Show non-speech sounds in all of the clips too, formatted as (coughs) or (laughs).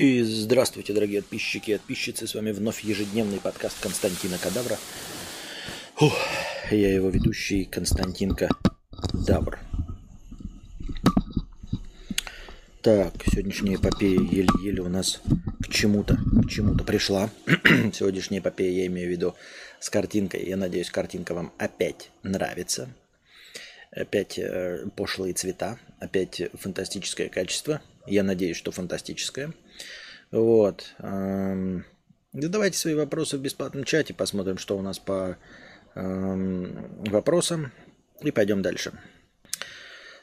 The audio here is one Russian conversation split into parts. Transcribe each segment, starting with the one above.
И здравствуйте, дорогие подписчики и подписчицы. С вами вновь ежедневный подкаст Константина Кадавра. Фух, я его ведущий Константинка Дабр. Так, сегодняшняя эпопея еле-еле у нас к чему-то, к чему-то пришла. (clears throat) Сегодняшняя эпопея, я имею в виду, с картинкой. Я надеюсь, картинка вам опять нравится. Опять э, пошлые цвета, опять фантастическое качество. Я надеюсь, что фантастическое. Вот. Эм, задавайте свои вопросы в бесплатном чате, посмотрим, что у нас по эм, вопросам. И пойдем дальше.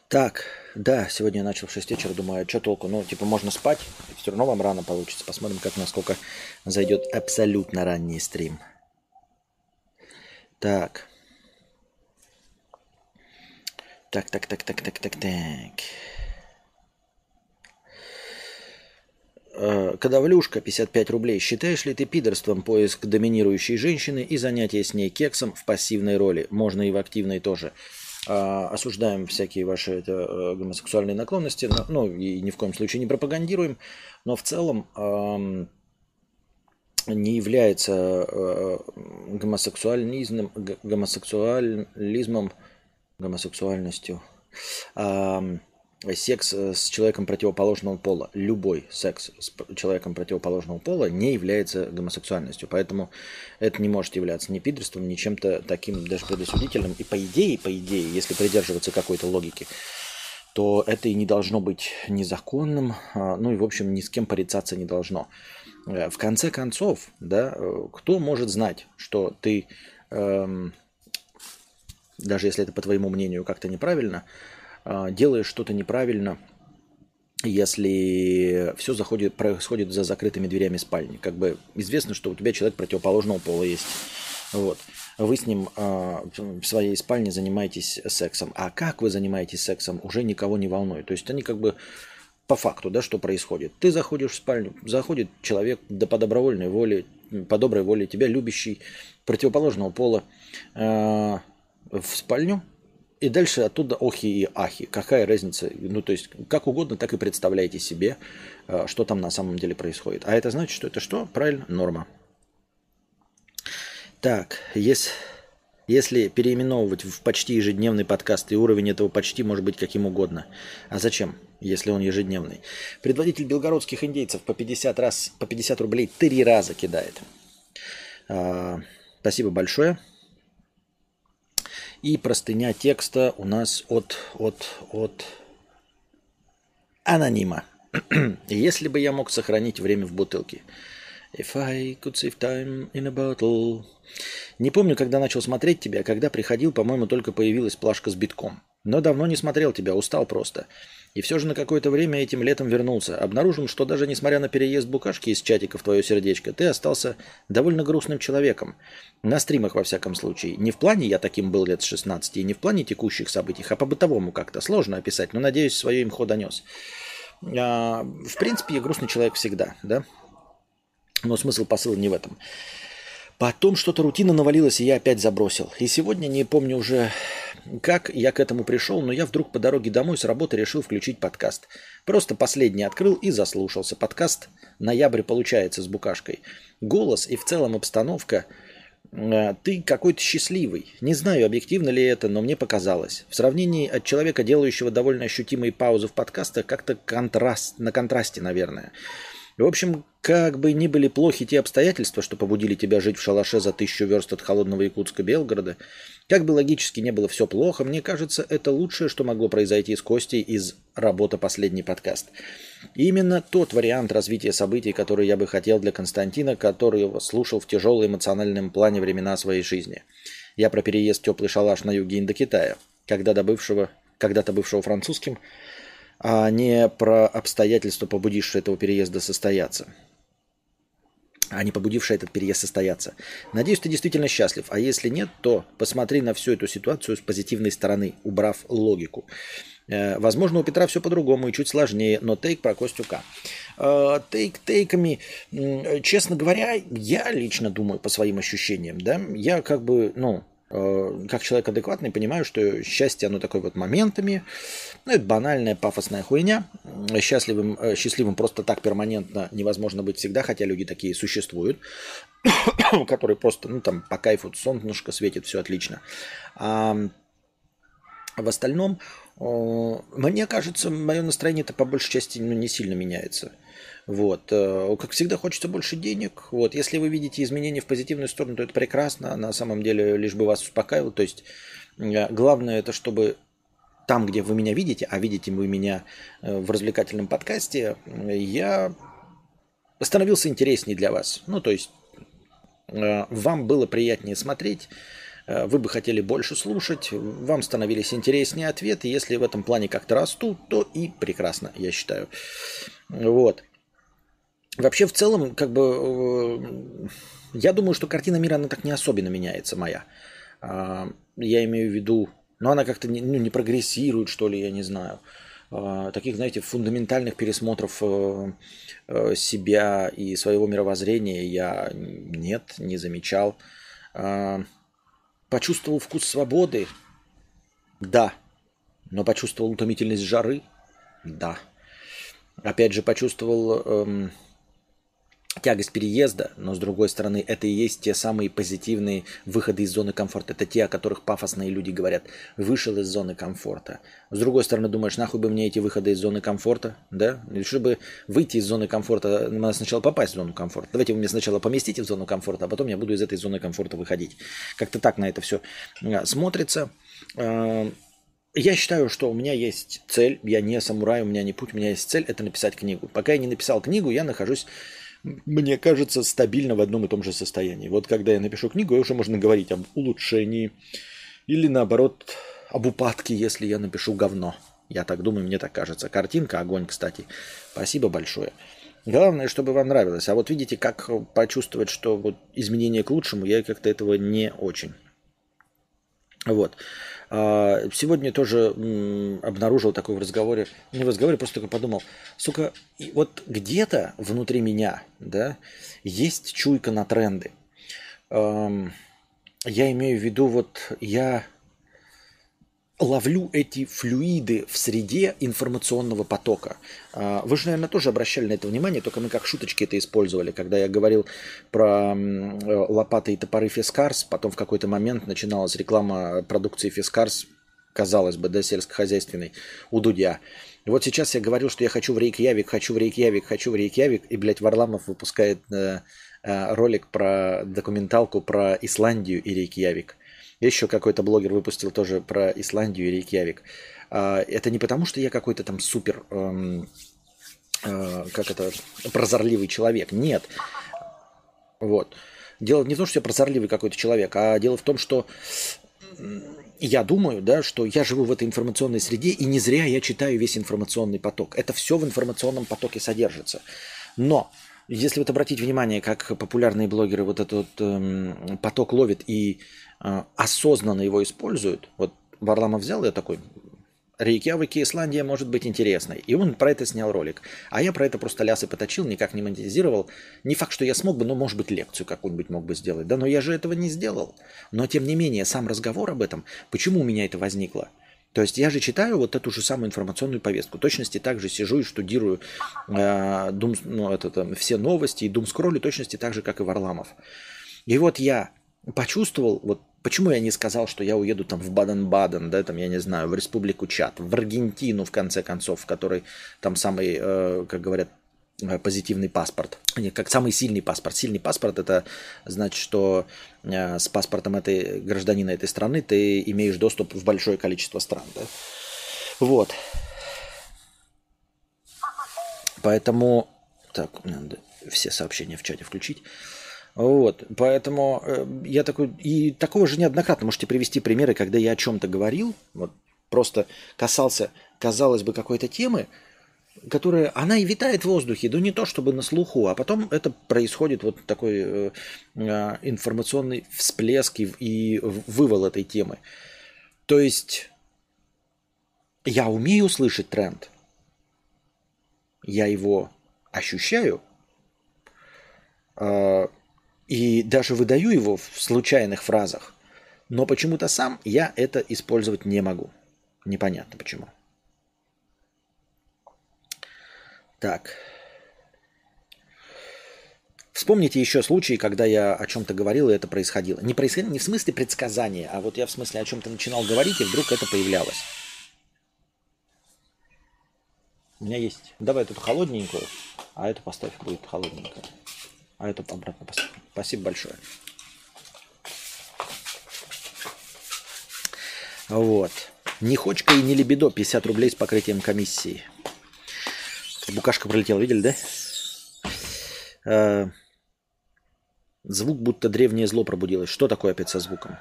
Так, да, сегодня я начал в 6 вечера, думаю, а что толку? Ну, типа, можно спать, все равно вам рано получится. Посмотрим, как насколько зайдет абсолютно ранний стрим. Так. Так, так, так, так, так, так, так. Э, Кадавлюшка, 55 рублей. Считаешь ли ты пидорством поиск доминирующей женщины и занятие с ней кексом в пассивной роли? Можно и в активной тоже. А, осуждаем всякие ваши это, э, гомосексуальные наклонности, но, ну и ни в коем случае не пропагандируем, но в целом эм, не является э, гомосексуализмом, гомосексуализмом, гомосексуальностью. Секс э, с человеком противоположного пола, любой секс с человеком противоположного пола не является гомосексуальностью. Поэтому это не может являться ни пидорством, ни чем-то таким даже предосудительным. И по идее, по идее, если придерживаться какой-то логики, то это и не должно быть незаконным, а, ну и, в общем, ни с кем порицаться не должно. Э, в конце концов, да, э, кто может знать, что ты, эм, даже если это по твоему мнению как-то неправильно, делаешь что-то неправильно, если все заходит, происходит за закрытыми дверями спальни. Как бы известно, что у тебя человек противоположного пола есть. Вот. Вы с ним э, в своей спальне занимаетесь сексом. А как вы занимаетесь сексом, уже никого не волнует. То есть они как бы по факту, да, что происходит. Ты заходишь в спальню, заходит человек да по добровольной воле, по доброй воле тебя любящий, противоположного пола э, в спальню, и дальше оттуда охи и ахи. Какая разница? Ну, то есть, как угодно, так и представляете себе, э, что там на самом деле происходит. А это значит, что это что? Правильно, норма. Так, если, если переименовывать в почти ежедневный подкаст, и уровень этого почти может быть каким угодно. А зачем, если он ежедневный? Предводитель белгородских индейцев по 50, раз, по 50 рублей три раза кидает. А, спасибо большое. И простыня текста у нас от, от, от анонима. Если бы я мог сохранить время в бутылке. If I could save time in a bottle. Не помню, когда начал смотреть тебя, когда приходил, по-моему, только появилась плашка с битком. Но давно не смотрел тебя, устал просто. И все же на какое-то время этим летом вернулся. Обнаружил, что даже несмотря на переезд букашки из чатика в твое сердечко, ты остался довольно грустным человеком. На стримах, во всяком случае. Не в плане я таким был лет с 16, и не в плане текущих событий, а по-бытовому как-то. Сложно описать, но, надеюсь, свое имхо донес. А, в принципе, я грустный человек всегда, да? Но смысл посыл не в этом. Потом что-то рутина навалилась, и я опять забросил. И сегодня, не помню уже, как я к этому пришел, но я вдруг по дороге домой с работы решил включить подкаст. Просто последний открыл и заслушался. Подкаст «Ноябрь» получается с букашкой. Голос и в целом обстановка э, ты какой-то счастливый. Не знаю, объективно ли это, но мне показалось. В сравнении от человека, делающего довольно ощутимые паузы в подкастах, как-то контраст, на контрасте, наверное. В общем, как бы ни были плохи те обстоятельства, что побудили тебя жить в шалаше за тысячу верст от холодного Якутска Белгорода, как бы логически не было все плохо, мне кажется, это лучшее, что могло произойти с Костей из работы «Последний подкаст». И именно тот вариант развития событий, который я бы хотел для Константина, который его слушал в тяжелом эмоциональном плане времена своей жизни. Я про переезд в теплый шалаш на юге Индокитая, когда до бывшего, когда-то бывшего французским, а не про обстоятельства, побудившие этого переезда состояться а не побудившие этот переезд состояться. Надеюсь, ты действительно счастлив. А если нет, то посмотри на всю эту ситуацию с позитивной стороны, убрав логику. Э, возможно, у Петра все по-другому и чуть сложнее, но тейк про Костюка. Э, тейк тейками, честно говоря, я лично думаю по своим ощущениям, да, я как бы, ну, как человек адекватный, понимаю, что счастье, оно такое вот моментами. Ну, это банальная пафосная хуйня. Счастливым, э, счастливым просто так перманентно невозможно быть всегда, хотя люди такие существуют, (coughs) которые просто, ну, там, по кайфу солнышко светит, все отлично. В остальном, мне кажется, мое настроение-то по большей части ну, не сильно меняется. Вот. Э, как всегда, хочется больше денег. Вот. Если вы видите изменения в позитивную сторону, то это прекрасно. На самом деле, лишь бы вас успокаивал. То есть, э, главное это, чтобы там, где вы меня видите, а видите вы меня э, в развлекательном подкасте, я становился интереснее для вас. Ну, то есть, вам было приятнее смотреть, вы бы хотели больше слушать, вам становились интереснее ответы. Если в этом плане как-то растут, то и прекрасно, я считаю. Вот. Вообще, в целом, как бы, э, я думаю, что картина мира, она так не особенно меняется, моя. А, я имею в виду, ну, она как-то не, ну, не прогрессирует, что ли, я не знаю. А, таких, знаете, фундаментальных пересмотров э, э, себя и своего мировоззрения я нет, не замечал. Почувствовал вкус свободы? Да. Но почувствовал утомительность жары? Да. Опять же, почувствовал эм, тягость переезда, но с другой стороны, это и есть те самые позитивные выходы из зоны комфорта. Это те, о которых пафосные люди говорят. Вышел из зоны комфорта. С другой стороны, думаешь, нахуй бы мне эти выходы из зоны комфорта, да? Чтобы выйти из зоны комфорта, надо сначала попасть в зону комфорта. Давайте вы меня сначала поместите в зону комфорта, а потом я буду из этой зоны комфорта выходить. Как-то так на это все а, смотрится. А, я считаю, что у меня есть цель, я не самурай, у меня не путь, у меня есть цель, это написать книгу. Пока я не написал книгу, я нахожусь мне кажется, стабильно в одном и том же состоянии. Вот когда я напишу книгу, уже можно говорить об улучшении или наоборот об упадке, если я напишу говно. Я так думаю, мне так кажется. Картинка, огонь, кстати. Спасибо большое. Главное, чтобы вам нравилось. А вот видите, как почувствовать, что вот изменение к лучшему, я как-то этого не очень. Вот. А, сегодня тоже обнаружил такой в разговоре, не в разговоре, просто только подумал, сука, вот где-то внутри меня, да, есть чуйка на тренды. Я имею в виду, вот я ловлю эти флюиды в среде информационного потока. А, вы же, наверное, тоже обращали на это внимание, только мы как шуточки это использовали. Когда я говорил про лопаты и топоры Фискарс, потом в какой-то момент начиналась реклама продукции Фискарс, казалось бы, да, сельскохозяйственной, у Дудя. И вот сейчас я говорил, что я хочу в Рейкьявик, хочу в Рейкьявик, хочу в Рейкьявик, и, блядь, Варламов выпускает э, э, ролик про документалку про Исландию и Рейкьявик. Еще какой-то блогер выпустил тоже про Исландию и Рейкьявик. А, это не потому, что я какой-то там супер, эм, э, как это, прозорливый человек. Нет. Вот. Дело не в том, что я прозорливый какой-то человек, а дело в том, что я думаю, да, что я живу в этой информационной среде, и не зря я читаю весь информационный поток. Это все в информационном потоке содержится. Но если вот обратить внимание, как популярные блогеры вот этот эм, поток ловят и осознанно его используют, вот Варламов взял, я такой, Рейкьявик и Исландия может быть интересной. И он про это снял ролик. А я про это просто лясы поточил, никак не монетизировал. Не факт, что я смог бы, но, может быть, лекцию какую-нибудь мог бы сделать. Да, но я же этого не сделал. Но, тем не менее, сам разговор об этом, почему у меня это возникло? То есть я же читаю вот эту же самую информационную повестку. Точности так же сижу и штудирую э, дум, ну, это, там, все новости и дум скроллю точности так же, как и Варламов. И вот я почувствовал, вот почему я не сказал, что я уеду там в Баден-Баден, да, там, я не знаю, в Республику Чад, в Аргентину, в конце концов, в которой там самый, э, как говорят, Э, позитивный паспорт. Нет, как самый сильный паспорт. Сильный паспорт это значит, что э, с паспортом этой гражданина этой страны ты имеешь доступ в большое количество стран. Да? Вот. Поэтому... Так, надо все сообщения в чате включить. Вот, поэтому э, я такой... И такого же неоднократно можете привести примеры, когда я о чем-то говорил, вот просто касался, казалось бы, какой-то темы, которая, она и витает в воздухе, но не то чтобы на слуху, а потом это происходит вот такой э, э, информационный всплеск и, и вывал этой темы. То есть я умею слышать тренд, я его ощущаю, э, и даже выдаю его в случайных фразах, Но почему-то сам я это использовать не могу. Непонятно почему. Так. Вспомните еще случаи, когда я о чем-то говорил, и это происходило. Не происходило не в смысле предсказания, а вот я в смысле о чем-то начинал говорить, и вдруг это появлялось. У меня есть. Давай эту холодненькую, а эту поставь, будет холодненькая. А эту обратно поставь. Спасибо большое. Вот. Не хочка и не лебедо, 50 рублей с покрытием комиссии. Букашка пролетела, видели, да? А, звук, будто древнее зло пробудилось. Что такое опять со звуком?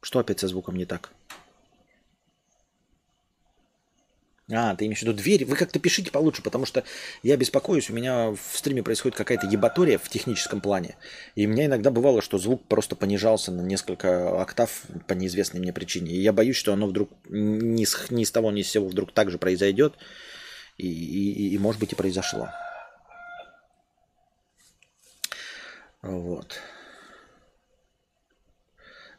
Что опять со звуком не так? А, ты имеешь в виду дверь? Вы как-то пишите получше, потому что я беспокоюсь, у меня в стриме происходит какая-то ебатория в техническом плане. И у меня иногда бывало, что звук просто понижался на несколько октав по неизвестной мне причине. И я боюсь, что оно вдруг ни с, ни с того, ни с сего вдруг так же произойдет. И, и, и может быть и произошло. Вот.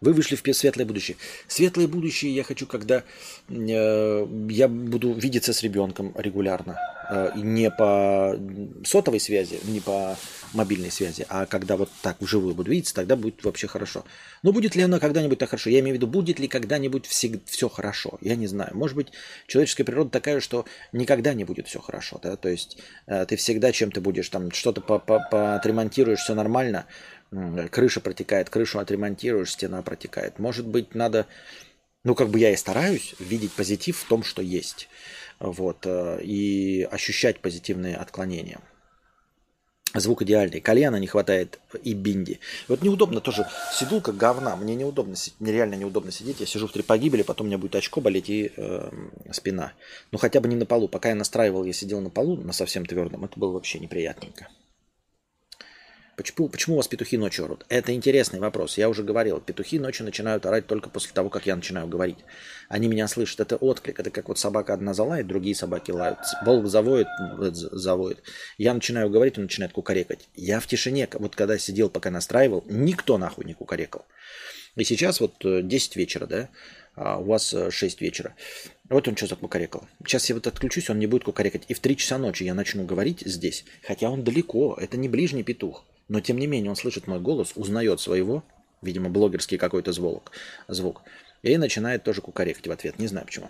Вы вышли в светлое будущее. Светлое будущее я хочу, когда э, я буду видеться с ребенком регулярно. Э, не по сотовой связи, не по мобильной связи, а когда вот так вживую буду видеться, тогда будет вообще хорошо. Но будет ли оно когда-нибудь так хорошо? Я имею в виду, будет ли когда-нибудь все, все хорошо? Я не знаю. Может быть, человеческая природа такая, что никогда не будет все хорошо. Да? То есть э, ты всегда чем-то будешь, там что-то отремонтируешь, все нормально, крыша протекает, крышу отремонтируешь, стена протекает. Может быть, надо, ну, как бы я и стараюсь видеть позитив в том, что есть. Вот, э, и ощущать позитивные отклонения. Звук идеальный. Кальяна не хватает и бинди. Вот неудобно тоже. Сиду как говна. Мне неудобно, мне реально неудобно сидеть. Я сижу в три погибели, потом у меня будет очко болеть и э, спина. Ну хотя бы не на полу. Пока я настраивал, я сидел на полу, на совсем твердом. Это было вообще неприятненько. Почему, почему у вас петухи ночью орут? Это интересный вопрос. Я уже говорил, петухи ночью начинают орать только после того, как я начинаю говорить. Они меня слышат. Это отклик. Это как вот собака одна залает, другие собаки лают. Волк завоет, завоет. Я начинаю говорить, он начинает кукарекать. Я в тишине, вот когда сидел, пока настраивал, никто нахуй не кукарекал. И сейчас вот 10 э, вечера, да, а у вас 6 э, вечера. Вот он что за кукарекал. Сейчас я вот отключусь, он не будет кукарекать. И в 3 часа ночи я начну говорить здесь. Хотя он далеко, это не ближний петух. Но тем не менее он слышит мой голос, узнает своего, видимо, блогерский какой-то звук, звук, и начинает тоже кукарекать в ответ. Не знаю почему.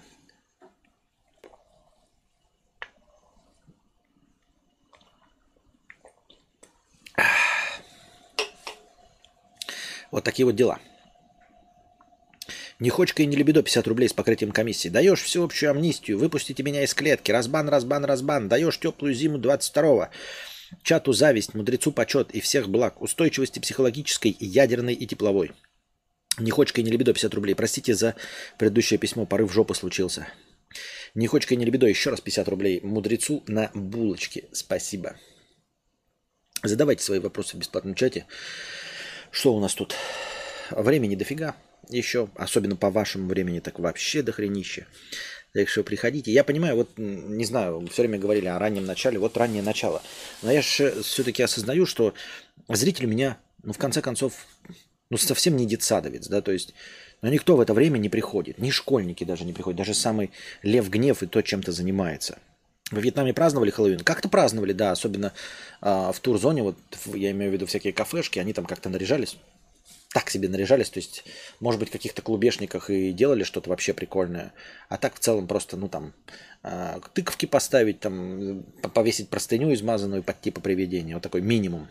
Вот такие вот дела. Не хочка и не лебедо 50 рублей с покрытием комиссии. Даешь всеобщую амнистию, выпустите меня из клетки. Разбан, разбан, разбан. Даешь теплую зиму 22-го. Чату зависть, мудрецу почет и всех благ, устойчивости психологической, и ядерной и тепловой. Не хочка и не лебедо 50 рублей. Простите за предыдущее письмо, порыв жопы случился. Не хочка и не лебедо, еще раз 50 рублей. Мудрецу на булочке. Спасибо. Задавайте свои вопросы в бесплатном чате. Что у нас тут? Времени дофига еще, особенно по вашему времени, так вообще дохренище. Так что приходите. Я понимаю, вот, не знаю, все время говорили о раннем начале, вот раннее начало. Но я же все-таки осознаю, что зритель меня, ну, в конце концов, ну, совсем не детсадовец, да, то есть, но никто в это время не приходит, ни школьники даже не приходят, даже самый Лев Гнев и то чем-то занимается. Во Вьетнаме праздновали Хэллоуин? Как-то праздновали, да, особенно а, в турзоне, вот я имею в виду всякие кафешки, они там как-то наряжались так себе наряжались, то есть, может быть, в каких-то клубешниках и делали что-то вообще прикольное, а так в целом просто, ну, там, э, тыковки поставить, там, повесить простыню измазанную под типа привидения, вот такой минимум.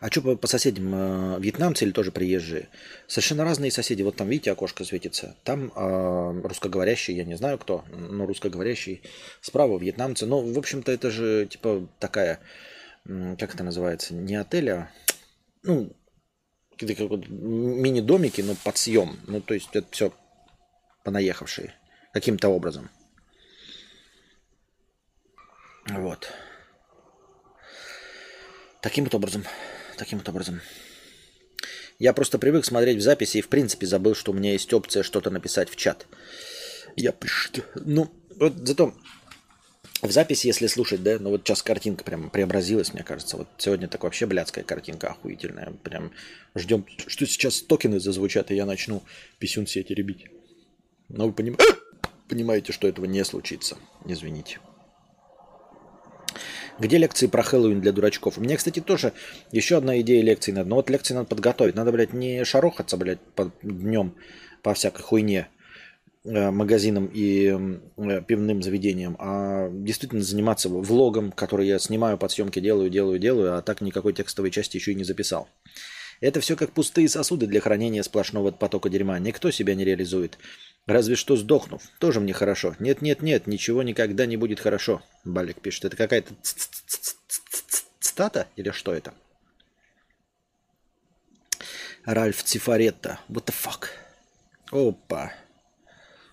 А что по, по соседям, э, вьетнамцы или тоже приезжие? Совершенно разные соседи. Вот там, видите, окошко светится. Там э, русскоговорящий, я не знаю кто, но русскоговорящий. Справа вьетнамцы. Ну, в общем-то, это же типа такая, как это называется, не отель, а ну, какие-то как вот мини-домики, но под съем. Ну, то есть это все понаехавшие каким-то образом. Вот. Таким вот образом. Таким вот образом. Я просто привык смотреть в записи и в принципе забыл, что у меня есть опция что-то написать в чат. Я... Ну, вот зато В записи, если слушать, да, ну вот сейчас картинка прям преобразилась, мне кажется. Вот сегодня так вообще блядская картинка охуительная. Прям ждем, что сейчас токены зазвучат, и я начну писюн все эти ребить. Но вы поним... понимаете, что этого не случится. Извините. Где лекции про Хэллоуин для дурачков? У меня, кстати, тоже еще одна идея лекций надо. Но вот лекции надо подготовить. Надо, блядь, не шарохаться, блядь, по днем по всякой хуйне магазинам и э, пивным заведениям, а действительно заниматься влогом, который я снимаю, под съемки делаю, делаю, делаю, а так никакой текстовой части еще и не записал. Это все как пустые сосуды для хранения сплошного потока дерьма. Никто себя не реализует. Разве что сдохнув. Тоже мне хорошо. Нет, нет, нет, ничего никогда не будет хорошо. Балик пишет. Это какая-то цитата или что это? Ральф Цифаретта. What the fuck? Опа.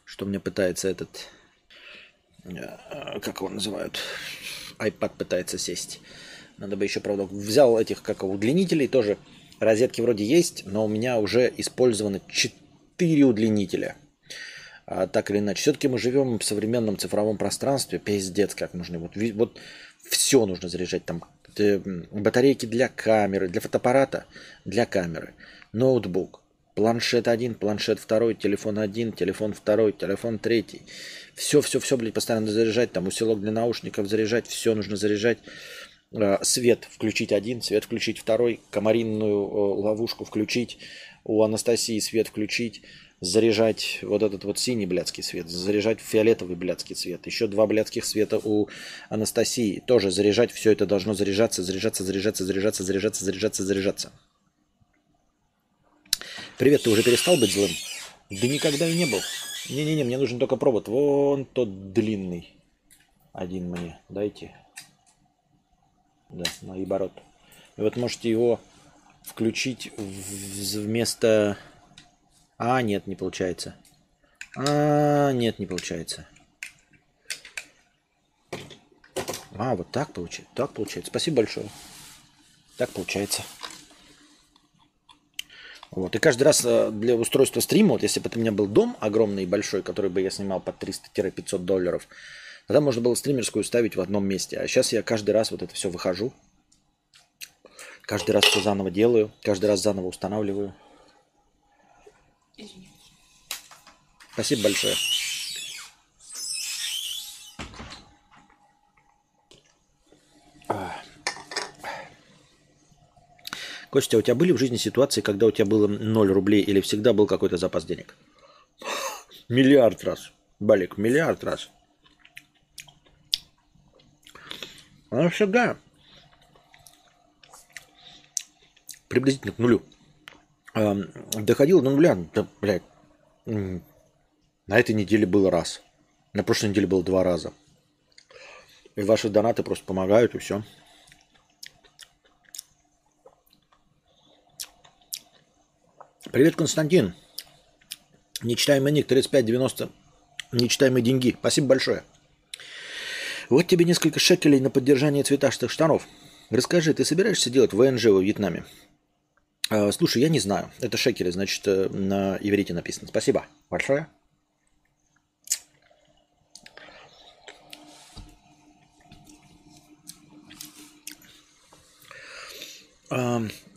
Что мне пытается этот... Э, как его называют? iPad пытается сесть. Надо бы еще, правда, взял этих как удлинителей тоже. Розетки вроде есть, но у меня уже использовано 4 удлинителя – а, так или иначе. Все-таки мы живем в современном цифровом пространстве, пиздец, как нужно. Вот, вот все нужно заряжать. Там батарейки для камеры, для фотоаппарата, для камеры, ноутбук, планшет один, планшет второй, телефон один, телефон второй, телефон третий. Все, все, все, блядь, постоянно заряжать. Там усилок для наушников заряжать, все нужно заряжать. А, свет включить один, свет включить второй, комаринную ловушку включить, у Анастасии свет включить, заряжать вот этот вот синий блядский свет, заряжать фиолетовый блядский цвет, еще два блядских света у Анастасии, тоже заряжать, все это должно заряжаться, заряжаться, заряжаться, заряжаться, заряжаться, заряжаться, заряжаться. Привет, ты уже перестал быть злым? Да никогда и не был. Не-не-не, мне нужен только провод. Вон тот длинный. Один мне. Дайте. Да, наоборот. И вот можете его включить вместо а, нет, не получается. А, нет, не получается. А, вот так получается. Так получается. Спасибо большое. Так получается. Вот. И каждый раз э, для устройства стрима, вот если бы у меня был дом огромный и большой, который бы я снимал под 300-500 долларов, тогда можно было стримерскую ставить в одном месте. А сейчас я каждый раз вот это все выхожу. Каждый раз все заново делаю. Каждый раз заново устанавливаю. Извините. Спасибо большое. Костя, у тебя были в жизни ситуации, когда у тебя было 0 рублей или всегда был какой-то запас денег? Миллиард раз. Балик, миллиард раз. А всегда. Приблизительно к нулю доходил до нуля, да, блядь, на этой неделе было раз. На прошлой неделе было два раза. И ваши донаты просто помогают, и все. Привет, Константин. Нечитаемый ник 3590. Нечитаемые деньги. Спасибо большое. Вот тебе несколько шекелей на поддержание цветастых штанов. Расскажи, ты собираешься делать ВНЖ во Вьетнаме? А, слушай, я не знаю. Это шекели, значит, э, на иврите написано. Спасибо большое.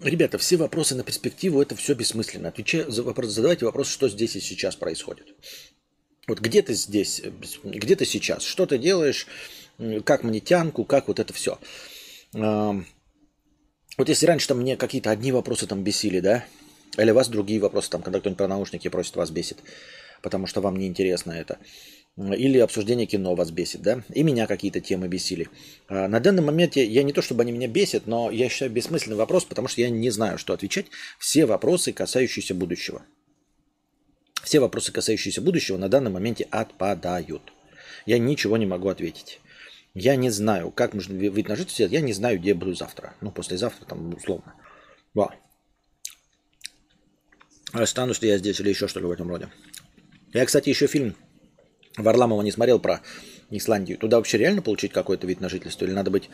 Ребята, все вопросы на перспективу это все бессмысленно. Отвечаю за вопрос, задавайте вопрос, что здесь и сейчас происходит. Вот где ты здесь, где ты сейчас, что ты делаешь, как мне тянку, как вот это все. Вот если раньше там мне какие-то одни вопросы там бесили, да, или вас другие вопросы, там, когда кто-нибудь про наушники просит, вас бесит, потому что вам не интересно это. Или обсуждение кино вас бесит, да? И меня какие-то темы бесили. А на данный момент я, не то, чтобы они меня бесят, но я считаю бессмысленный вопрос, потому что я не знаю, что отвечать. Все вопросы, касающиеся будущего. Все вопросы, касающиеся будущего, на данном моменте отпадают. Я ничего не могу ответить. Я не знаю, как можно выйти на жизнь. Я не знаю, где я буду завтра. Ну, послезавтра, там, условно. Ва. Останусь ли я здесь или еще что-то в этом роде. Я, кстати, еще фильм Варламова не смотрел про Исландию. Туда вообще реально получить какой-то вид на жительство? Или надо быть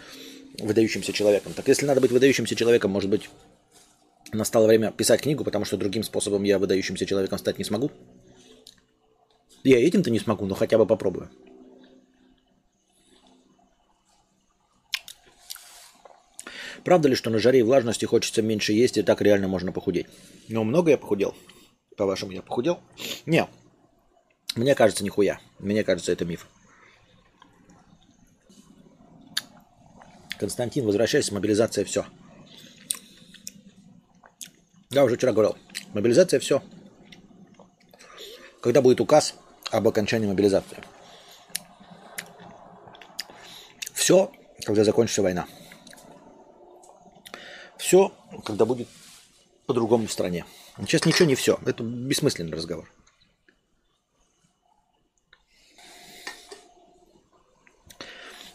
выдающимся человеком? Так если надо быть выдающимся человеком, может быть, настало время писать книгу, потому что другим способом я выдающимся человеком стать не смогу? Я этим-то не смогу, но хотя бы попробую. Правда ли, что на жаре и влажности хочется меньше есть, и так реально можно похудеть? Ну, много я похудел? По-вашему, я похудел? Нет, мне кажется, нихуя. Мне кажется, это миф. Константин, возвращайся, мобилизация все. Я уже вчера говорил, мобилизация все. Когда будет указ об окончании мобилизации? Все, когда закончится война. Все, когда будет по-другому в стране. Сейчас ничего не все. Это бессмысленный разговор.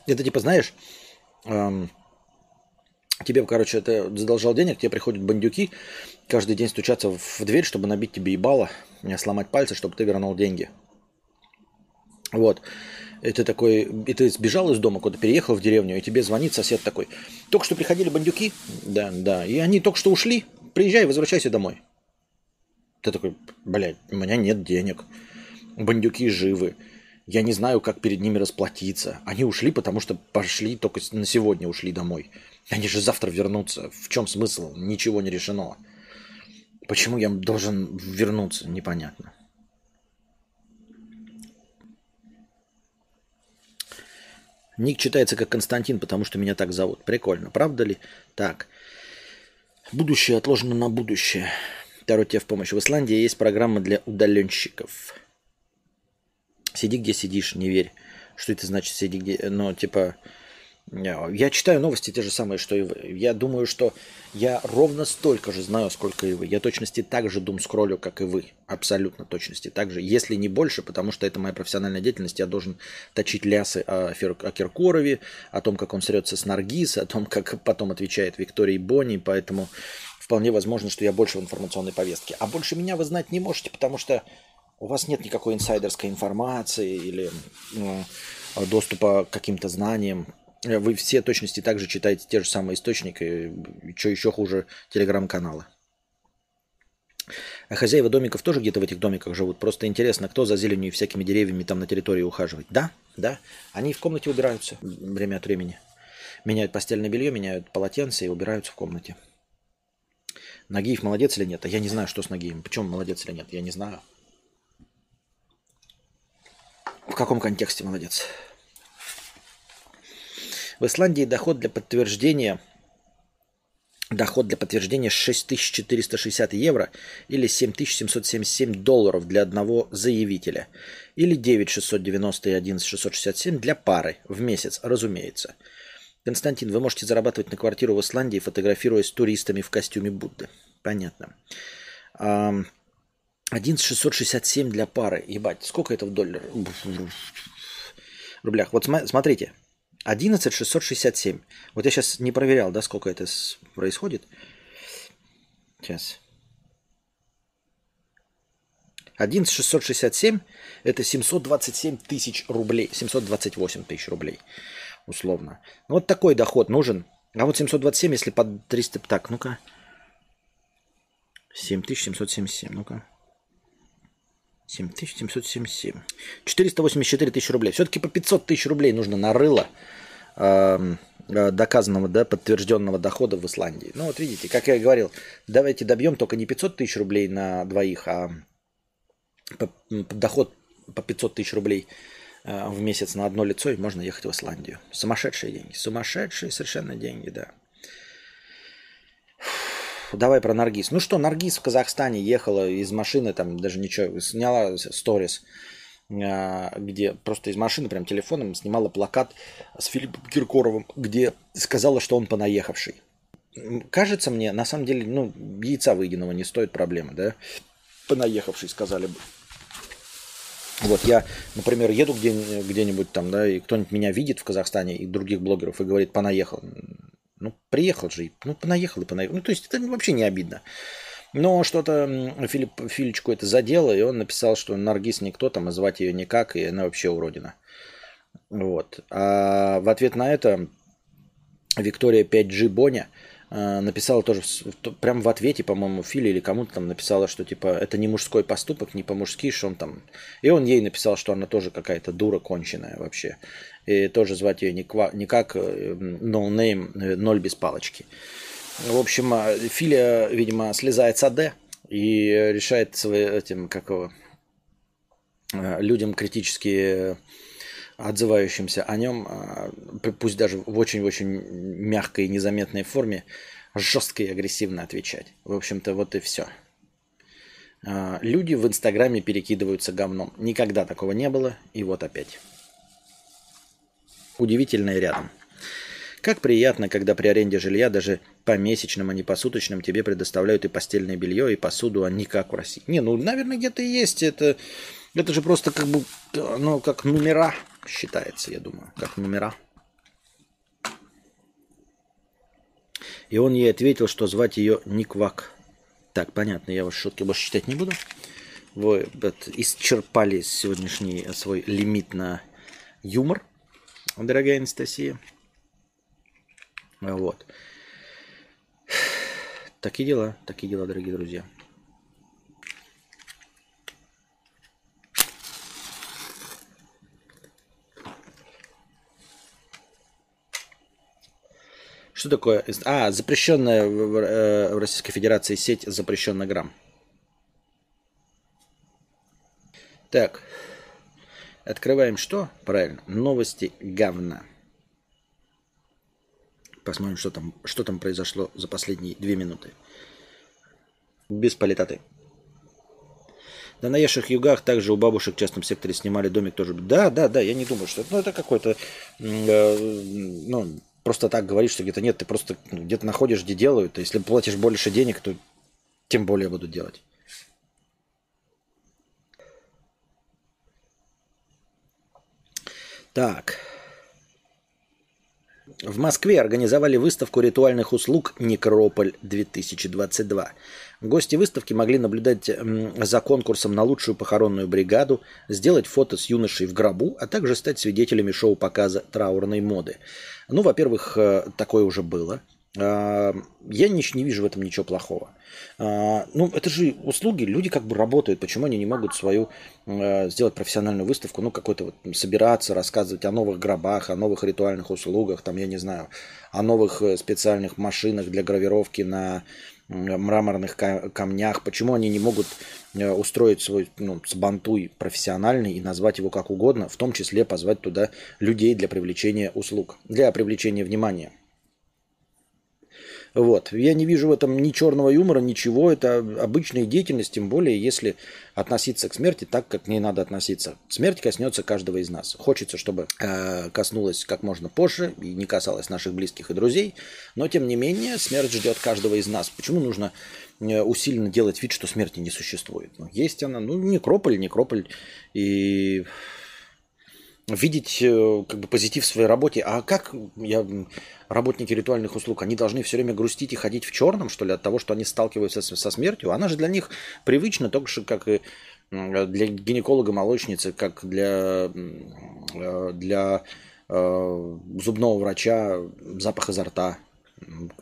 Это типа, знаешь, эм, тебе, короче, ты задолжал денег, тебе приходят бандюки, каждый день стучаться в дверь, чтобы набить тебе ебало, меня сломать пальцы, чтобы ты вернул деньги. Вот. И ты такой, и ты сбежал из дома, куда-то переехал в деревню, и тебе звонит сосед такой. Только что приходили бандюки, да, да, и они только что ушли, приезжай, возвращайся домой. Ты такой, блядь, у меня нет денег, бандюки живы, я не знаю, как перед ними расплатиться. Они ушли, потому что пошли только на сегодня ушли домой. Они же завтра вернутся. В чем смысл? Ничего не решено. Почему я должен вернуться? Непонятно. Ник читается как Константин, потому что меня так зовут. Прикольно, правда ли? Так. Будущее отложено на будущее. Второй тебе в помощь. В Исландии есть программа для удаленщиков. Сиди где сидишь, не верь. Что это значит сиди где... Ну, типа, я читаю новости те же самые, что и вы. Я думаю, что я ровно столько же знаю, сколько и вы. Я точности так же дум скроллю, как и вы. Абсолютно точности так же. Если не больше, потому что это моя профессиональная деятельность, я должен точить лясы о, Фер... о Киркорове, о том, как он срется с Наргиз, о том, как потом отвечает Виктории Бонни. Поэтому вполне возможно, что я больше в информационной повестке. А больше меня вы знать не можете, потому что у вас нет никакой инсайдерской информации или доступа к каким-то знаниям. Вы все точности также читаете те же самые источники, что еще хуже, телеграм-каналы. А хозяева домиков тоже где-то в этих домиках живут. Просто интересно, кто за зеленью и всякими деревьями там на территории ухаживает. Да, да. Они в комнате убираются время от времени. Меняют постельное белье, меняют полотенце и убираются в комнате. Нагиев молодец или нет? А я не знаю, что с Нагием. Почему молодец или нет? Я не знаю. В каком контексте молодец? В Исландии доход для подтверждения доход для подтверждения 6460 евро или 7777 долларов для одного заявителя или 9690 и 11667 для пары в месяц, разумеется. Константин, вы можете зарабатывать на квартиру в Исландии, фотографируясь с туристами в костюме Будды. Понятно. 11667 для пары. Ебать, сколько это в долларах? рублях. Вот смотрите, 11 667. Вот я сейчас не проверял, да, сколько это происходит. Сейчас. 11 667 это 727 тысяч рублей. 728 тысяч рублей, условно. Вот такой доход нужен. А вот 727, если под 300... Так, ну-ка. 7777, ну-ка. 7777. 484 тысячи рублей. Все-таки по 500 тысяч рублей нужно на рыло э, доказанного, да, подтвержденного дохода в Исландии. Ну вот видите, как я и говорил, давайте добьем только не 500 тысяч рублей на двоих, а по, по доход по 500 тысяч рублей э, в месяц на одно лицо, и можно ехать в Исландию. Сумасшедшие деньги. Сумасшедшие совершенно деньги, да. Давай про Наргиз. Ну что, Наргиз в Казахстане ехала из машины, там даже ничего, сняла сторис, а, где просто из машины прям телефоном снимала плакат с Филиппом Киркоровым, где сказала, что он понаехавший. Кажется мне, на самом деле, ну, яйца выеденного не стоит проблемы, да? Понаехавший, сказали бы. Вот я, например, еду где, где-нибудь там, да, и кто-нибудь меня видит в Казахстане и других блогеров и говорит, понаехал. Ну, приехал же, ну, понаехал и понаехал. Ну, то есть это вообще не обидно. Но что-то Филипп Филичку это задело, и он написал, что Наргиз никто, там, и звать ее никак, и она вообще уродина. Вот. А в ответ на это Виктория 5G Боня э, написала тоже, прям в ответе, по-моему, Фили или кому-то там написала, что типа это не мужской поступок, не по-мужски, что он там... И он ей написал, что она тоже какая-то дура конченая вообще. И тоже звать ее не, ква, не как э, no э, ноль без палочки. В общем, а, Филя, видимо, слезает с АД и решает своим этим, какого, людям критически отзывающимся о нем, пусть даже в очень-очень мягкой и незаметной форме, жестко и агрессивно отвечать. В общем-то, вот и все. А, люди в Инстаграме перекидываются говном. Никогда такого не было, и вот опять. Удивительное рядом. Как приятно, когда при аренде жилья даже по месячным, а не по суточным тебе предоставляют и постельное белье, и посуду, а не как в России. Не, ну, наверное, где-то есть. Это, это же просто как бы, ну, как номера считается, я думаю. Как номера. И он ей ответил, что звать ее Никвак. Так, понятно, я ваши шутки больше читать не буду. Вы исчерпали сегодняшний свой лимит на юмор, дорогая Анастасия. Вот. Такие дела, такие дела, дорогие друзья. Что такое? А, запрещенная э, в Российской Федерации сеть запрещенный грамм. Так. Открываем что? Правильно. Новости говна. Посмотрим, что там, что там произошло за последние две минуты. Без политоты. Да на Еших югах также у бабушек в частном секторе снимали домик тоже. Да, да, да, я не думаю, что ну, это какой-то э, ну, просто так говорить, что где-то нет, ты просто где-то находишь, где делают. А если платишь больше денег, то тем более будут делать. Так. В Москве организовали выставку ритуальных услуг «Некрополь-2022». Гости выставки могли наблюдать за конкурсом на лучшую похоронную бригаду, сделать фото с юношей в гробу, а также стать свидетелями шоу-показа траурной моды. Ну, во-первых, э, такое уже было. Я не, не вижу в этом ничего плохого. А, ну, это же услуги, люди как бы работают. Почему они не могут свою э, сделать профессиональную выставку, ну, какой-то вот собираться, рассказывать о новых гробах, о новых ритуальных услугах, там, я не знаю, о новых э, специальных машинах для гравировки на мраморных камнях, почему они не могут устроить свой ну, сбантуй профессиональный и назвать его как угодно, в том числе позвать туда людей для привлечения услуг, для привлечения внимания. Вот. Я не вижу в этом ни черного юмора, ничего. Это обычная деятельность, тем более, если относиться к смерти так, как к ней надо относиться. Смерть коснется каждого из нас. Хочется, чтобы э, коснулась как можно позже и не касалась наших близких и друзей. Но, тем не менее, смерть ждет каждого из нас. Почему нужно э, усиленно делать вид, что смерти не существует? Ну, есть она. Ну, некрополь, некрополь. И видеть э, как бы позитив в своей работе. А как я, работники ритуальных услуг, они должны все время грустить и ходить в черном, что ли, от того, что они сталкиваются со, смертью? Она же для них привычна, только что как и для гинеколога-молочницы, как для, э, для э, зубного врача запах изо рта.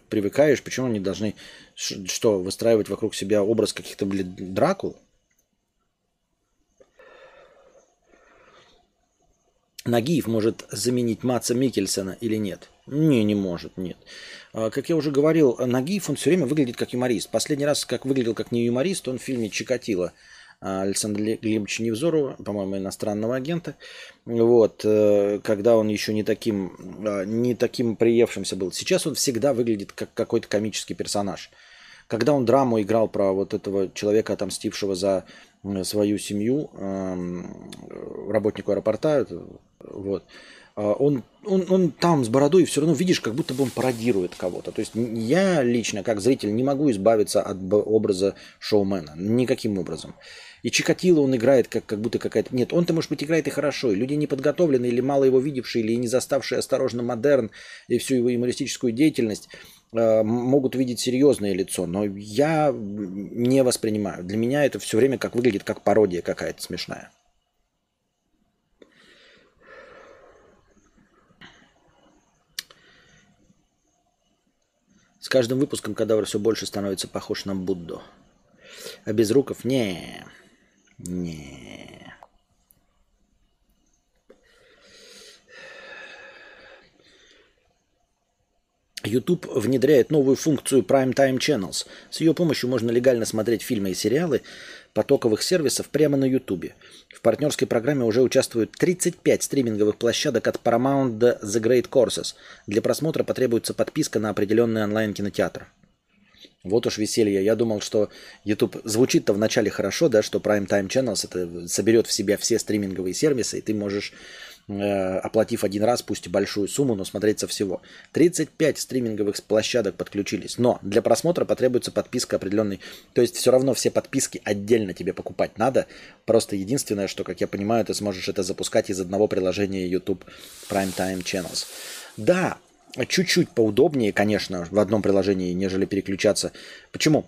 Привыкаешь, почему они должны что, выстраивать вокруг себя образ каких-то, блин, дракул? Нагиев может заменить Маца Микельсона или нет? Не, не может, нет. А, как я уже говорил, Нагиев, он все время выглядит как юморист. Последний раз, как выглядел как не юморист, он в фильме «Чикатило» Александра Глебовича Невзорова, по-моему, иностранного агента. Вот, э, когда он еще не таким, а, не таким приевшимся был. Сейчас он всегда выглядит как какой-то комический персонаж. Когда он драму играл про вот этого человека, отомстившего за свою семью, эм, работнику аэропорта, вот, а он, он, он там с бородой все равно видишь, как будто бы он пародирует кого-то. То есть я лично, как зритель, не могу избавиться от образа шоумена. Никаким образом. И Чикатило он играет как, как будто какая-то... Нет, он-то, может быть, играет и хорошо. И люди неподготовленные, или мало его видевшие, или не заставшие осторожно модерн и всю его юмористическую деятельность, э, могут видеть серьезное лицо. Но я не воспринимаю. Для меня это все время как выглядит как пародия какая-то смешная. С каждым выпуском кадавр все больше становится похож на Будду. А без руков не. Не. YouTube внедряет новую функцию Prime Time Channels. С ее помощью можно легально смотреть фильмы и сериалы, потоковых сервисов прямо на YouTube. В партнерской программе уже участвуют 35 стриминговых площадок от Paramount до The Great Courses. Для просмотра потребуется подписка на определенный онлайн-кинотеатр. Вот уж веселье. Я думал, что YouTube звучит-то вначале хорошо, да, что Prime Time Channels это соберет в себя все стриминговые сервисы, и ты можешь оплатив один раз, пусть и большую сумму, но смотреть со всего. 35 стриминговых площадок подключились, но для просмотра потребуется подписка определенной. То есть все равно все подписки отдельно тебе покупать надо. Просто единственное, что, как я понимаю, ты сможешь это запускать из одного приложения YouTube Prime Time Channels. Да, чуть-чуть поудобнее, конечно, в одном приложении, нежели переключаться. Почему?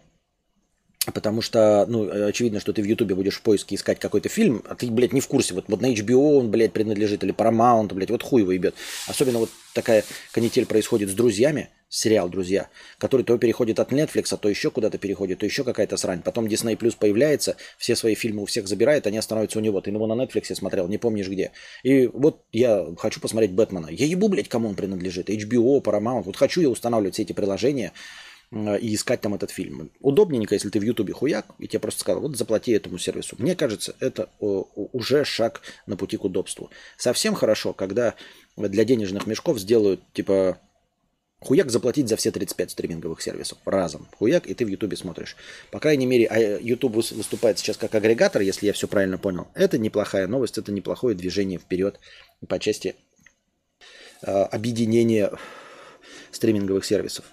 Потому что, ну, очевидно, что ты в Ютубе будешь в поиске искать какой-то фильм, а ты, блядь, не в курсе. Вот, вот на HBO он, блядь, принадлежит, или Paramount, блядь, вот хуй его ебет. Особенно вот такая канитель происходит с друзьями, сериал «Друзья», который то переходит от Netflix, то еще куда-то переходит, то еще какая-то срань. Потом Disney Plus появляется, все свои фильмы у всех забирает, они становятся у него. Ты его на Netflix смотрел, не помнишь где. И вот я хочу посмотреть Бэтмена. Я ебу, блядь, кому он принадлежит. HBO, Paramount. Вот хочу я устанавливать все эти приложения, и искать там этот фильм. Удобненько, если ты в Ютубе хуяк, и тебе просто сказал, вот заплати этому сервису. Мне кажется, это уже шаг на пути к удобству. Совсем хорошо, когда для денежных мешков сделают, типа, хуяк заплатить за все 35 стриминговых сервисов разом. Хуяк, и ты в Ютубе смотришь. По крайней мере, а Ютуб выступает сейчас как агрегатор, если я все правильно понял. Это неплохая новость, это неплохое движение вперед по части э, объединения стриминговых сервисов.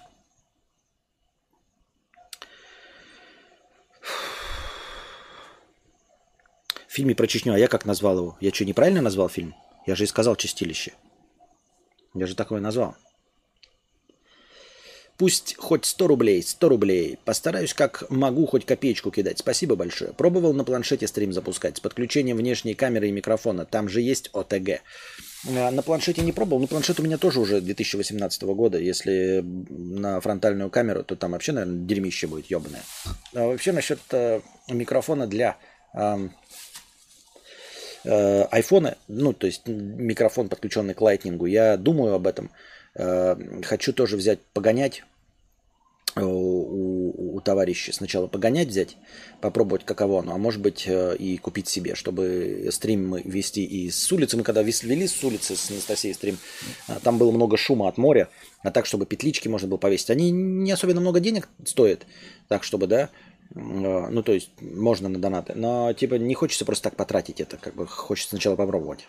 Фильме про Чечню, а я как назвал его? Я что, неправильно назвал фильм? Я же и сказал «Чистилище». Я же такое назвал. Пусть хоть 100 рублей, 100 рублей. Постараюсь как могу хоть копеечку кидать. Спасибо большое. Пробовал на планшете стрим запускать с подключением внешней камеры и микрофона. Там же есть ОТГ. А, на планшете не пробовал. Но планшет у меня тоже уже 2018 года. Если на фронтальную камеру, то там вообще, наверное, дерьмище будет ебаное. А вообще насчет э, микрофона для э, Э, айфоны, ну, то есть микрофон, подключенный к лайтнингу, я думаю об этом. Э, хочу тоже взять, погонять э, у, у товарища. Сначала погонять взять, попробовать каково оно, а может быть и купить себе, чтобы стрим вести и с улицы. Мы когда вели с улицы с Анастасией стрим, там было много шума от моря, а так, чтобы петлички можно было повесить. Они не особенно много денег стоят, так чтобы, да, Э, ну, то есть можно на донаты. Но типа не хочется просто так потратить это. Как бы хочется сначала попробовать.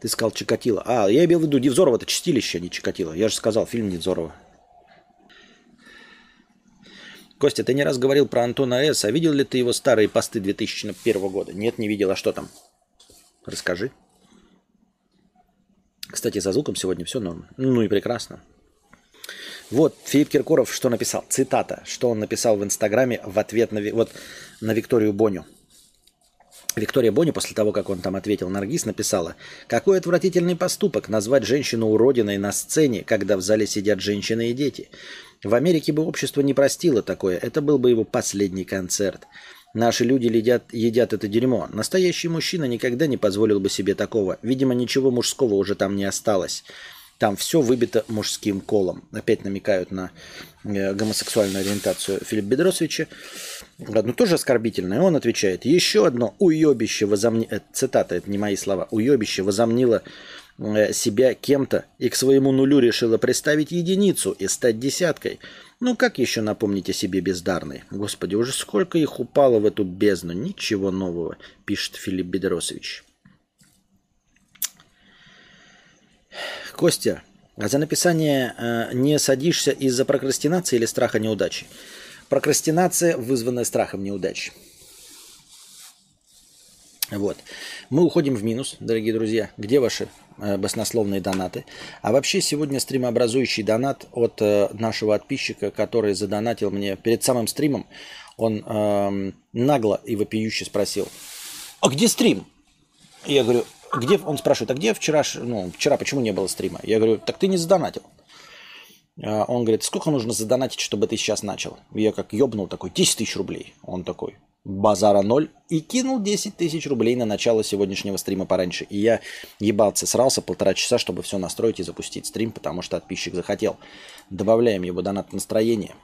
Ты сказал Чикатило. А, я имел в виду Невзорова, это чистилище, а не Чикатило. Я же сказал, фильм Невзорова. Костя, ты не раз говорил про Антона С. А видел ли ты его старые посты 2001 года? Нет, не видел. А что там? Расскажи. Кстати, за звуком сегодня все норм. Ну и прекрасно. Вот, Филипп Киркоров что написал? Цитата. Что он написал в Инстаграме в ответ на, вот, на Викторию Боню. Виктория Бони, после того, как он там ответил Наргиз, написала, «Какой отвратительный поступок назвать женщину уродиной на сцене, когда в зале сидят женщины и дети. В Америке бы общество не простило такое, это был бы его последний концерт. Наши люди едят, едят это дерьмо. Настоящий мужчина никогда не позволил бы себе такого. Видимо, ничего мужского уже там не осталось. Там все выбито мужским колом. Опять намекают на э, гомосексуальную ориентацию Филиппа Бедросовича. Ну, тоже оскорбительное. Он отвечает. Еще одно уебище возомнило... Э, цитата, это не мои слова. Уебище возомнило себя кем-то и к своему нулю решила приставить единицу и стать десяткой. Ну как еще напомнить о себе бездарной? Господи, уже сколько их упало в эту бездну. Ничего нового, пишет Филипп Бедросович. Костя, а за написание э, не садишься из-за прокрастинации или страха неудачи? Прокрастинация, вызванная страхом неудачи. Вот. Мы уходим в минус, дорогие друзья. Где ваши э, баснословные донаты? А вообще сегодня стримообразующий донат от э, нашего подписчика, который задонатил мне перед самым стримом. Он э, нагло и вопиюще спросил, а где стрим? Я говорю, где, он спрашивает, а где вчера, ну, вчера почему не было стрима? Я говорю, так ты не задонатил. Он говорит, сколько нужно задонатить, чтобы ты сейчас начал? Я как ёбнул такой, 10 тысяч рублей. Он такой, базара ноль, и кинул 10 тысяч рублей на начало сегодняшнего стрима пораньше. И я ебался, срался полтора часа, чтобы все настроить и запустить стрим, потому что подписчик захотел. Добавляем его донат настроение.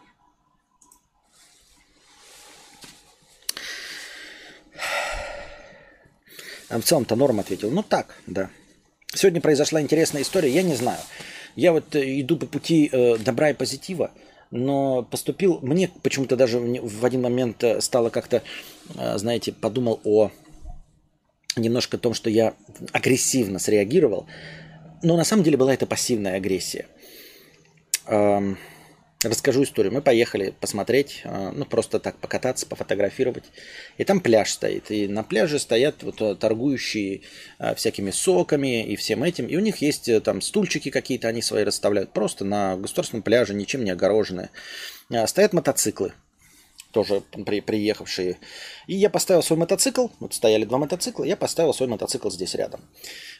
А в целом-то норм ответил. Ну так, да. Сегодня произошла интересная история, я не знаю. Я вот э, иду по пути э, добра и позитива, но поступил, мне почему-то даже в один момент э, стало как-то, э, знаете, подумал о немножко том, что я агрессивно среагировал, но на самом деле была это пассивная агрессия. Расскажу историю. Мы поехали посмотреть, э, ну просто так покататься, пофотографировать. И там пляж стоит. И на пляже стоят вот э, торгующие э, всякими соками и всем этим. И у них есть там стульчики какие-то, они свои расставляют. Просто на государственном пляже, ничем не огороженные. Стоят мотоциклы тоже при, приехавшие. И я поставил свой мотоцикл, вот стояли два мотоцикла, я поставил свой мотоцикл здесь рядом.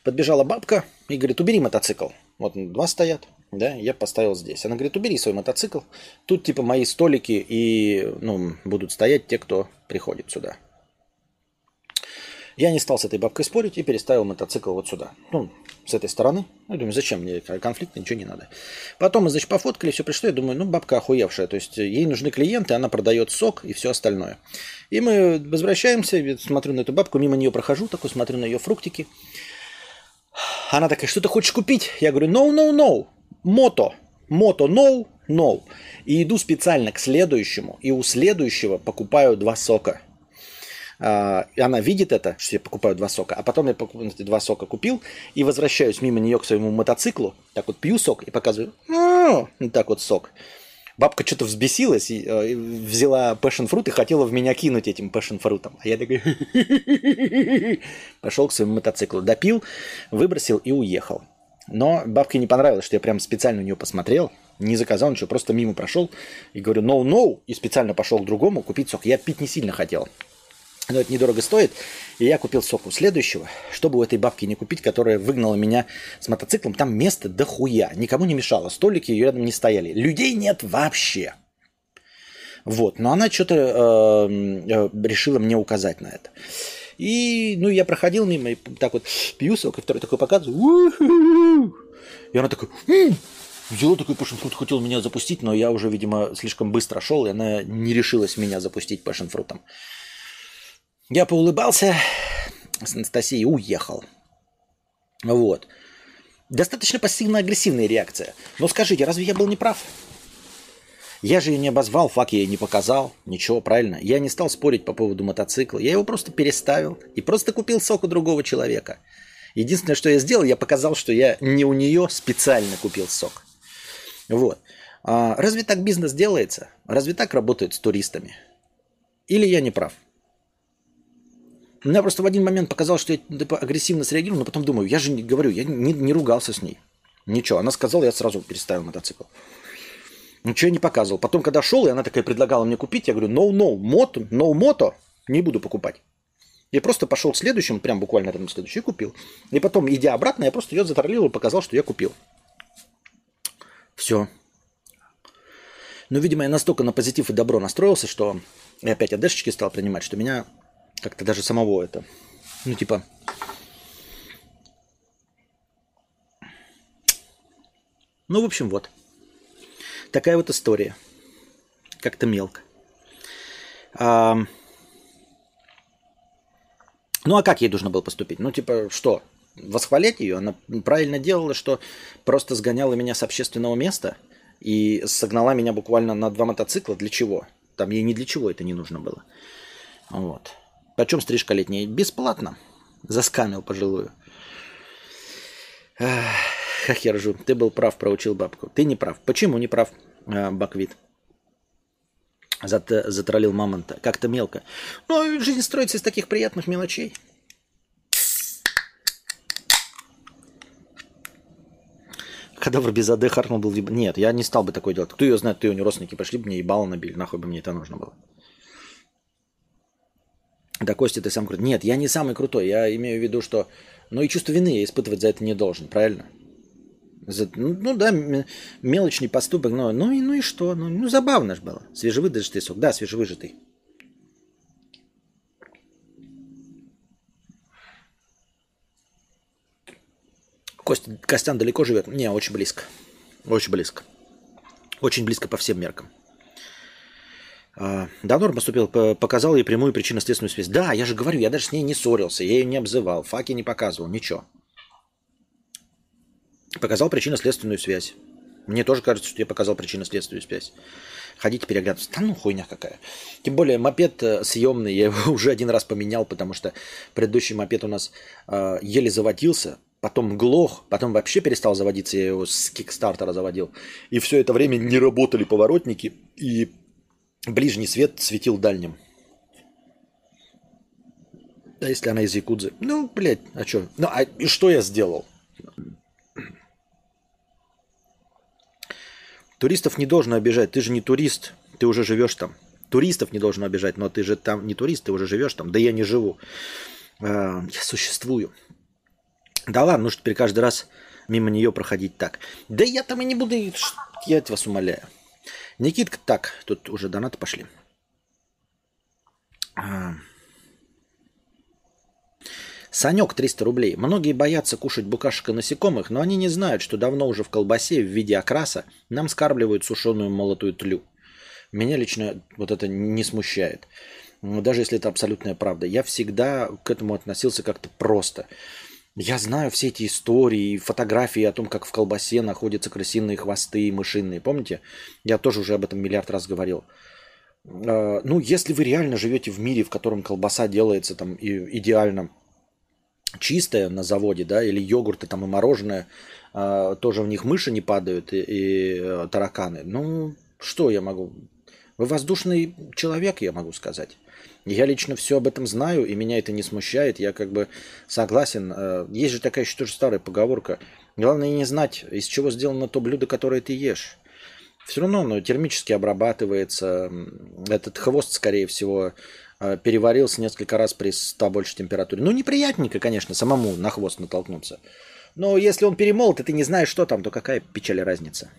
Подбежала бабка и говорит, убери мотоцикл. Вот два стоят, да, я поставил здесь. Она говорит, убери свой мотоцикл. Тут типа мои столики и, ну, будут стоять те, кто приходит сюда. Я не стал с этой бабкой спорить и переставил мотоцикл вот сюда. Ну, с этой стороны. Я думаю, зачем мне конфликт, ничего не надо. Потом мы, значит, пофоткали, все пришло. Я думаю, ну, бабка охуевшая. То есть ей нужны клиенты, она продает сок и все остальное. И мы возвращаемся, смотрю на эту бабку, мимо нее прохожу, такой смотрю на ее фруктики. Она такая, что ты хочешь купить? Я говорю, no, no, no, мото, мото, no, no. И иду специально к следующему, и у следующего покупаю два сока – а, и она видит это, что я покупаю два сока, а потом я эти два сока купил и возвращаюсь мимо нее к своему мотоциклу, так вот пью сок и показываю, вот так вот сок. Бабка что-то взбесилась и э, взяла passion fruit и хотела в меня кинуть этим fruit. А я такой (laughs) пошел к своему мотоциклу, допил, выбросил и уехал. Но бабке не понравилось, что я прям специально у нее посмотрел, не заказал ничего, просто мимо прошел и говорю no, no, и специально пошел к другому купить сок. Я пить не сильно хотел. Но это недорого стоит. И я купил соку следующего, чтобы у этой бабки не купить, которая выгнала меня с мотоциклом. Там место дохуя. Никому не мешало. Столики ее рядом не стояли. Людей нет вообще. Вот. Но она что-то э, э, решила мне указать на это. И, ну, я проходил мимо и так вот пью сок, и второй такой показываю. И она такой, взяла такой passion fruit, хотел меня запустить, но я уже, видимо, слишком быстро шел, и она не решилась меня запустить fruit. Я поулыбался с Анастасией уехал. Вот. Достаточно пассивно-агрессивная реакция. Но скажите, разве я был неправ? Я же ее не обозвал, фак я ей не показал, ничего, правильно. Я не стал спорить по поводу мотоцикла. Я его просто переставил и просто купил сок у другого человека. Единственное, что я сделал, я показал, что я не у нее специально купил сок. Вот. А разве так бизнес делается? Разве так работает с туристами? Или я не прав? Меня просто в один момент показалось, что я типа, агрессивно среагировал, но потом думаю, я же не говорю, я не, не ругался с ней. Ничего, она сказала, я сразу переставил мотоцикл. Ничего не показывал. Потом, когда шел, и она такая предлагала мне купить, я говорю, no, no, мото, no, мото, не буду покупать. Я просто пошел к следующему, прям буквально рядом следующий, купил. И потом, идя обратно, я просто ее затроллил и показал, что я купил. Все. Но, видимо, я настолько на позитив и добро настроился, что я опять одешечки стал принимать, что меня как-то даже самого это. Ну, типа... Ну, в общем, вот. Такая вот история. Как-то мелко. А... Ну, а как ей нужно было поступить? Ну, типа, что? Восхвалять ее? Она правильно делала, что просто сгоняла меня с общественного места и согнала меня буквально на два мотоцикла. Для чего? Там ей ни для чего это не нужно было. Вот. Почем стрижка летняя? Бесплатно. Заскамил пожилую. Ах, как я ржу. Ты был прав, проучил бабку. Ты не прав. Почему не прав, а, Баквит? Зат, затроллил мамонта. Как-то мелко. Ну, жизнь строится из таких приятных мелочей. Кадавр без АД харкнул был... Нет, я не стал бы такое делать. Кто ее знает, кто ее не родственники пошли бы мне ебало набили. Нахуй бы мне это нужно было. Да, Костя, ты сам крутой. Нет, я не самый крутой. Я имею в виду, что... Ну и чувство вины я испытывать за это не должен, правильно? За, ну, ну да, мелочный поступок, но ну и, ну и что? Ну, ну забавно же было. Свежевыжатый сок. Да, свежевыжатый. Костя, Костян далеко живет? Не, очень близко. Очень близко. Очень близко по всем меркам. А, да, норм поступил, показал ей прямую причинно-следственную связь. Да, я же говорю, я даже с ней не ссорился, я ее не обзывал, факи не показывал, ничего. Показал причинно-следственную связь. Мне тоже кажется, что я показал причинно-следственную связь. Ходите переглядываться. Да ну хуйня какая. Тем более мопед э, съемный, я его (laughs) уже один раз поменял, потому что предыдущий мопед у нас э, еле заводился, потом глох, потом вообще перестал заводиться, я его с кикстартера заводил. И все это время не работали поворотники, и ближний свет светил дальним. А если она из Якудзы? Ну, блядь, а что? Ну, а и что я сделал? Туристов не должно обижать. Ты же не турист, ты уже живешь там. Туристов не должен обижать, но ты же там не турист, ты уже живешь там. Да я не живу. А, я существую. Да ладно, ну теперь каждый раз мимо нее проходить так. Да я там и не буду, я вас умоляю. Никитка, так, тут уже донаты пошли. Санек 300 рублей. Многие боятся кушать букашек и насекомых, но они не знают, что давно уже в колбасе в виде окраса нам скармливают сушеную молотую тлю. Меня лично вот это не смущает. Даже если это абсолютная правда. Я всегда к этому относился как-то просто. Я знаю все эти истории, фотографии о том, как в колбасе находятся крысиные хвосты мышиные. Помните? Я тоже уже об этом миллиард раз говорил. А, ну, если вы реально живете в мире, в котором колбаса делается там идеально чистое на заводе, да, или йогурты там и мороженое, э, тоже в них мыши не падают и, и э, тараканы. Ну, что я могу? Вы воздушный человек, я могу сказать. Я лично все об этом знаю, и меня это не смущает. Я как бы согласен. Э, есть же такая еще тоже старая поговорка. Главное не знать, из чего сделано то блюдо, которое ты ешь. Все равно оно термически обрабатывается. Этот хвост, скорее всего, переварился несколько раз при 100 больше температуре. Ну, неприятненько, конечно, самому на хвост натолкнуться. Но если он перемолот, и ты не знаешь, что там, то какая печаль разница?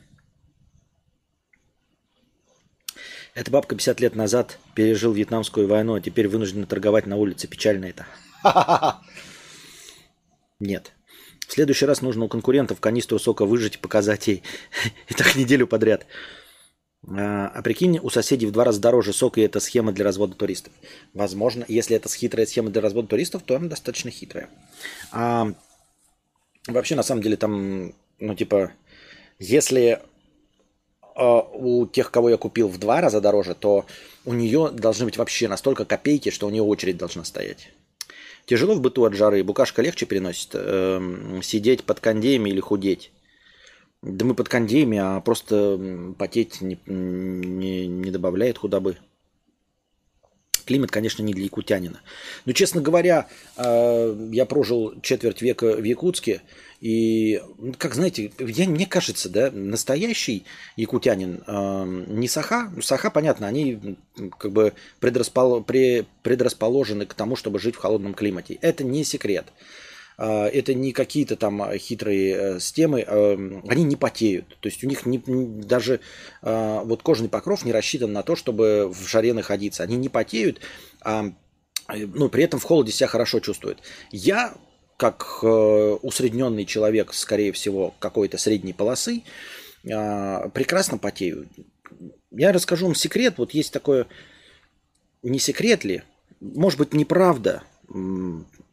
Эта бабка 50 лет назад пережил вьетнамскую войну, а теперь вынуждена торговать на улице. Печально это. (laughs) Нет. В следующий раз нужно у конкурентов канистру сока выжать и показать ей. (laughs) И так неделю подряд. А, а прикинь, у соседей в два раза дороже сок, и это схема для развода туристов. Возможно, если это хитрая схема для развода туристов, то она достаточно хитрая. А вообще, на самом деле, там, ну, типа, если а, у тех, кого я купил в два раза дороже, то у нее должны быть вообще настолько копейки, что у нее очередь должна стоять. Тяжело в быту от жары. Букашка легче переносит. Э, сидеть под кондеями или худеть. Да мы под кондеями, а просто потеть не, не, не добавляет куда бы. Климат, конечно, не для якутянина. Но, честно говоря, э, я прожил четверть века в Якутске, и, как знаете, я, мне кажется, да, настоящий якутянин э, не саха, саха, понятно, они как бы предрасположены к тому, чтобы жить в холодном климате. Это не секрет. А, это не какие-то там хитрые э, системы, а, они не потеют. То есть у них не, даже а, вот кожаный покров не рассчитан на то, чтобы в жаре находиться. Они не потеют, а ну, при этом в холоде себя хорошо чувствуют. Я, как э, усредненный человек, скорее всего, какой-то средней полосы, прекрасно потею. Я расскажу вам секрет. Вот есть такое, не секрет ли, может быть, неправда,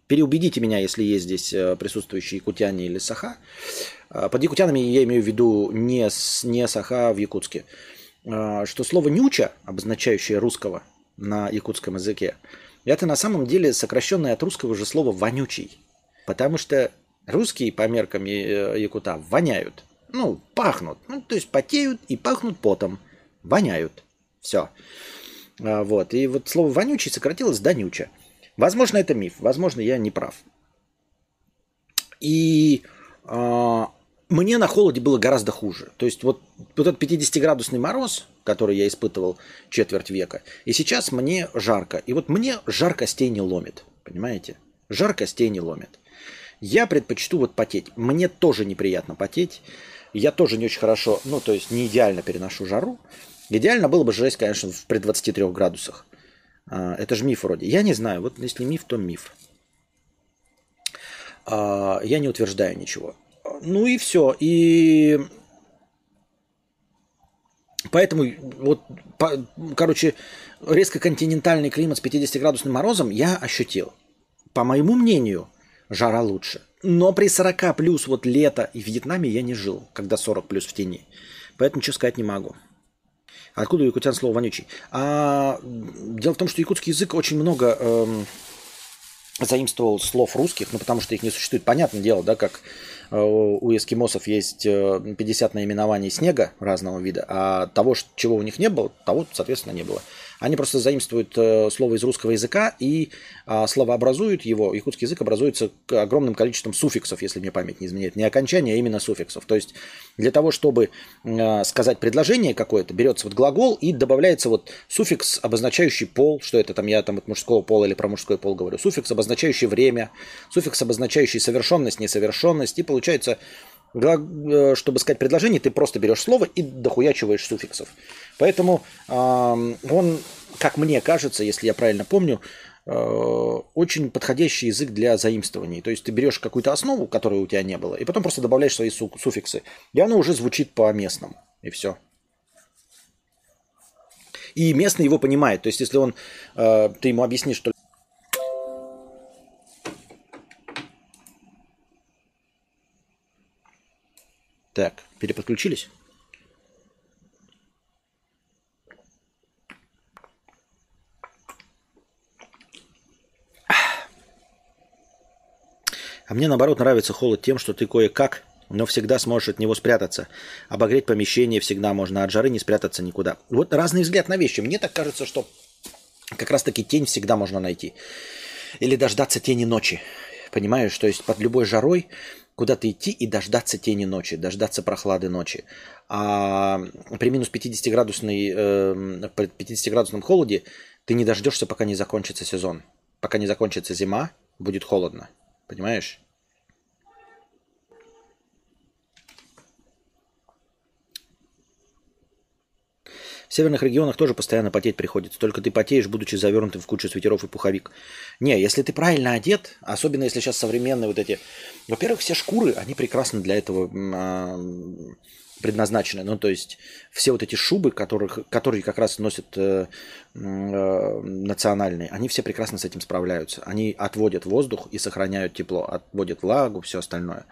Переубедите меня, если есть здесь э, присутствующие якутяне или саха. А, под якутянами я имею в виду не, не саха в Якутске. А, что слово «нюча», обозначающее русского на якутском языке, это на самом деле сокращенное от русского же слова «вонючий». Потому что русские по меркам э, якута воняют. Ну, пахнут. Ну, то есть потеют и пахнут потом. Воняют. Все. А, вот. И вот слово «вонючий» сократилось до «нюча». Возможно, это миф, возможно, я не прав. И э, мне на холоде было гораздо хуже. То есть вот, вот этот 50-градусный мороз, который я испытывал четверть века, и сейчас мне жарко. И вот мне жар костей не ломит, понимаете? Жар костей не ломит. Я предпочту вот потеть. Мне тоже неприятно потеть. Я тоже не очень хорошо, ну, то есть не идеально переношу жару. Идеально было бы жесть, конечно, при 23 градусах. А, это же миф вроде. Я не знаю. Вот если миф, то миф. А, я не утверждаю ничего. Ну и все. И поэтому вот, короче, резко континентальный климат с 50-градусным морозом я ощутил. По моему мнению, жара лучше. Но при 40 плюс вот лето и в Вьетнаме я не жил, когда 40 плюс в тени. Поэтому ничего сказать не могу. Откуда у якутян слово вонючий? А, дело в том, что якутский язык очень много эм, заимствовал слов русских, ну потому что их не существует. Понятное дело, да, как э, у эскимосов есть 50 э, наименований снега разного вида, а того, чего у них не было, того, соответственно, не было. Они просто заимствуют э, слово из русского языка и а, словообразуют его. Якутский язык образуется огромным количеством суффиксов, если мне память не изменяет. Не окончания, а именно суффиксов. То есть для того, чтобы э, сказать предложение какое-то, берется вот глагол и добавляется вот суффикс, обозначающий пол, что это там я там от мужского пола или про мужской пол говорю, суффикс, обозначающий время, суффикс, обозначающий совершенность, несовершенность, и получается чтобы сказать предложение, ты просто берешь слово и дохуячиваешь суффиксов. Поэтому он, как мне кажется, если я правильно помню, э, очень подходящий язык для заимствований. То есть ты берешь какую-то основу, которой у тебя не было, и потом просто добавляешь свои суффиксы. И оно уже звучит по-местному. И все. И местный его понимает. То есть если он, э, ты ему объяснишь, что Так, переподключились? А мне наоборот нравится холод тем, что ты кое-как, но всегда сможешь от него спрятаться. Обогреть помещение всегда можно, от жары не спрятаться никуда. Вот разный взгляд на вещи. Мне так кажется, что как раз-таки тень всегда можно найти. Или дождаться тени ночи. Понимаешь, то есть под любой жарой куда-то идти и дождаться тени ночи, дождаться прохлады ночи. А при минус 50-градусной, э, 50-градусном холоде ты не дождешься, пока не закончится сезон. Пока не закончится зима, будет холодно. Понимаешь? В северных регионах тоже постоянно потеть приходится. Только ты потеешь, будучи завернутым в кучу свитеров и пуховик. Не, если ты правильно одет, особенно если сейчас современные вот эти... Во-первых, все шкуры, они прекрасно для этого а, предназначены. Ну, то есть все вот эти шубы, которых, которые как раз носят э, э, национальные, они все прекрасно с этим справляются. Они отводят воздух и сохраняют тепло, отводят влагу, все остальное.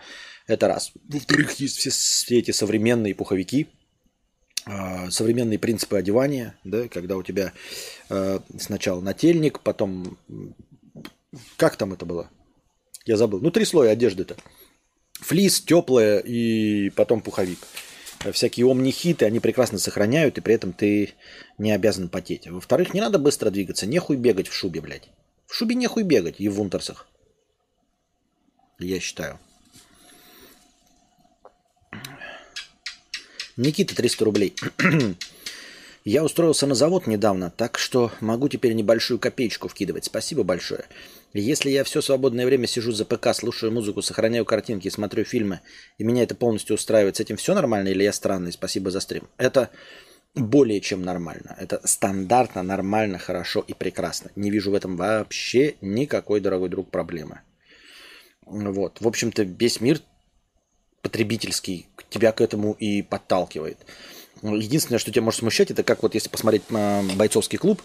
Это раз. Во-вторых, есть все, все эти современные пуховики, современные принципы одевания, да, когда у тебя э, сначала нательник, потом как там это было? Я забыл. Ну, три слоя одежды-то. Флис, теплая и потом пуховик. Всякие омнихиты, они прекрасно сохраняют, и при этом ты не обязан потеть. Во-вторых, не надо быстро двигаться. Нехуй бегать в шубе, блядь. В шубе нехуй бегать и в унтерсах. Я считаю. Никита, 300 рублей. (clears throat) Я устроился на завод недавно, так что могу теперь небольшую копеечку вкидывать. Спасибо большое. Если я все свободное время сижу за ПК, слушаю музыку, сохраняю картинки, смотрю фильмы, и меня это полностью устраивает, с этим все нормально или я странный? Спасибо за стрим. Это более чем нормально. Это стандартно, нормально, хорошо и прекрасно. Не вижу в этом вообще никакой, дорогой друг, проблемы. Вот. В общем-то, весь мир потребительский тебя к этому и подталкивает. Единственное, что тебя может смущать, это как вот если посмотреть бойцовский клуб,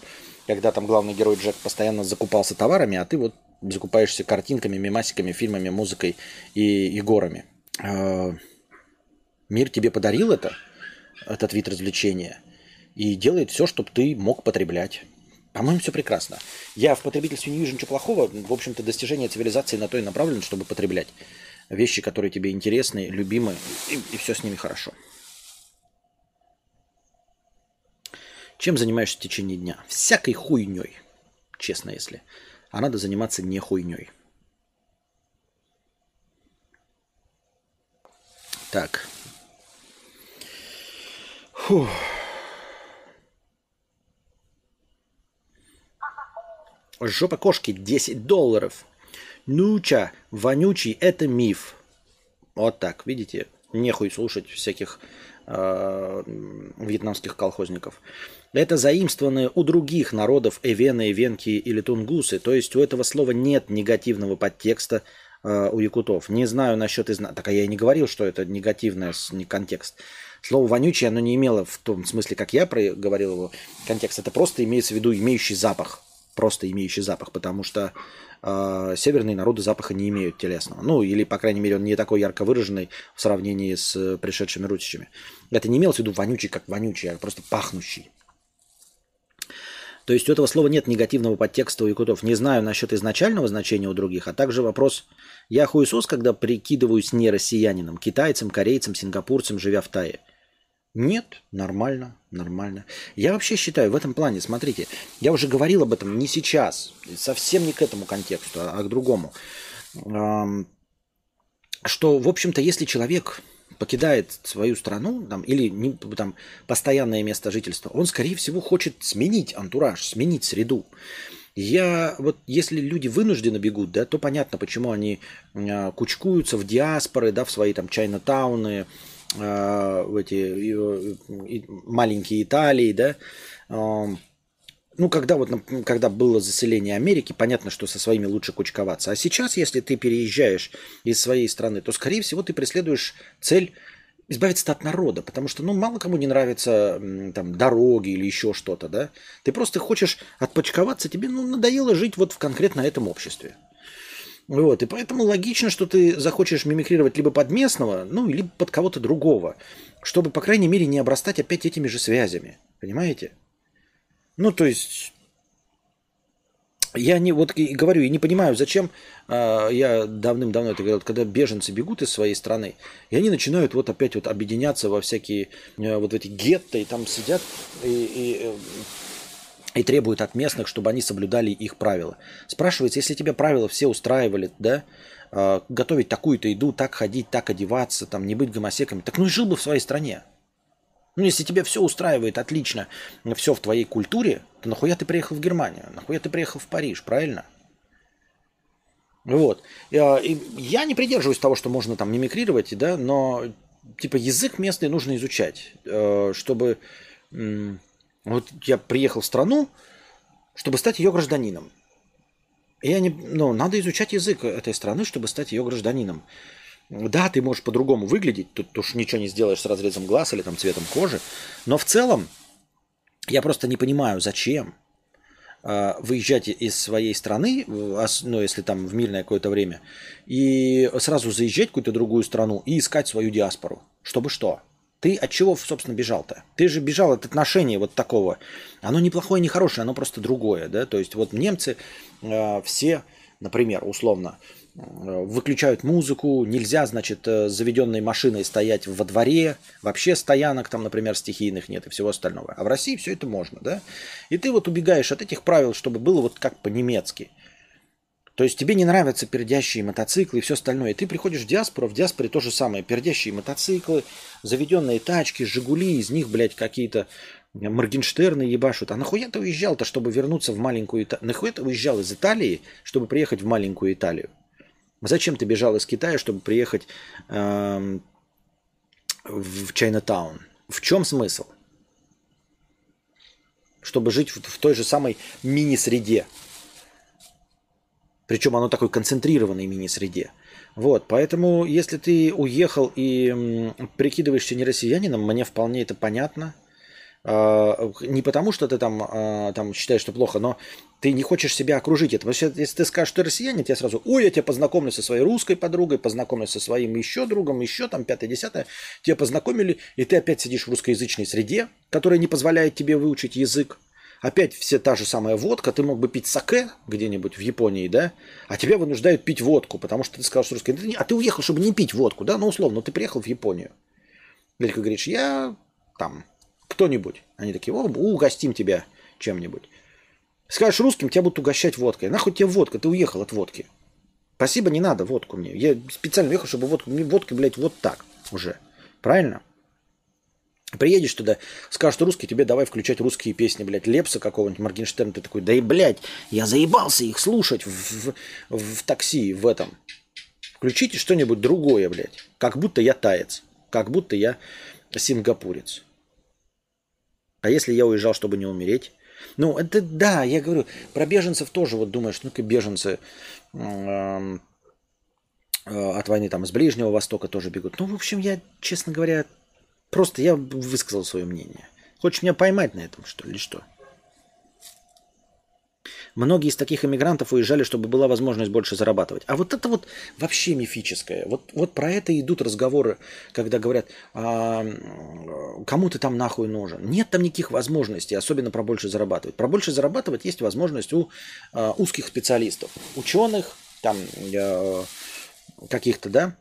когда там главный герой Джек постоянно закупался товарами, а ты вот закупаешься картинками, мемасиками, фильмами, музыкой и Егорами. А, мир тебе подарил это, этот вид развлечения, и делает все, чтобы ты мог потреблять. По-моему, все прекрасно. Я в потребительстве не вижу ничего плохого. В общем-то, достижение цивилизации на то и направлено, чтобы потреблять вещи, которые тебе интересны, любимы, и, и все с ними хорошо. Чем занимаешься в течение дня? Всякой хуйней, честно если. А надо заниматься не хуйней. Так. Фух. Жопа кошки 10 долларов. Нуча, вонючий, это миф. Вот так, видите? Нехуй слушать всяких э, вьетнамских колхозников. Это заимствованные у других народов эвены, эвенки или тунгусы. То есть у этого слова нет негативного подтекста, э, у якутов. Не знаю насчет... Изна... Так а я и не говорил, что это негативный контекст. Слово вонючий, оно не имело в том смысле, как я говорил его контекст. Это просто имеется в виду имеющий запах. Просто имеющий запах, потому что э, северные народы запаха не имеют телесного. Ну, или, по крайней мере, он не такой ярко выраженный в сравнении с пришедшими русичами. Это не имелось в виду вонючий, как вонючий, а просто пахнущий. То есть у этого слова нет негативного подтекста у якутов. Не знаю насчет изначального значения у других, а также вопрос, я хуесос, когда прикидываюсь не россиянином, китайцем, корейцем, сингапурцем, живя в Тае. Нет, нормально, нормально. Я вообще считаю в этом плане, смотрите, я уже говорил об этом не сейчас, совсем не к этому контексту, а к другому. Что, в общем-то, если человек покидает свою страну там, или там, постоянное место жительства, он, скорее всего, хочет сменить антураж, сменить среду. Я вот если люди вынуждены бегут, да, то понятно, почему они э, кучкуются в диаспоры, да, в свои там чайна-тауны, в эти э, маленькие Италии, да. Э, ну, когда вот, когда было заселение Америки, понятно, что со своими лучше кучковаться. А сейчас, если ты переезжаешь из своей страны, то, скорее всего, ты преследуешь цель избавиться от народа, потому что, ну, мало кому не нравятся там дороги или еще что-то, да. Ты просто хочешь отпочковаться, тебе, ну, надоело жить вот в конкретно этом обществе. Вот, и поэтому логично, что ты захочешь мимикрировать либо под местного, ну, либо под кого-то другого, чтобы, по крайней мере, не обрастать опять этими же связями. Понимаете? Ну, то есть, я не вот и говорю, и не понимаю, зачем э, я давным-давно это говорил, когда беженцы бегут из своей страны, и они начинают вот опять вот объединяться во всякие э, вот эти гетто, и там сидят и, и, и требуют от местных, чтобы они соблюдали их правила. Спрашивается, если тебя правила все устраивали, да, э, готовить такую-то еду, так ходить, так одеваться, там, не быть гомосеками, так ну и жил бы в своей стране. Ну, если тебя все устраивает отлично, все в твоей культуре, то нахуя ты приехал в Германию? Нахуя ты приехал в Париж, правильно? Вот. А, я не придерживаюсь того, что можно там мимикрировать, да, но типа язык местный нужно изучать, э, чтобы... Вот я приехал в страну, чтобы стать ее гражданином. И я не, ну, надо изучать язык этой страны, чтобы стать ее гражданином. Да, ты можешь по-другому выглядеть, тут уж ничего не сделаешь с разрезом глаз или там цветом кожи, но в целом я просто не понимаю, зачем э, выезжать из своей страны, ну, если там в мирное какое-то время, и сразу заезжать в какую-то другую страну и искать свою диаспору. Чтобы что? Ты от чего, собственно, бежал-то? Ты же бежал от отношения вот такого. Оно не плохое, не хорошее, оно просто другое, да? То есть вот немцы э, все, например, условно, Э, выключают музыку, нельзя, значит, э, заведенной машиной стоять во дворе, вообще стоянок там, например, стихийных нет и всего остального. А в России все это можно, да? И ты вот убегаешь от этих правил, чтобы было вот как по-немецки. То есть тебе не нравятся пердящие мотоциклы и все остальное. И ты приходишь в диаспору, в диаспоре то же самое. Пердящие мотоциклы, заведенные тачки, Жигули, из них, блядь, какие-то Моргенштерны ебашут. А нахуя ты уезжал-то, чтобы вернуться в маленькую Италию? Нахуя ты уезжал из Италии, чтобы приехать в маленькую Италию? Зачем ты бежал из Китая, чтобы приехать э, в Чайнатаун? В чем смысл? Чтобы жить в, в той же самой мини-среде. Причем оно такой концентрированной мини-среде. Вот, поэтому если ты уехал и прикидываешься не россиянином, мне вполне это понятно – а, не потому, что ты там, а, там считаешь, что плохо, но ты не хочешь себя окружить этим. Если ты скажешь, что ты россиянин, тебе сразу, ой, я тебя познакомлю со своей русской подругой, познакомлю со своим еще другом, еще там пятое-десятое. Тебя познакомили, и ты опять сидишь в русскоязычной среде, которая не позволяет тебе выучить язык. Опять все та же самая водка, ты мог бы пить саке где-нибудь в Японии, да, а тебя вынуждают пить водку, потому что ты сказал, что русский. А ты уехал, чтобы не пить водку, да, ну условно, ты приехал в Японию. Ты говоришь, я там кто-нибудь. Они такие, о, угостим тебя чем-нибудь. Скажешь русским, тебя будут угощать водкой. Нахуй тебе водка, ты уехал от водки. Спасибо, не надо водку мне. Я специально уехал, чтобы водку, мне водка, блядь, вот так уже. Правильно? Приедешь туда, скажешь русский, тебе давай включать русские песни, блядь, Лепса какого-нибудь, Моргенштерна, ты такой, да и, блядь, я заебался их слушать в, в, в такси, в этом. Включите что-нибудь другое, блядь, как будто я таец, как будто я сингапурец. А если я уезжал, чтобы не умереть? Ну, это да, я говорю, про беженцев тоже вот думаешь, ну-ка беженцы. Э, от войны там с Ближнего Востока тоже бегут. Ну, в общем, я, честно говоря, просто я высказал свое мнение. Хочешь меня поймать на этом, что ли, или что? Многие из таких иммигрантов уезжали, чтобы была возможность больше зарабатывать. А вот это вот вообще мифическое. Вот, вот про это идут разговоры, когда говорят, а, кому ты там нахуй нужен. Нет там никаких возможностей, особенно про больше зарабатывать. Про больше зарабатывать есть возможность у а, узких специалистов, ученых, там а, каких-то, да,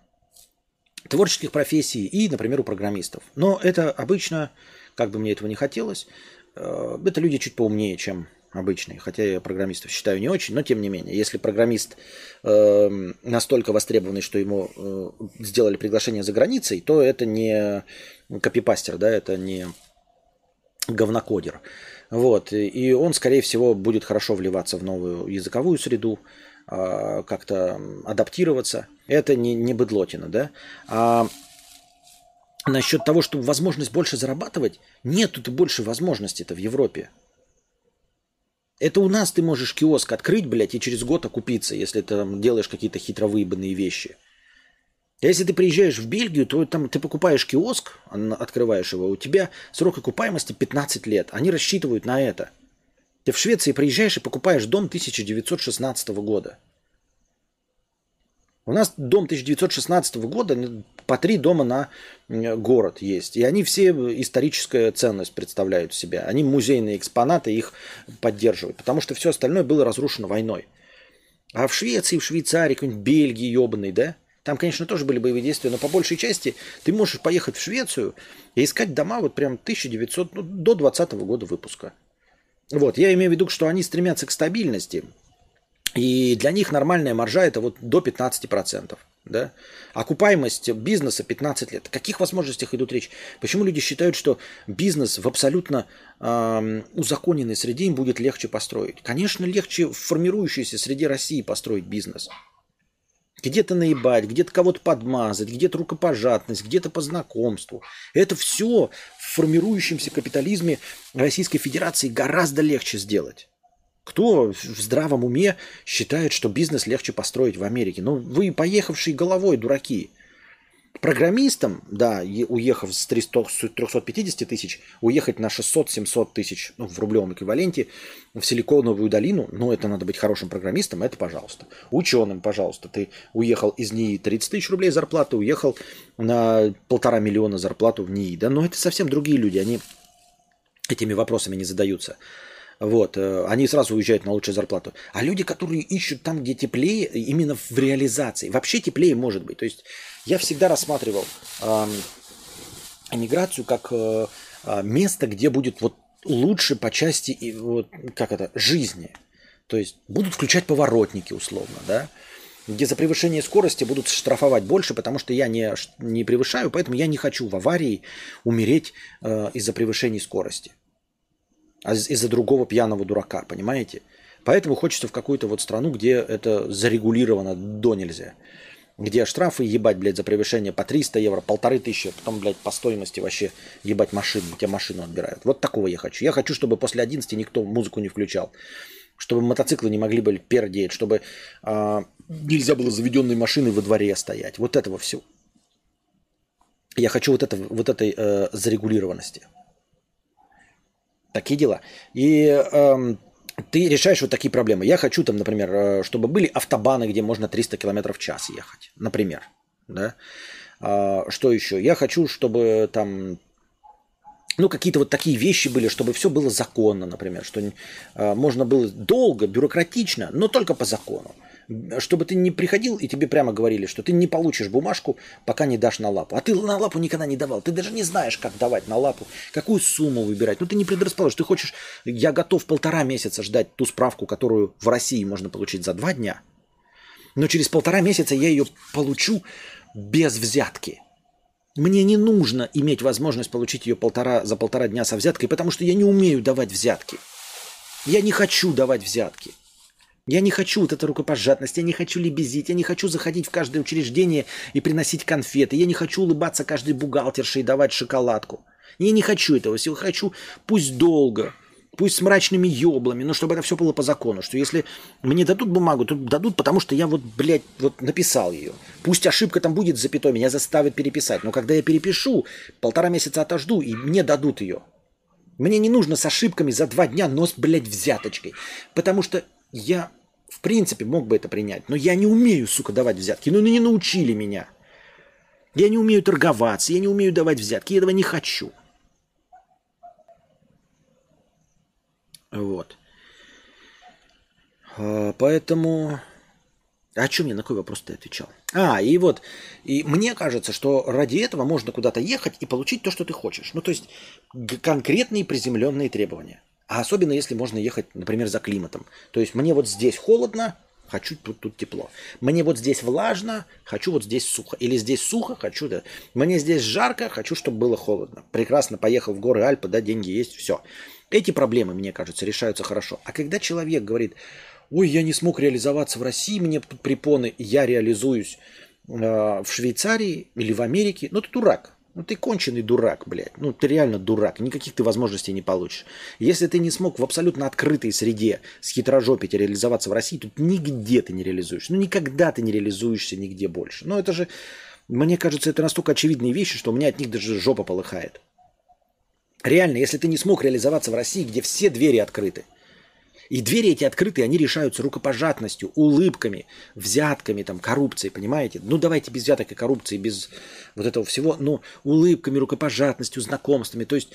творческих профессий и, например, у программистов. Но это обычно, как бы мне этого не хотелось, э, это люди чуть поумнее, чем обычные. Хотя я программистов считаю не очень, но тем не менее. Если программист э, настолько востребованный, что ему э, сделали приглашение за границей, то это не копипастер, да, это не говнокодер. Вот. И он, скорее всего, будет хорошо вливаться в новую языковую среду, как-то адаптироваться. Это не, не быдлотина, да. А насчет того, что возможность больше зарабатывать, нет тут больше возможностей это в Европе. Это у нас ты можешь киоск открыть, блядь, и через год окупиться, если ты там делаешь какие-то хитро выебанные вещи. Если ты приезжаешь в Бельгию, то там ты покупаешь киоск, открываешь его, у тебя срок окупаемости 15 лет. Они рассчитывают на это. Ты в Швеции приезжаешь и покупаешь дом 1916 года. У нас дом 1916 года, по три дома на город есть. И они все историческая ценность представляют себя. Они музейные экспонаты, их поддерживают. Потому что все остальное было разрушено войной. А в Швеции, в Швейцарии, какой-нибудь Бельгии ебаный, да? Там, конечно, тоже были боевые действия, но по большей части ты можешь поехать в Швецию и искать дома вот прям 1900, ну, до 20 года выпуска. Вот, я имею в виду, что они стремятся к стабильности, и для них нормальная маржа это вот до 15%. Да? Окупаемость бизнеса 15 лет. О каких возможностях идут речь? Почему люди считают, что бизнес в абсолютно э, узаконенной среде им будет легче построить? Конечно, легче в формирующейся среде России построить бизнес. Где-то наебать, где-то кого-то подмазать, где-то рукопожатность, где-то по знакомству. Это все в формирующемся капитализме Российской Федерации гораздо легче сделать. Кто в здравом уме считает, что бизнес легче построить в Америке? Ну, вы поехавшие головой дураки. Программистам, да, уехав с 300, 350 тысяч, уехать на 600-700 тысяч ну, в рублевом эквиваленте в Силиконовую долину, ну, это надо быть хорошим программистом, это пожалуйста. Ученым, пожалуйста, ты уехал из НИИ 30 тысяч рублей зарплаты, уехал на полтора миллиона зарплату в НИИ, да, но это совсем другие люди, они этими вопросами не задаются. Вот, э, они сразу уезжают на лучшую зарплату. А люди, которые ищут там, где теплее, именно в реализации. Вообще теплее может быть. То есть я всегда рассматривал эмиграцию как э, а, место, где будет вот лучше по части вот, как это, жизни. То есть будут включать поворотники условно, да, где за превышение скорости будут штрафовать больше, потому что я не, не превышаю, поэтому я не хочу в аварии умереть э, из-за превышения скорости а из-за другого пьяного дурака, понимаете? Поэтому хочется в какую-то вот страну, где это зарегулировано до нельзя. Где штрафы ебать, блядь, за превышение по 300 евро, полторы тысячи, а потом, блядь, по стоимости вообще ебать машину, тебе машину отбирают. Вот такого я хочу. Я хочу, чтобы после 11 никто музыку не включал. Чтобы мотоциклы не могли бы пердеть, чтобы э, нельзя было заведенной машиной во дворе стоять. Вот этого всего. Я хочу вот, это, вот этой э, зарегулированности. Такие дела. И э, ты решаешь вот такие проблемы. Я хочу там, например, э, чтобы были автобаны, где можно 300 км в час ехать. Например. Да? А, что еще? Я хочу, чтобы там ну, какие-то вот такие вещи были, чтобы все было законно, например, что э, можно было долго, бюрократично, но только по закону чтобы ты не приходил и тебе прямо говорили, что ты не получишь бумажку, пока не дашь на лапу. А ты на лапу никогда не давал. Ты даже не знаешь, как давать на лапу, какую сумму выбирать. Ну, ты не предрасположишь. Ты хочешь, я готов полтора месяца ждать ту справку, которую в России можно получить за два дня. Но через полтора месяца я ее получу без взятки. Мне не нужно иметь возможность получить ее полтора, за полтора дня со взяткой, потому что я не умею давать взятки. Я не хочу давать взятки. Я не хочу вот эту рукопожатность, я не хочу лебезить, я не хочу заходить в каждое учреждение и приносить конфеты, я не хочу улыбаться каждой бухгалтерше и давать шоколадку. Я не хочу этого всего, хочу пусть долго, Пусть с мрачными еблами, но чтобы это все было по закону. Что если мне дадут бумагу, то дадут, потому что я вот, блядь, вот написал ее. Пусть ошибка там будет запятой, меня заставят переписать. Но когда я перепишу, полтора месяца отожду, и мне дадут ее. Мне не нужно с ошибками за два дня, но с, блядь, взяточкой. Потому что я, в принципе, мог бы это принять. Но я не умею, сука, давать взятки. Ну, не научили меня. Я не умею торговаться, я не умею давать взятки, я этого не хочу. Вот. А, поэтому... А о чем я на какой вопрос ты отвечал? А, и вот, и мне кажется, что ради этого можно куда-то ехать и получить то, что ты хочешь. Ну, то есть конкретные приземленные требования. А особенно если можно ехать, например, за климатом. То есть мне вот здесь холодно, хочу тут, тут тепло. Мне вот здесь влажно, хочу вот здесь сухо. Или здесь сухо, хочу, да. Мне здесь жарко, хочу, чтобы было холодно. Прекрасно, поехал в горы Альпы, да, деньги есть, все. Эти проблемы, мне кажется, решаются хорошо. А когда человек говорит, ой, я не смог реализоваться в России, мне тут препоны, я реализуюсь э, в Швейцарии или в Америке, ну ты дурак. Ну ты конченый дурак, блядь. Ну ты реально дурак. Никаких ты возможностей не получишь. Если ты не смог в абсолютно открытой среде с хитрожопить реализоваться в России, тут нигде ты не реализуешь. Ну никогда ты не реализуешься нигде больше. Ну это же, мне кажется, это настолько очевидные вещи, что у меня от них даже жопа полыхает. Реально, если ты не смог реализоваться в России, где все двери открыты, и двери эти открыты, они решаются рукопожатностью, улыбками, взятками, там, коррупцией, понимаете? Ну, давайте без взяток и коррупции, без вот этого всего, но улыбками, рукопожатностью, знакомствами. То есть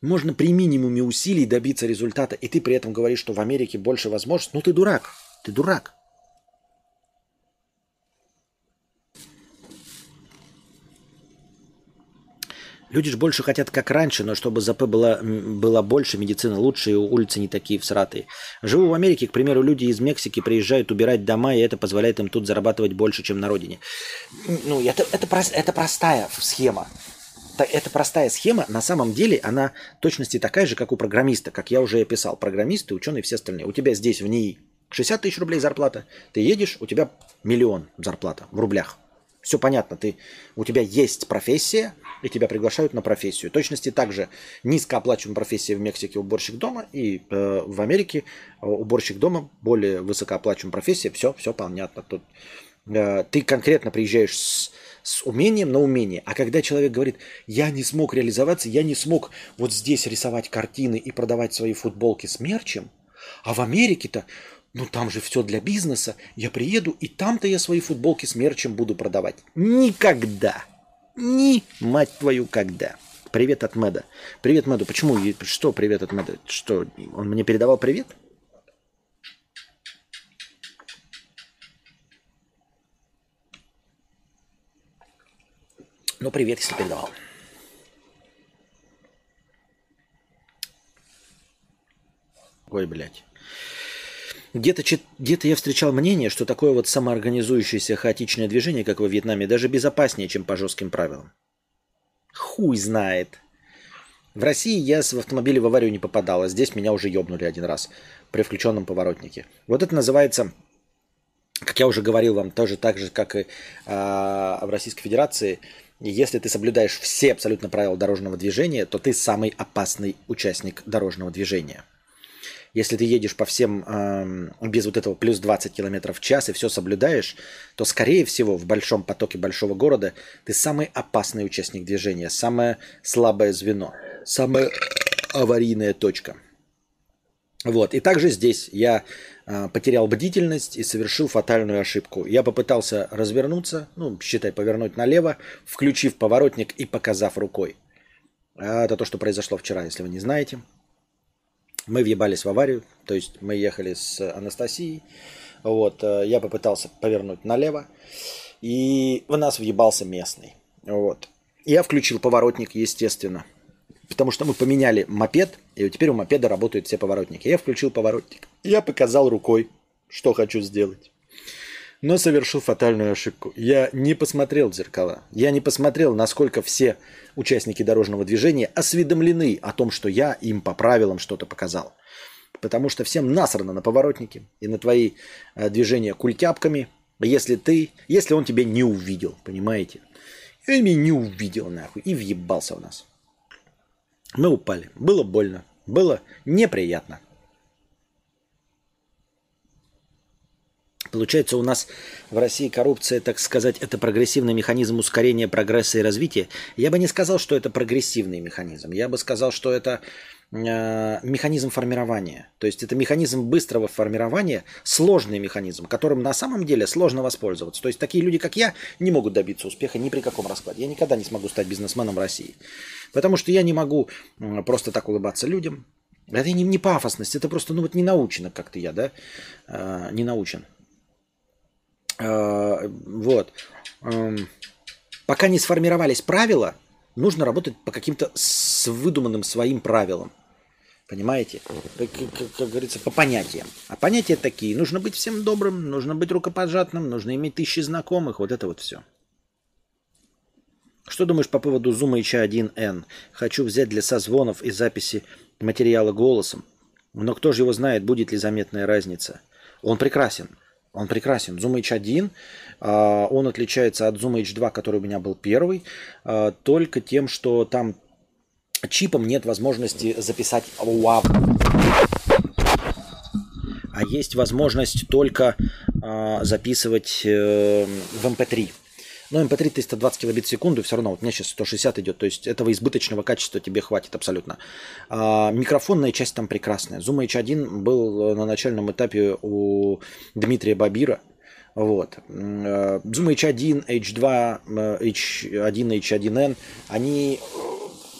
можно при минимуме усилий добиться результата, и ты при этом говоришь, что в Америке больше возможностей. Ну, ты дурак, ты дурак. Люди же больше хотят как раньше, но чтобы ЗП было, было больше, медицина лучше, и улицы не такие всратые. Живу в Америке, к примеру, люди из Мексики приезжают убирать дома, и это позволяет им тут зарабатывать больше, чем на родине. Ну, это, это, это простая схема. Это простая схема, на самом деле она точности такая же, как у программиста, как я уже описал. Программисты, ученые, все остальные. У тебя здесь в НИИ 60 тысяч рублей зарплата, ты едешь, у тебя миллион зарплата в рублях. Все понятно, ты, у тебя есть профессия, и тебя приглашают на профессию. В точности также низкооплачиваемая профессия в Мексике уборщик дома, и э, в Америке э, уборщик дома более высокооплачиваемая профессия. Все, все понятно. Тут э, ты конкретно приезжаешь с, с умением на умение. А когда человек говорит, я не смог реализоваться, я не смог вот здесь рисовать картины и продавать свои футболки с мерчем, а в Америке-то ну там же все для бизнеса. Я приеду, и там-то я свои футболки с мерчем буду продавать. Никогда. Ни, мать твою, когда. Привет от Мэда. Привет, Мэду. Почему? Что привет от Мэда? Что, он мне передавал привет? Ну, привет, если передавал. Ой, блядь. Где-то где я встречал мнение, что такое вот самоорганизующееся хаотичное движение, как во Вьетнаме, даже безопаснее, чем по жестким правилам. Хуй знает. В России я в автомобиле в аварию не попадал, а здесь меня уже ёбнули один раз при включенном поворотнике. Вот это называется, как я уже говорил вам, тоже так же, как и а, в Российской Федерации, если ты соблюдаешь все абсолютно правила дорожного движения, то ты самый опасный участник дорожного движения – если ты едешь по всем э, без вот этого плюс 20 км в час и все соблюдаешь, то, скорее всего, в большом потоке большого города ты самый опасный участник движения, самое слабое звено, самая аварийная точка. Вот. И также здесь я э, потерял бдительность и совершил фатальную ошибку. Я попытался развернуться, ну, считай, повернуть налево, включив поворотник и показав рукой. Это то, что произошло вчера, если вы не знаете. Мы въебались в аварию, то есть мы ехали с Анастасией, вот, э, я попытался повернуть налево, и в нас въебался местный, вот. Я включил поворотник, естественно, потому что мы поменяли мопед, и теперь у мопеда работают все поворотники. Я включил поворотник, я показал рукой, что хочу сделать но совершил фатальную ошибку. Я не посмотрел в зеркала. Я не посмотрел, насколько все участники дорожного движения осведомлены о том, что я им по правилам что-то показал. Потому что всем насрано на поворотники и на твои э, движения культяпками, если ты, если он тебя не увидел, понимаете? И меня не увидел нахуй и въебался у нас. Мы упали. Было больно. Было неприятно. Получается, у нас в России коррупция, так сказать, это прогрессивный механизм ускорения прогресса и развития. Я бы не сказал, что это прогрессивный механизм. Я бы сказал, что это э, механизм формирования. То есть это механизм быстрого формирования, сложный механизм, которым на самом деле сложно воспользоваться. То есть такие люди, как я, не могут добиться успеха ни при каком раскладе. Я никогда не смогу стать бизнесменом России. Потому что я не могу просто так улыбаться людям. Это не, не пафосность, это просто ну, вот не научено как-то я, да, э, не научен. Э, вот. Эм, пока не сформировались правила, нужно работать по каким-то с выдуманным своим правилам. Понимаете? Как, как, как говорится, по понятиям. А понятия такие. Нужно быть всем добрым, нужно быть рукопожатным, нужно иметь тысячи знакомых. Вот это вот все. Что думаешь по поводу Zoom H1N? Хочу взять для созвонов и записи материала голосом. Но кто же его знает, будет ли заметная разница? Он прекрасен. Он прекрасен. Zoom H1, а, он отличается от Zoom H2, который у меня был первый, а, только тем, что там чипом нет возможности записать WAV. А есть возможность только а, записывать э, в MP3. Но MP3 320 килобит в секунду, все равно, вот у меня сейчас 160 идет, то есть этого избыточного качества тебе хватит абсолютно. А, микрофонная часть там прекрасная. Zoom H1 был на начальном этапе у Дмитрия Бабира, вот. Zoom H1, H2, H1, H1N, они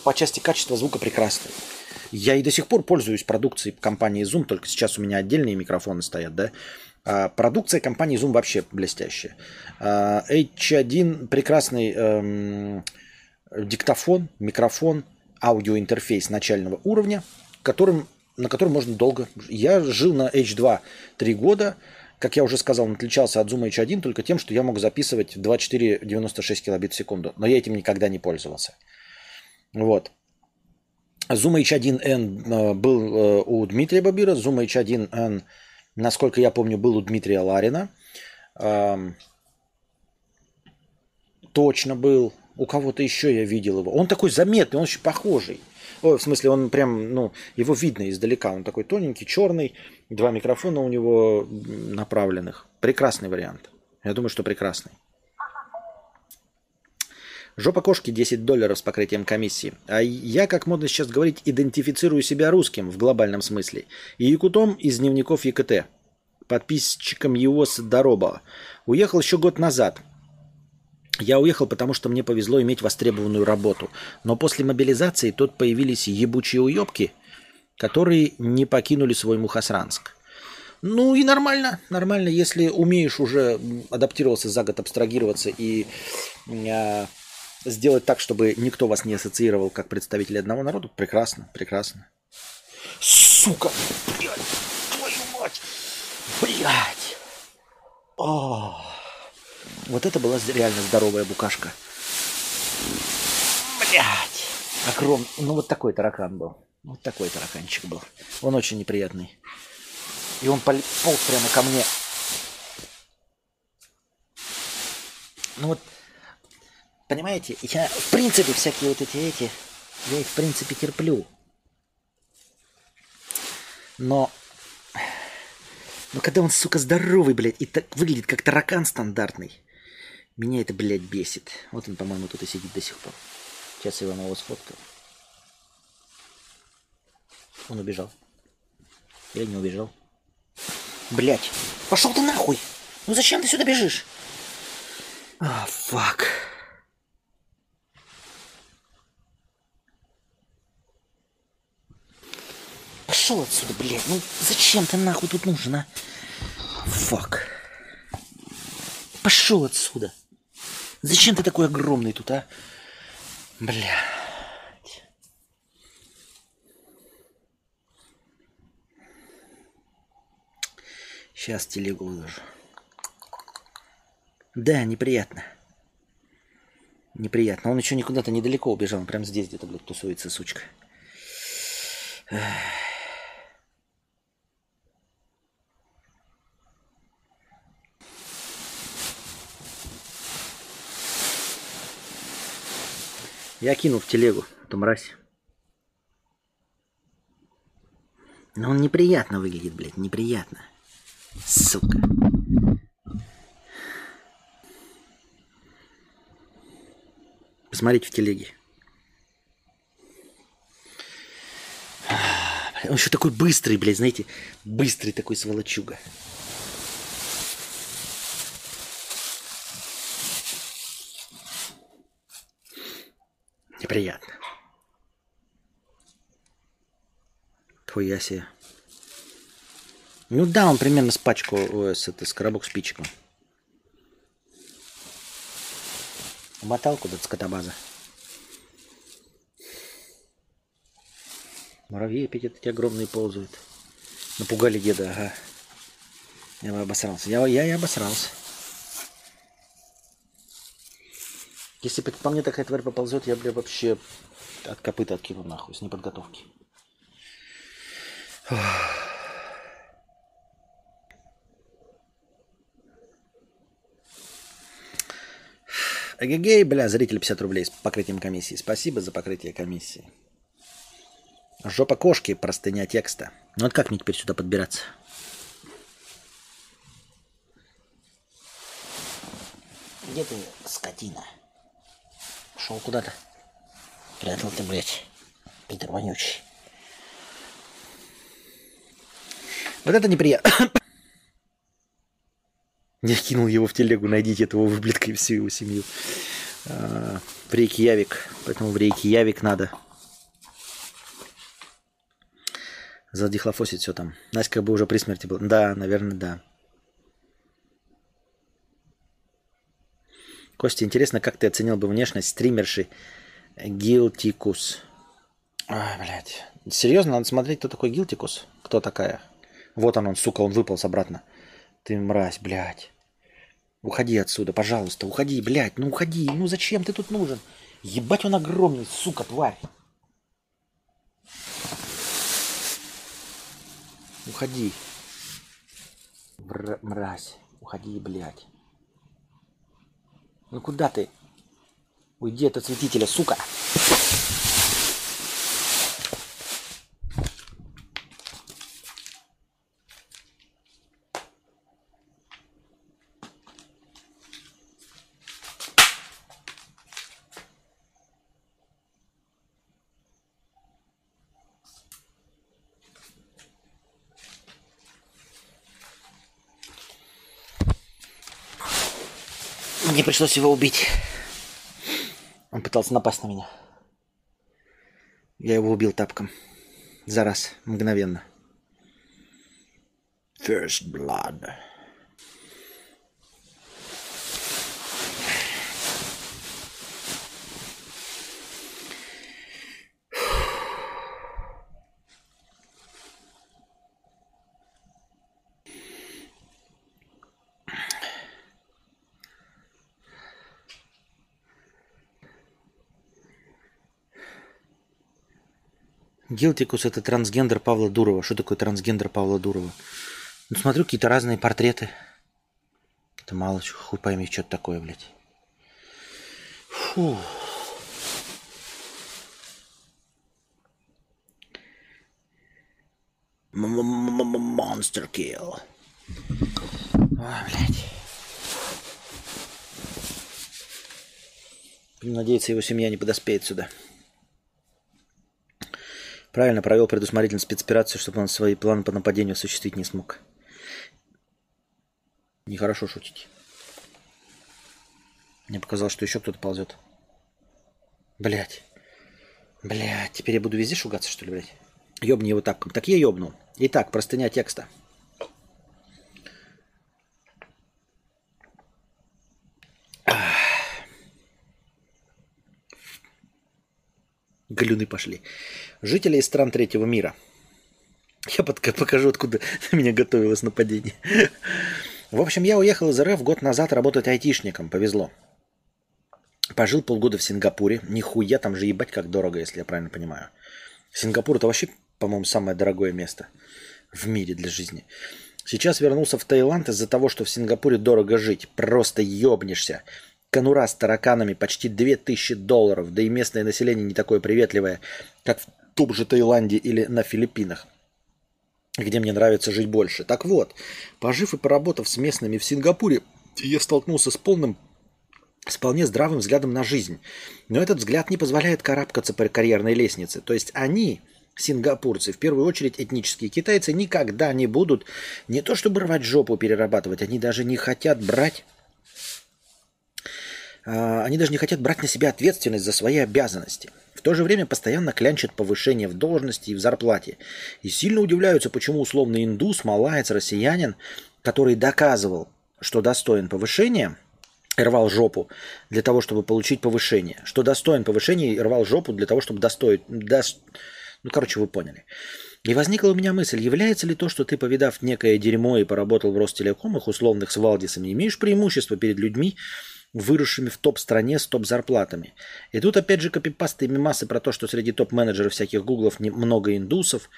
по части качества звука прекрасны. Я и до сих пор пользуюсь продукцией компании Zoom, только сейчас у меня отдельные микрофоны стоят, да. А продукция компании Zoom вообще блестящая. H1 прекрасный эм, диктофон, микрофон, аудиоинтерфейс начального уровня, которым, на котором можно долго... Я жил на H2 три года, как я уже сказал, он отличался от Zoom H1 только тем, что я мог записывать 24-96 килобит в секунду, но я этим никогда не пользовался. Вот. Zoom H1N э, был э, у Дмитрия Бабира, Zoom H1N насколько я помню, был у Дмитрия Ларина. Точно был. У кого-то еще я видел его. Он такой заметный, он очень похожий. Ой, в смысле, он прям, ну, его видно издалека. Он такой тоненький, черный, два микрофона у него направленных. Прекрасный вариант. Я думаю, что прекрасный. Жопа кошки 10 долларов с покрытием комиссии. А я, как модно сейчас говорить, идентифицирую себя русским в глобальном смысле. И якутом из дневников ЕКТ. Подписчиком его Дороба. Уехал еще год назад. Я уехал, потому что мне повезло иметь востребованную работу. Но после мобилизации тут появились ебучие уебки, которые не покинули свой Мухасранск. Ну и нормально, нормально, если умеешь уже адаптироваться за год, абстрагироваться и а, сделать так, чтобы никто вас не ассоциировал как представители одного народа, прекрасно, прекрасно. Сука! Блядь! Твою мать! Блядь! О! Вот это была реально здоровая букашка. Блядь! Огром... Ну вот такой таракан был. Вот такой тараканчик был. Он очень неприятный. И он полз прямо ко мне. Ну вот Понимаете, я в принципе всякие вот эти эти, я их в принципе терплю. Но, но когда он, сука, здоровый, блядь, и так выглядит как таракан стандартный, меня это, блядь, бесит. Вот он, по-моему, тут и сидит до сих пор. Сейчас я вам его сфоткаю. Он убежал. Или не убежал? Блять, пошел ты нахуй! Ну зачем ты сюда бежишь? А, фак. Пошел отсюда, блядь. Ну зачем ты нахуй тут нужен, а? Фак. Пошел отсюда. Зачем ты такой огромный тут, а? Блядь. Сейчас телегу выложу. Да, неприятно. Неприятно. Он еще никуда-то недалеко убежал. Он прям здесь где-то, блядь, тусуется, сучка. Эх. Я кинул в телегу эту мразь. Но он неприятно выглядит, блядь, неприятно. Сука. Посмотрите в телеге. Он еще такой быстрый, блядь, знаете, быстрый такой сволочуга. Неприятно. Хуя себе. Ну да, он примерно с пачку, ой, с, это, с коробок спичек. Мотал куда-то скотобаза. Муравьи опять эти огромные ползают. Напугали деда, ага. Я обосрался. Я, я и обосрался. Если бы по мне такая тварь поползет, я, бля, вообще от копыта откину нахуй, с неподготовки. Эгегей, бля, зритель 50 рублей с покрытием комиссии. Спасибо за покрытие комиссии. Жопа кошки, простыня текста. Ну вот как мне теперь сюда подбираться? Где ты, скотина? Шел куда-то. Прятал ты, блядь. Питер вонючий. Вот это неприятно. (coughs) Я кинул его в телегу, найдите этого выблетка и всю его семью. А, в рейке Явик. Поэтому в рейке Явик надо. Задихлофосить все там. Настя как бы уже при смерти была. Да, наверное, да. Костя, интересно, как ты оценил бы внешность стримерши Гилтикус? А, блядь. Серьезно, надо смотреть, кто такой Гилтикус? Кто такая? Вот он, он, сука, он выполз обратно. Ты мразь, блядь. Уходи отсюда, пожалуйста, уходи, блядь, ну уходи, ну зачем ты тут нужен? Ебать он огромный, сука, тварь. Уходи. Мразь. Уходи, блядь. Ну куда ты? Уйди от осветителя, сука. Мне пришлось его убить. Он пытался напасть на меня. Я его убил тапком. За раз, мгновенно. First blood. Гилтикус это трансгендер Павла Дурова. Что такое трансгендер Павла Дурова? Ну, смотрю, какие-то разные портреты. Это мало хуй пойми, что это такое, блядь. Фу. Monster kill. Ой, блядь. Надеяться, его семья не подоспеет сюда. Правильно провел предусмотрительную спецоперацию, чтобы он свои планы по нападению осуществить не смог. Нехорошо шутить. Мне показалось, что еще кто-то ползет. Блять. Блять, теперь я буду везде шугаться, что ли, блядь? Ёбни его так. Так я ёбну. Итак, простыня текста. Галюны пошли. Жители из стран третьего мира. Я покажу, откуда (laughs) меня готовилось нападение. В общем, я уехал из РФ год назад работать айтишником. Повезло. Пожил полгода в Сингапуре. Нихуя, там же ебать как дорого, если я правильно понимаю. Сингапур это вообще, по-моему, самое дорогое место в мире для жизни. Сейчас вернулся в Таиланд из-за того, что в Сингапуре дорого жить. Просто ебнешься. Конура с тараканами почти 2000 долларов, да и местное население не такое приветливое, как в том же Таиланде или на Филиппинах. где мне нравится жить больше. Так вот, пожив и поработав с местными в Сингапуре, я столкнулся с полным с вполне здравым взглядом на жизнь. Но этот взгляд не позволяет карабкаться по карьерной лестнице. То есть они, сингапурцы, в первую очередь этнические китайцы, никогда не будут не то чтобы рвать жопу перерабатывать, они даже не хотят брать а, они даже не хотят брать на себя ответственность за свои обязанности. В то же время постоянно клянчат повышение в должности и в зарплате. И сильно удивляются, почему условный индус, малаец, россиянин, который доказывал, что достоин повышения, рвал жопу для того, чтобы получить повышение. Что достоин повышения и рвал жопу для того, чтобы достоить... Дос... Ну, короче, вы поняли. И возникла у меня мысль, является ли то, что ты, повидав некое дерьмо и поработал в Ростелекомах, условных с Валдисами, имеешь преимущество перед людьми, выросшими в топ-стране с топ-зарплатами. И тут опять же копипасты и мемасы про то, что среди топ-менеджеров всяких гуглов много индусов.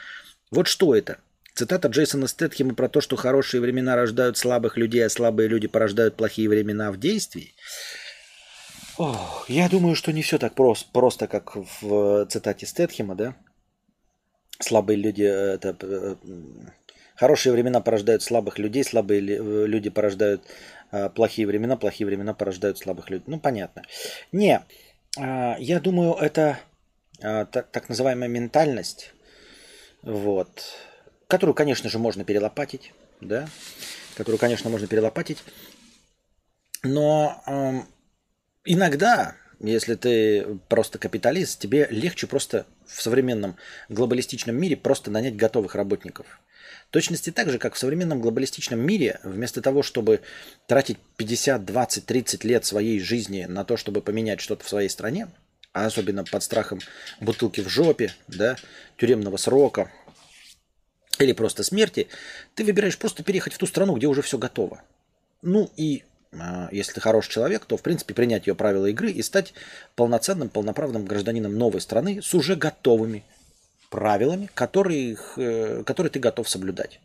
Вот что это? Цитата Джейсона Стэтхема про то, что хорошие времена рождают слабых людей, а слабые люди порождают плохие времена в действии. Ох, я думаю, что не все так просто, просто как в цитате Стэтхема, да? Слабые люди э, это э, Хорошие времена порождают слабых людей, слабые люди порождают плохие времена, плохие времена порождают слабых людей. Ну, понятно. Не, а, я думаю, это а, так, называемая ментальность, вот, которую, конечно же, можно перелопатить, да, которую, конечно, можно перелопатить, но иногда, если ты просто капиталист, тебе легче просто в современном глобалистичном мире просто нанять готовых работников. Точности так же, как в современном глобалистичном мире, вместо того, чтобы тратить 50, 20, 30 лет своей жизни на то, чтобы поменять что-то в своей стране, а особенно под страхом бутылки в жопе, да, тюремного срока или просто смерти, ты выбираешь просто переехать в ту страну, где уже все готово. Ну и а, если ты хороший человек, то, в принципе, принять ее правила игры и стать полноценным, полноправным гражданином новой страны с уже готовыми правилами, которые, э, которые ты готов соблюдать.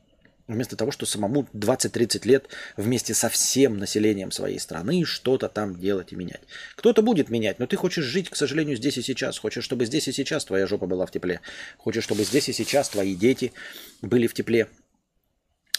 Вместо того, что самому 20-30 лет вместе со всем населением своей страны что-то там делать и менять. Кто-то будет менять, но ты хочешь жить, к сожалению, здесь и сейчас. Хочешь, чтобы здесь и сейчас твоя жопа была в тепле. Хочешь, чтобы здесь и сейчас твои дети были в тепле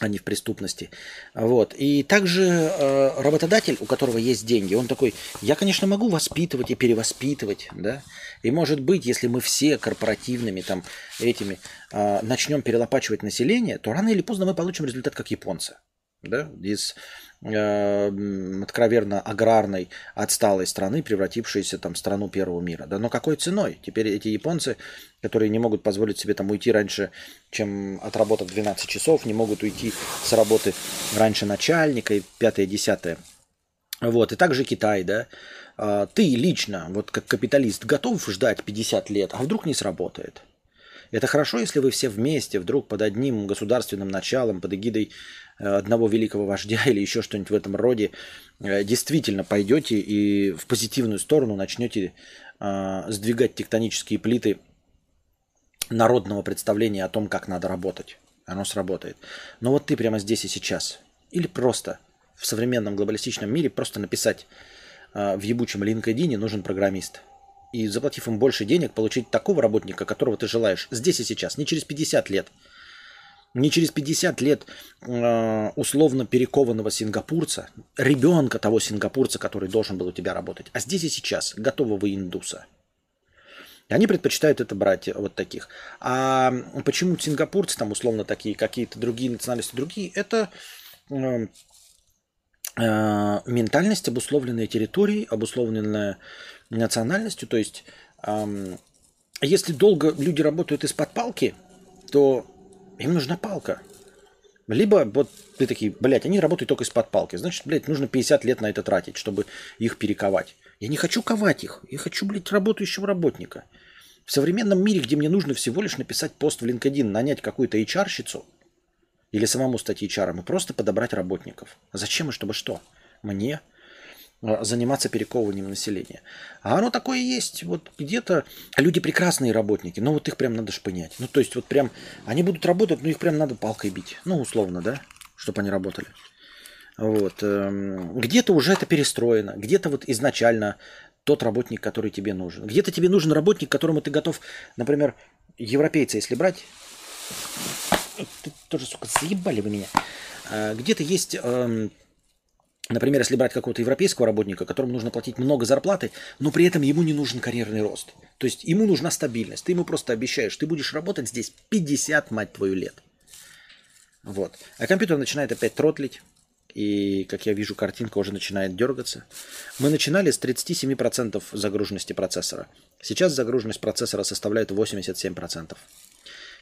а не в преступности. Вот. И также э, работодатель, у которого есть деньги, он такой, я, конечно, могу воспитывать и перевоспитывать, да, и может быть, если мы все корпоративными там этими э, начнем перелопачивать население, то рано или поздно мы получим результат как японцы, да, из откровенно аграрной, отсталой страны, превратившейся там в страну первого мира. Да, но какой ценой? Теперь эти японцы, которые не могут позволить себе там уйти раньше, чем отработав 12 часов, не могут уйти с работы раньше начальника и пятое-десятое. Вот, и также Китай, да. А, ты лично, вот как капиталист, готов ждать 50 лет, а вдруг не сработает? Это хорошо, если вы все вместе, вдруг под одним государственным началом, под эгидой одного великого вождя или еще что-нибудь в этом роде, э, действительно пойдете и в позитивную сторону начнете э, сдвигать тектонические плиты народного представления о том, как надо работать. Оно сработает. Но вот ты прямо здесь и сейчас. Или просто в современном глобалистичном мире просто написать в ебучем LinkedIn нужен программист. И заплатив им больше денег, получить такого работника, которого ты желаешь здесь и сейчас, не через 50 лет – не через 50 лет э, условно перекованного сингапурца, ребенка того сингапурца, который должен был у тебя работать, а здесь и сейчас готового индуса. Они предпочитают это брать вот таких. А почему сингапурцы там условно такие, какие-то другие национальности, другие, это э, э, ментальность, обусловленная территорией, обусловленная национальностью. То есть, э, если долго люди работают из-под палки, то им нужна палка. Либо вот ты такие, блядь, они работают только из-под палки. Значит, блядь, нужно 50 лет на это тратить, чтобы их перековать. Я не хочу ковать их. Я хочу, блядь, работающего работника. В современном мире, где мне нужно всего лишь написать пост в LinkedIn, нанять какую-то HR-щицу или самому стать HR, и просто подобрать работников. Зачем и чтобы что? Мне заниматься перековыванием населения. А оно такое есть. Вот где-то люди прекрасные работники, но вот их прям надо шпынять. Ну, то есть вот прям они будут работать, но их прям надо палкой бить. Ну, условно, да, чтобы они работали. Вот. Эм, где-то уже это перестроено, где-то вот изначально тот работник, который тебе нужен. Где-то тебе нужен работник, которому ты готов, например, европейца, если брать, тоже, сука, заебали вы меня. А, где-то есть, эм, например, если брать какого-то европейского работника, которому нужно платить много зарплаты, но при этом ему не нужен карьерный рост. То есть ему нужна стабильность. Ты ему просто обещаешь, ты будешь работать здесь 50, мать твою, лет. Вот. А компьютер начинает опять тротлить. И, как я вижу, картинка уже начинает дергаться. Мы начинали с 37% загруженности процессора. Сейчас загруженность процессора составляет 87%.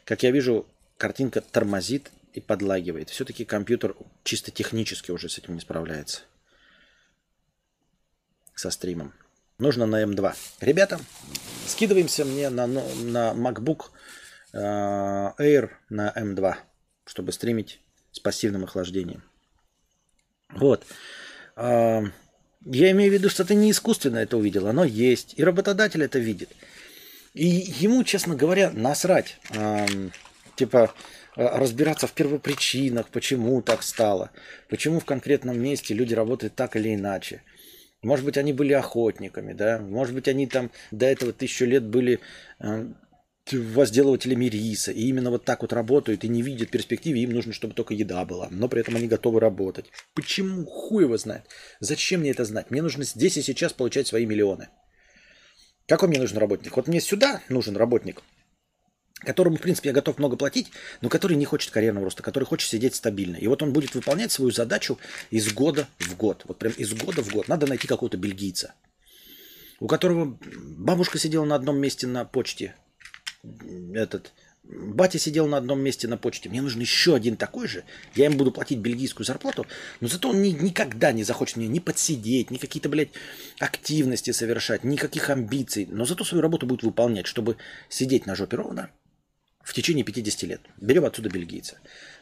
Как я вижу, картинка тормозит и подлагивает. Все-таки компьютер чисто технически уже с этим не справляется. Со стримом. Нужно на M2. Ребята, скидываемся мне на, на MacBook э, Air на M2, чтобы стримить с пассивным охлаждением. Вот. Э, я имею в виду, что ты не искусственно это увидел, оно есть. И работодатель это видит. И ему, честно говоря, насрать. Э, типа, разбираться в первопричинах, почему так стало, почему в конкретном месте люди работают так или иначе. Может быть, они были охотниками, да, может быть, они там до этого тысячу лет были э, возделывателями риса, и именно вот так вот работают и не видят перспективы, им нужно, чтобы только еда была, но при этом они готовы работать. Почему? Хуй его знает. Зачем мне это знать? Мне нужно здесь и сейчас получать свои миллионы. Какой мне нужен работник? Вот мне сюда нужен работник – которому, в принципе, я готов много платить, но который не хочет карьерного роста, который хочет сидеть стабильно. И вот он будет выполнять свою задачу из года в год. Вот прям из года в год. Надо найти какого-то бельгийца, у которого бабушка сидела на одном месте на почте. Этот, батя сидел на одном месте на почте. Мне нужен еще один такой же. Я им буду платить бельгийскую зарплату, но зато он ни, никогда не захочет мне ни подсидеть, ни какие-то, блядь, активности совершать, никаких амбиций. Но зато свою работу будет выполнять, чтобы сидеть на жопе ровно, в течение 50 лет. Берем отсюда бельгийца.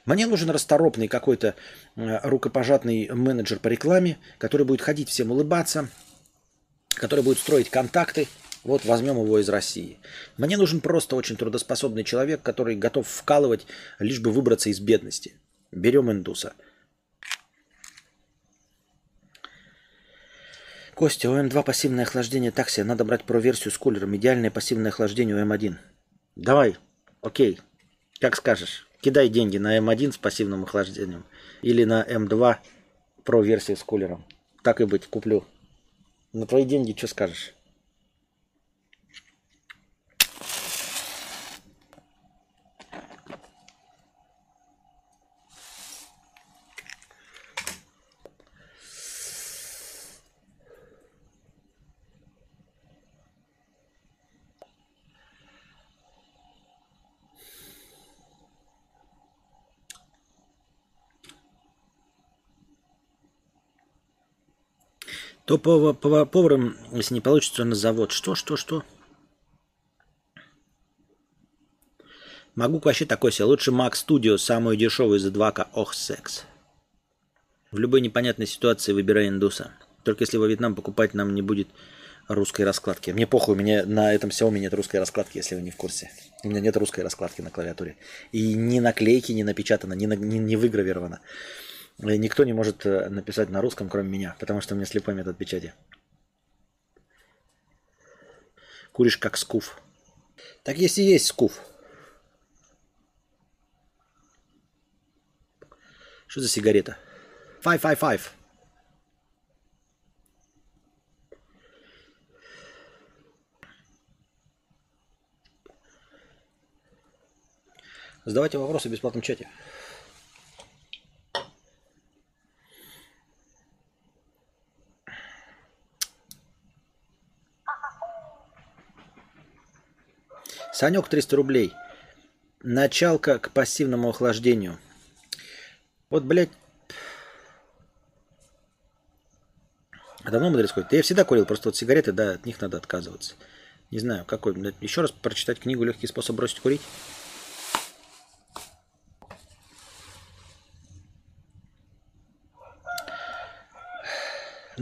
Мне нужен расторопный какой-то э, рукопожатный менеджер по рекламе, который будет ходить всем улыбаться, который будет строить контакты. Вот возьмем его из России. Мне нужен просто очень трудоспособный человек, который готов вкалывать, лишь бы выбраться из бедности. Берем индуса. Костя, у М2 пассивное охлаждение такси. Надо брать про версию с кулером. Идеальное пассивное охлаждение у М1. Давай, Окей, как скажешь. Кидай деньги на М1 с пассивным охлаждением или на М2 про версию с кулером. Так и быть, куплю. На твои деньги что скажешь? То поваром, если не получится, на завод. Что, что, что? Могу вообще такой себе. Лучше Mac Studio, самую дешевую за 2К. Ох, секс. В любой непонятной ситуации выбирай индуса. Только если во Вьетнам покупать нам не будет русской раскладки. Мне похуй, у меня на этом Xiaomi нет русской раскладки, если вы не в курсе. У меня нет русской раскладки на клавиатуре. И ни наклейки не напечатано, ни, на, ни, не выгравировано. Никто не может э, написать на русском, кроме меня, потому что у меня слепой метод печати. Куришь как скуф. Так если есть скуф. Что за сигарета? Five, five, five. Задавайте вопросы в бесплатном чате. Санек 300 рублей. Началка к пассивному охлаждению. Вот, блядь. А давно мудрец ходит? Да я всегда курил, просто вот сигареты, да, от них надо отказываться. Не знаю, какой. Еще раз прочитать книгу «Легкий способ бросить курить».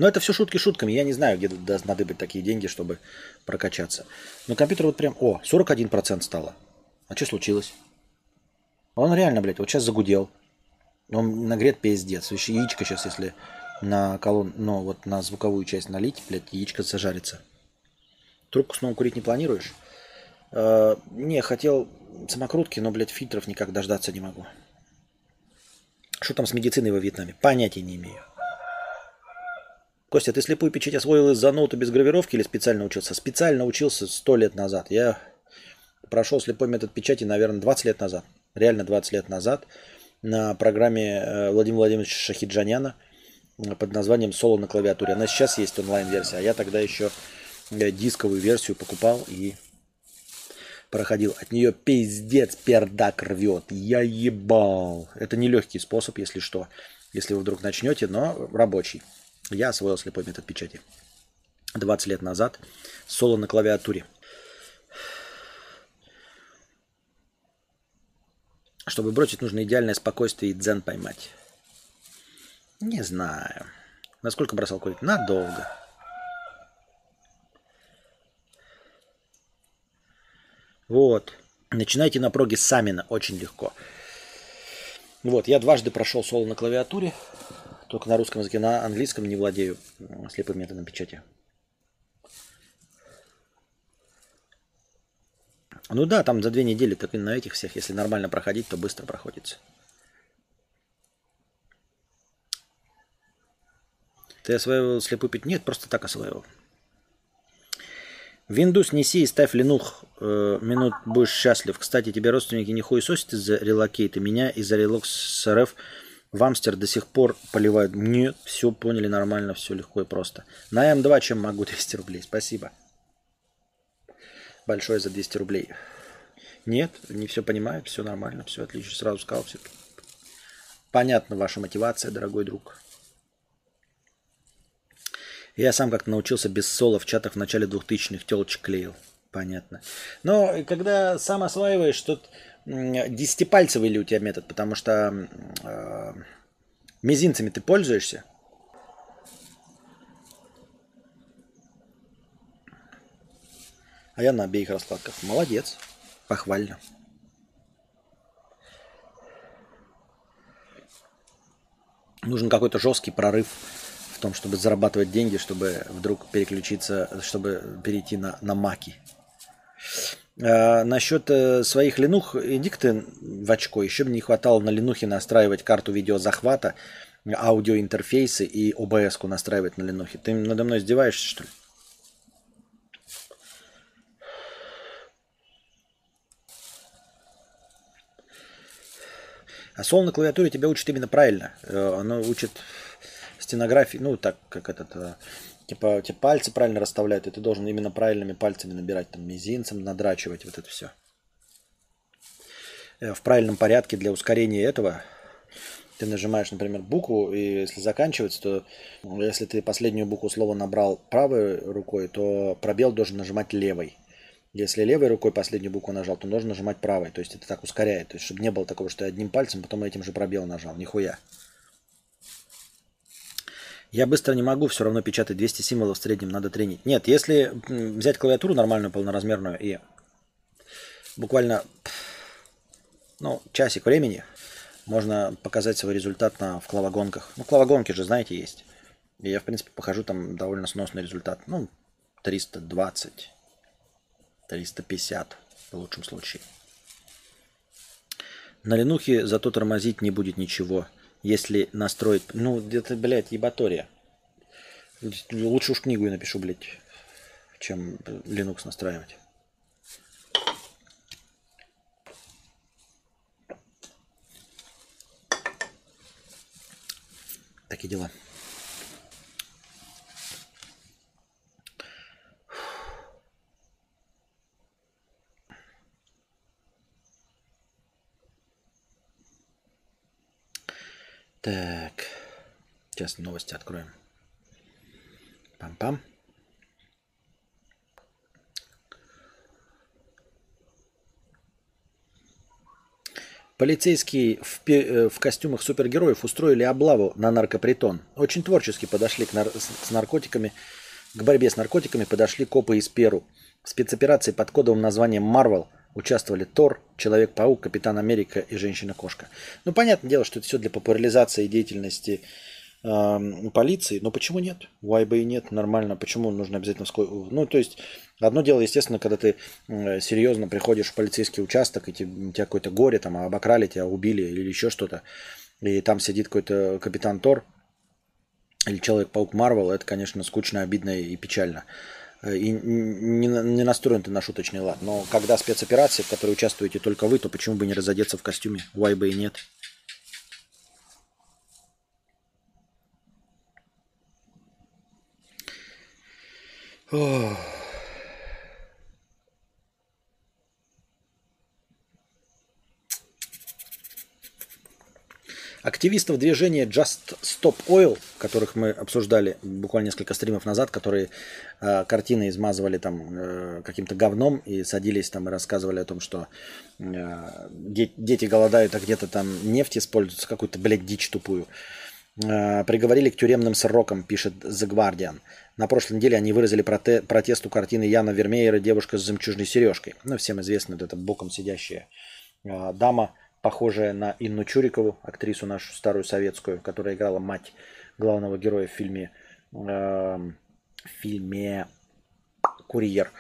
Но это все шутки шутками. Я не знаю, где надо быть такие деньги, чтобы прокачаться. Но компьютер вот прям... О, 41% стало. А что случилось? Он реально, блядь, вот сейчас загудел. Он нагрет пиздец. Еще яичко сейчас, если на колонн, ну, вот на звуковую часть налить, блядь, яичко зажарится. Трубку снова курить не планируешь? Э, не, хотел самокрутки, но, блядь, фильтров никак дождаться не могу. Что там с медициной во Вьетнаме? Понятия не имею. Костя, ты слепую печать освоил из-за ноута без гравировки или специально учился? Специально учился сто лет назад. Я прошел слепой метод печати, наверное, 20 лет назад. Реально 20 лет назад на программе э, Владимира Владимировича Шахиджаняна под названием «Соло на клавиатуре». Она сейчас есть онлайн-версия, а я тогда еще э, дисковую версию покупал и проходил. От нее пиздец пердак рвет. Я ебал. Это не легкий способ, если что. Если вы вдруг начнете, но рабочий. Я освоил слепой метод печати. 20 лет назад. Соло на клавиатуре. Чтобы бросить, нужно идеальное спокойствие и дзен поймать. Не знаю. Насколько бросал курить? Надолго. Вот. Начинайте на проге Самина. Очень легко. Вот, я дважды прошел соло на клавиатуре. Только на русском языке, на английском не владею слепым методом печати. Ну да, там за две недели, так и на этих всех, если нормально проходить, то быстро проходится. Ты осваивал слепую пить? Нет, просто так осваивал. Windows неси и ставь линух. Э, минут будешь счастлив. Кстати, тебе родственники не хуесосят из-за релокейта. Меня из-за релокс РФ в Амстер до сих пор поливают. Нет, все поняли нормально, все легко и просто. На М2 чем могу (laughs) 200 рублей. Спасибо. Большое за 200 рублей. Нет, не все понимают, все нормально, все отлично. Сразу сказал, все. Понятна ваша мотивация, дорогой друг. Я сам как-то научился без соло в чатах в начале 2000-х телочек клеил. Понятно. Но когда сам осваиваешь, тут десятипальцевый ли у тебя метод, потому что э, мизинцами ты пользуешься. А я на обеих раскладках. Молодец. Похвально. Нужен какой-то жесткий прорыв в том, чтобы зарабатывать деньги, чтобы вдруг переключиться, чтобы перейти на, на маки. А, насчет э, своих ленух, иди ты в очко. Еще бы не хватало на ленухе настраивать карту видеозахвата, аудиоинтерфейсы и ОБС-ку настраивать на ленухе. Ты надо мной издеваешься, что ли? А соло на клавиатуре тебя учит именно правильно. Э, оно учит стенографии, ну так как этот Типа, тебе пальцы правильно расставляют, и ты должен именно правильными пальцами набирать, там, мизинцем надрачивать вот это все. Э, в правильном порядке для ускорения этого ты нажимаешь, например, букву, и если заканчивается, то ну, если ты последнюю букву слова набрал правой рукой, то пробел должен нажимать левой. Если левой рукой последнюю букву нажал, то нужно нажимать правой. То есть это так ускоряет. То есть, чтобы не было такого, что я одним пальцем, потом этим же пробел нажал. Нихуя. Я быстро не могу все равно печатать 200 символов в среднем, надо тренить. Нет, если взять клавиатуру нормальную, полноразмерную и буквально ну, часик времени, можно показать свой результат на, в клавогонках. Ну, клавогонки же, знаете, есть. И я, в принципе, покажу там довольно сносный результат. Ну, 320, 350 в лучшем случае. На линухе зато тормозить не будет ничего – если настроить... Ну, это, блядь, ебатория. Лучше уж книгу я напишу, блядь, чем Linux настраивать. Такие дела. Так. Сейчас новости откроем. Пам-пам. Полицейские в, э, в костюмах супергероев устроили облаву на наркопритон. Очень творчески подошли к, нар с наркотиками, к борьбе с наркотиками подошли копы из Перу. Спецоперации под кодовым названием «Марвел» Участвовали Тор, Человек-паук, Капитан Америка и Женщина-кошка. Ну, понятное дело, что это все для популяризации деятельности э, полиции. Но почему нет? Why бы и нет, нормально. Почему нужно обязательно... Ну, то есть, одно дело, естественно, когда ты серьезно приходишь в полицейский участок, и тебе, тебя какое-то горе, там, обокрали тебя, убили или еще что-то, и там сидит какой-то капитан Тор или Человек-паук Марвел, это, конечно, скучно, обидно и печально. Э, и не, не настроен ты на шуточный лад. Но когда спецоперация, в которой участвуете только вы, то почему бы не разодеться в костюме? Why бы и нет? Ох. Активистов движения Just Stop Oil, которых мы обсуждали буквально несколько стримов назад, которые э, картины измазывали там э, каким-то говном и садились там и рассказывали о том, что э, дети голодают, а где-то там нефть используется, какую-то, блядь, дичь тупую. Э, приговорили к тюремным срокам, пишет The Guardian. На прошлой неделе они выразили проте- протест у картины Яна Вермеера «Девушка с жемчужной сережкой». Ну, всем известно, вот эта боком сидящая э, дама – похожая на Инну Чурикову, актрису нашу старую советскую, которая играла мать главного героя в фильме, э, в фильме Курьер.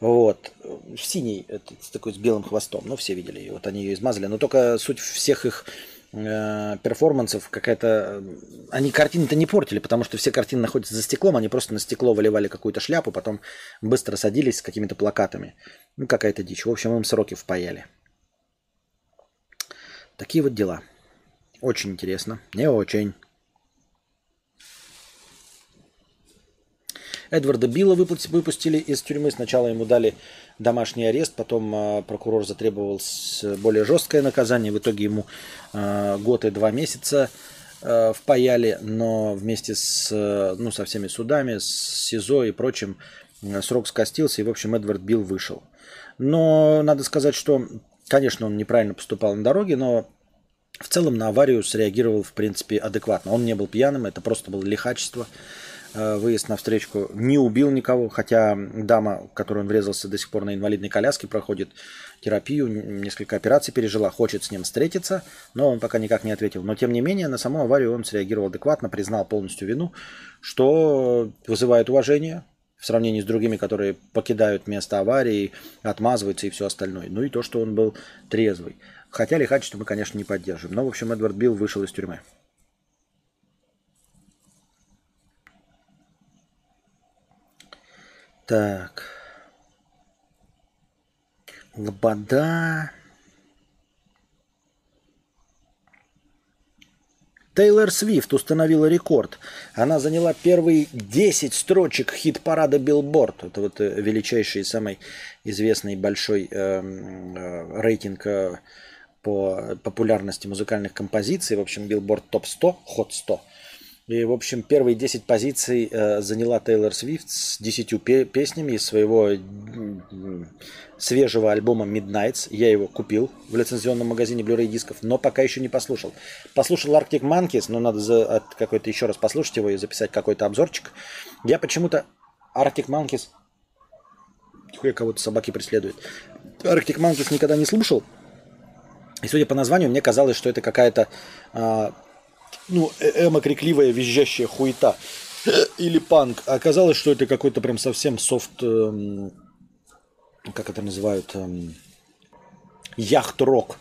Вот. В синий, с такой с белым хвостом. Ну, все видели ее. Вот они ее измазали. Но только суть всех их э, перформансов какая-то... Они картины-то не портили, потому что все картины находятся за стеклом, они просто на стекло выливали какую-то шляпу, потом быстро садились с какими-то плакатами. Ну, какая-то дичь. В общем, им сроки впаяли. Такие вот дела. Очень интересно. Не очень. Эдварда Билла выпустили из тюрьмы. Сначала ему дали домашний арест, потом э, прокурор затребовал более жесткое наказание. В итоге ему э, год и два месяца э, впаяли, но вместе с, ну, со всеми судами, с СИЗО и прочим срок скостился, и, в общем, Эдвард Билл вышел. Но надо сказать, что Конечно, он неправильно поступал на дороге, но в целом на аварию среагировал, в принципе, адекватно. Он не был пьяным, это просто было лихачество. Э, выезд на встречку не убил никого, хотя дама, которую он врезался, до сих пор на инвалидной коляске проходит терапию, несколько операций пережила, хочет с ним встретиться, но он пока никак не ответил. Но тем не менее, на саму аварию он среагировал адекватно, признал полностью вину, что вызывает уважение, в сравнении с другими, которые покидают место аварии, отмазываются и все остальное. Ну и то, что он был трезвый. Хотя лихачество мы, конечно, не поддерживаем. Но, в общем, Эдвард Билл вышел из тюрьмы. Так. Лобода. Тейлор Свифт установила рекорд. Она заняла первые 10 строчек хит-парада Билборд. Это вот э, величайший, самый известный большой эм, э, рейтинг э, по популярности музыкальных композиций. В общем, Билборд топ-100, Hot 100. И, в общем, первые 10 позиций э, заняла Тейлор Свифт с 10 пе- песнями из своего свежего альбома Midnights. Я его купил в лицензионном магазине Blu-ray дисков, но пока еще не послушал. Послушал Arctic Monkeys, но надо за, какой-то еще раз послушать его и записать какой-то обзорчик. Я почему-то Arctic Monkeys... Хуя кого-то собаки преследуют. Arctic Monkeys никогда не слушал. И судя по названию, мне казалось, что это какая-то э, ну, э, эмо-крикливая визжащая хуета (coughs) или панк. А оказалось, что это какой-то прям совсем софт, эм, как это называют, эм, яхт-рок.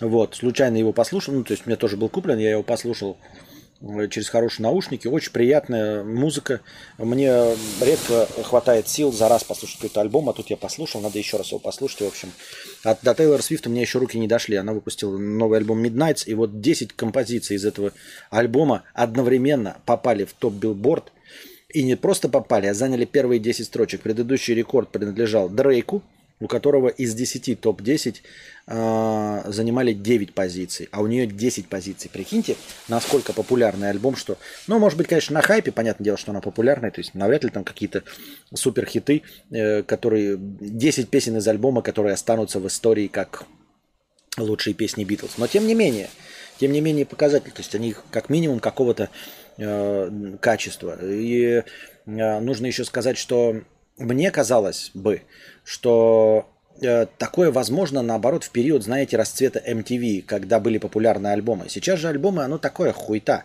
Вот, случайно его послушал, ну, то есть у меня тоже был куплен, я его послушал через хорошие наушники. Очень приятная музыка. Мне редко хватает сил за раз послушать какой-то альбом, а тут я послушал, надо еще раз его послушать. В общем, от, до Тейлор Свифта мне еще руки не дошли. Она выпустила новый альбом Midnights, и вот 10 композиций из этого альбома одновременно попали в топ билборд. И не просто попали, а заняли первые 10 строчек. Предыдущий рекорд принадлежал Дрейку – у которого из 10 топ-10 э, занимали 9 позиций, а у нее 10 позиций. Прикиньте, насколько популярный альбом, что... Ну, может быть, конечно, на хайпе, понятное дело, что она популярная, то есть навряд ли там какие-то супер хиты, э, которые... 10 песен из альбома, которые останутся в истории как лучшие песни Битлз. Но тем не менее, тем не менее показатель, то есть они как минимум какого-то э, качества. И э, нужно еще сказать, что мне казалось бы, что э, такое возможно, наоборот, в период, знаете, расцвета MTV, когда были популярны альбомы. Сейчас же альбомы, оно такое хуйта.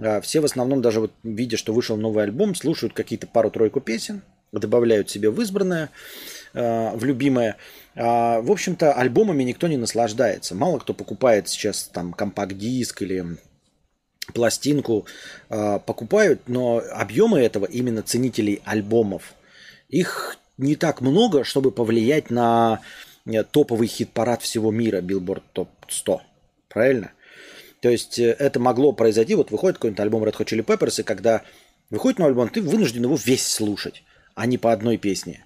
А, все в основном, даже вот видя, что вышел новый альбом, слушают какие-то пару-тройку песен, добавляют себе в избранное, а, в любимое. А, в общем-то, альбомами никто не наслаждается. Мало кто покупает сейчас там компакт-диск или пластинку покупают, но объемы этого именно ценителей альбомов, их не так много, чтобы повлиять на э, топовый хит-парад всего мира, Billboard Top 100. Правильно? То есть э, это могло произойти, вот выходит какой-нибудь альбом Red Hot Chili Peppers, и когда выходит новый альбом, ты вынужден его весь слушать, а не по одной песне.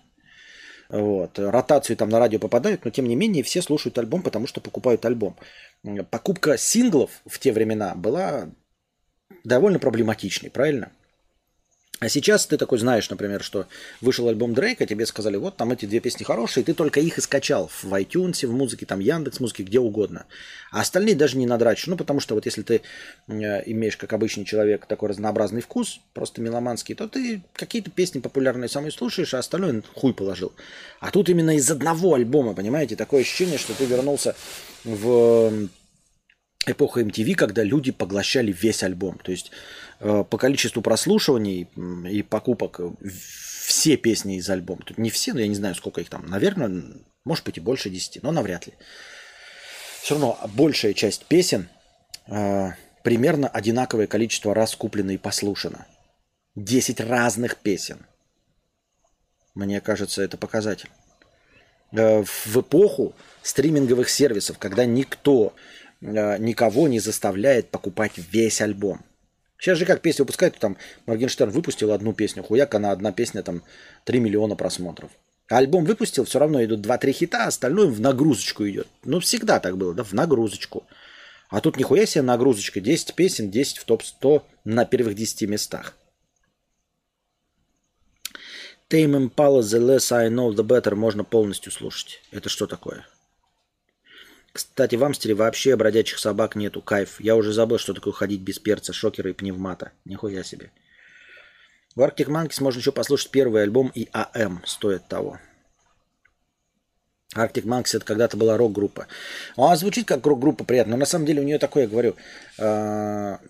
Вот. Ротацию там на радио попадают, но тем не менее все слушают альбом, потому что покупают альбом. Покупка синглов в те времена была довольно проблематичной, правильно? А сейчас ты такой знаешь, например, что вышел альбом Дрейка, тебе сказали, вот там эти две песни хорошие, ты только их и скачал в iTunes, в музыке, там Яндекс музыки, где угодно. А остальные даже не надрачишь. Ну, потому что вот если ты э, имеешь, как обычный человек, такой разнообразный вкус, просто меломанский, то ты какие-то песни популярные самые слушаешь, а остальное хуй положил. А тут именно из одного альбома, понимаете, такое ощущение, что ты вернулся в эпоху MTV, когда люди поглощали весь альбом. То есть Э, по количеству прослушиваний и покупок э, все песни из альбома. Тут не все, но я не знаю, сколько их там. Наверное, может быть и больше 10, но навряд ли. Все равно большая часть песен э, примерно одинаковое количество раз куплено и послушано. 10 разных песен. Мне кажется, это показатель. В эпоху стриминговых сервисов, когда никто никого не заставляет покупать весь альбом – Сейчас же как песни выпускают, там Моргенштерн выпустил одну песню, хуяк, она одна песня, там 3 миллиона просмотров. Альбом выпустил, все равно идут 2-3 хита, остальное в нагрузочку идет. Ну, всегда так было, да, в нагрузочку. А тут нихуя себе нагрузочка. 10 песен, 10 в топ-100 на первых 10 местах. Tame Impala The Less I Know The Better можно полностью слушать. Это что такое? Кстати, в Амстере вообще бродячих собак нету. Кайф. Я уже забыл, что такое ходить без перца, шокера и пневмата. Нихуя себе. В Arctic Monkeys можно еще послушать первый альбом и АМ. Стоит того. Arctic Monkeys это когда-то была рок-группа. Она звучит как рок-группа приятно, но на самом деле у нее такое, я говорю, а,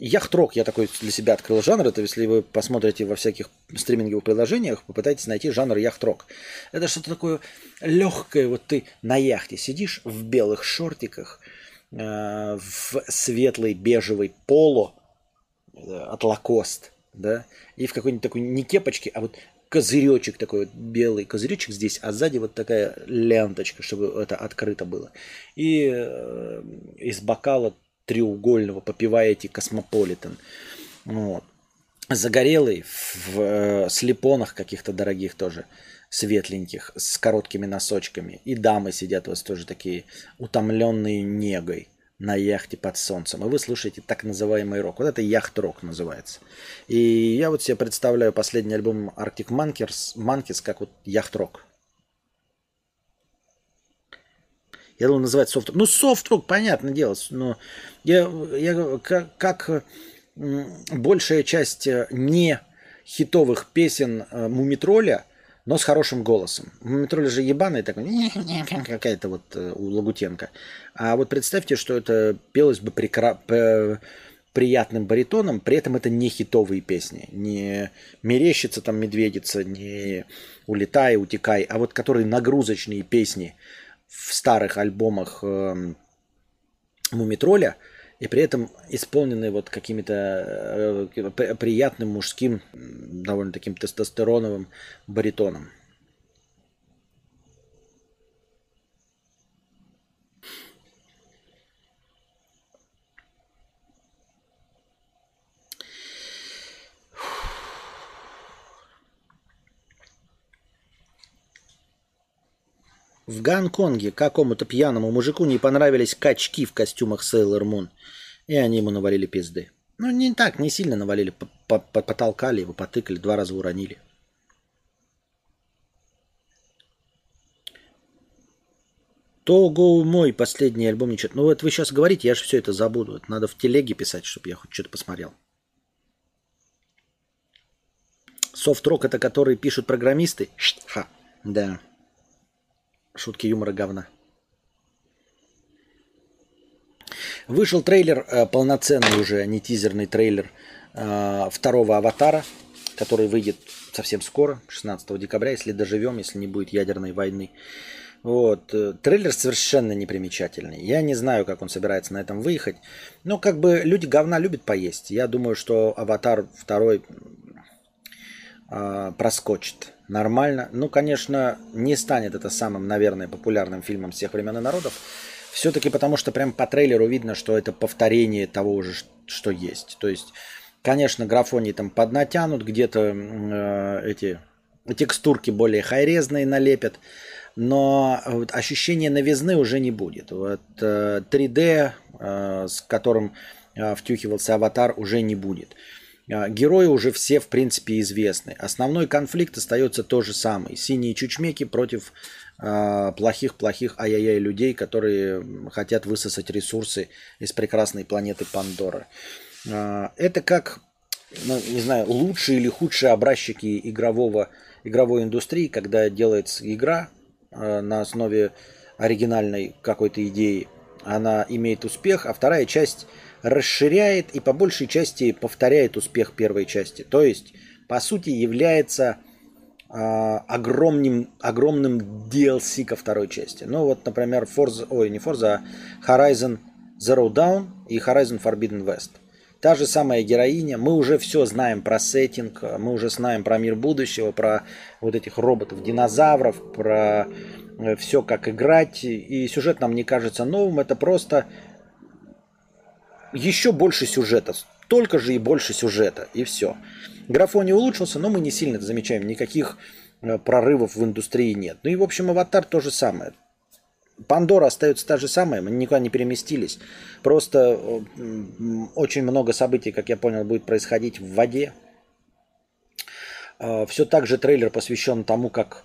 яхт-рок я такой для себя открыл жанр. Это если вы посмотрите во всяких стриминговых приложениях, попытайтесь найти жанр яхт-рок. Это что-то такое легкое. Вот ты на яхте сидишь в белых шортиках, э, в светлой бежевой поло э, от Lacoste, да, и в какой-нибудь такой не кепочке, а вот козыречек такой вот белый козыречек здесь, а сзади вот такая ленточка, чтобы это открыто было. И э, из бокала треугольного, попиваете Космополитен. Вот. Загорелый в э, слипонах каких-то дорогих тоже, светленьких, с короткими носочками. И дамы сидят у вас тоже такие утомленные негой на яхте под солнцем. И вы слушаете так называемый рок. Вот это яхт-рок называется. И я вот себе представляю последний альбом Arctic Monkeys, Monkeys как вот яхт-рок. Я думал называть софт Ну, софт-рок, понятное дело. Но я, я как, как большая часть э, не хитовых песен э, Мумитроля, но с хорошим голосом. Мумитроль же ебаный такой, (laughs) какая-то вот э, у Лагутенко. А вот представьте, что это пелось бы прекра... приятным баритоном, при этом это не хитовые песни. Не мерещится там медведица, не улетай, утекай, а вот которые нагрузочные песни – в старых альбомах э, Мумитроля, и при этом исполнены вот какими-то э, приятным мужским, довольно таким тестостероновым баритоном. В Гонконге какому-то пьяному мужику не понравились качки в костюмах Sailor Moon. И они ему навалили пизды. Ну, не так, не сильно навалили. Потолкали его, потыкали, два раза уронили. Того мой последний альбом ничего. Ну вот вы сейчас говорите, я же все это забуду. Это надо в телеге писать, чтобы я хоть что-то посмотрел. Софт-рок это который пишут программисты? Ха, да. Шутки юмора говна. Вышел трейлер, э, полноценный уже, а не тизерный трейлер э, второго аватара, который выйдет совсем скоро, 16 декабря, если доживем, если не будет ядерной войны. Вот. Э, трейлер совершенно непримечательный. Я не знаю, как он собирается на этом выехать. Но как бы люди говна любят поесть. Я думаю, что «Аватар» второй э, проскочит нормально. Ну, конечно, не станет это самым, наверное, популярным фильмом всех времен и народов. Все-таки потому, что прям по трейлеру видно, что это повторение того уже, что есть. То есть, конечно, графонии там поднатянут, где-то э, эти текстурки более хайрезные налепят но вот ощущение новизны уже не будет. Вот 3D, э, с которым э, втюхивался аватар, уже не будет. Э, герои уже все, в принципе, известны. Основной конфликт остается тот же самый. Синие чучмеки против плохих-плохих ай-яй-яй людей, которые хотят высосать ресурсы из прекрасной планеты Пандора. Это как, ну, не знаю, лучшие или худшие образчики игрового, игровой индустрии, когда делается игра, Э, на основе оригинальной какой-то идеи, она имеет успех, а вторая часть расширяет и по большей части повторяет успех первой части. То есть, по сути, является э, огромным, огромным DLC ко второй части. Ну вот, например, Forza, ой, не Forza, а Horizon Zero Dawn и Horizon Forbidden West. Та же самая героиня, мы уже все знаем про сеттинг, мы уже знаем про мир будущего, про вот этих роботов-динозавров, про э, все, как играть. И сюжет нам не кажется новым, это просто еще больше сюжета, столько же и больше сюжета, и все. Графон не улучшился, но мы не сильно замечаем, никаких э, прорывов в индустрии нет. Ну и, в общем, аватар то же самое. Пандора остается та же самая, мы никуда не переместились. Просто очень много событий, как я понял, будет происходить в воде. А, Все так же трейлер посвящен тому, как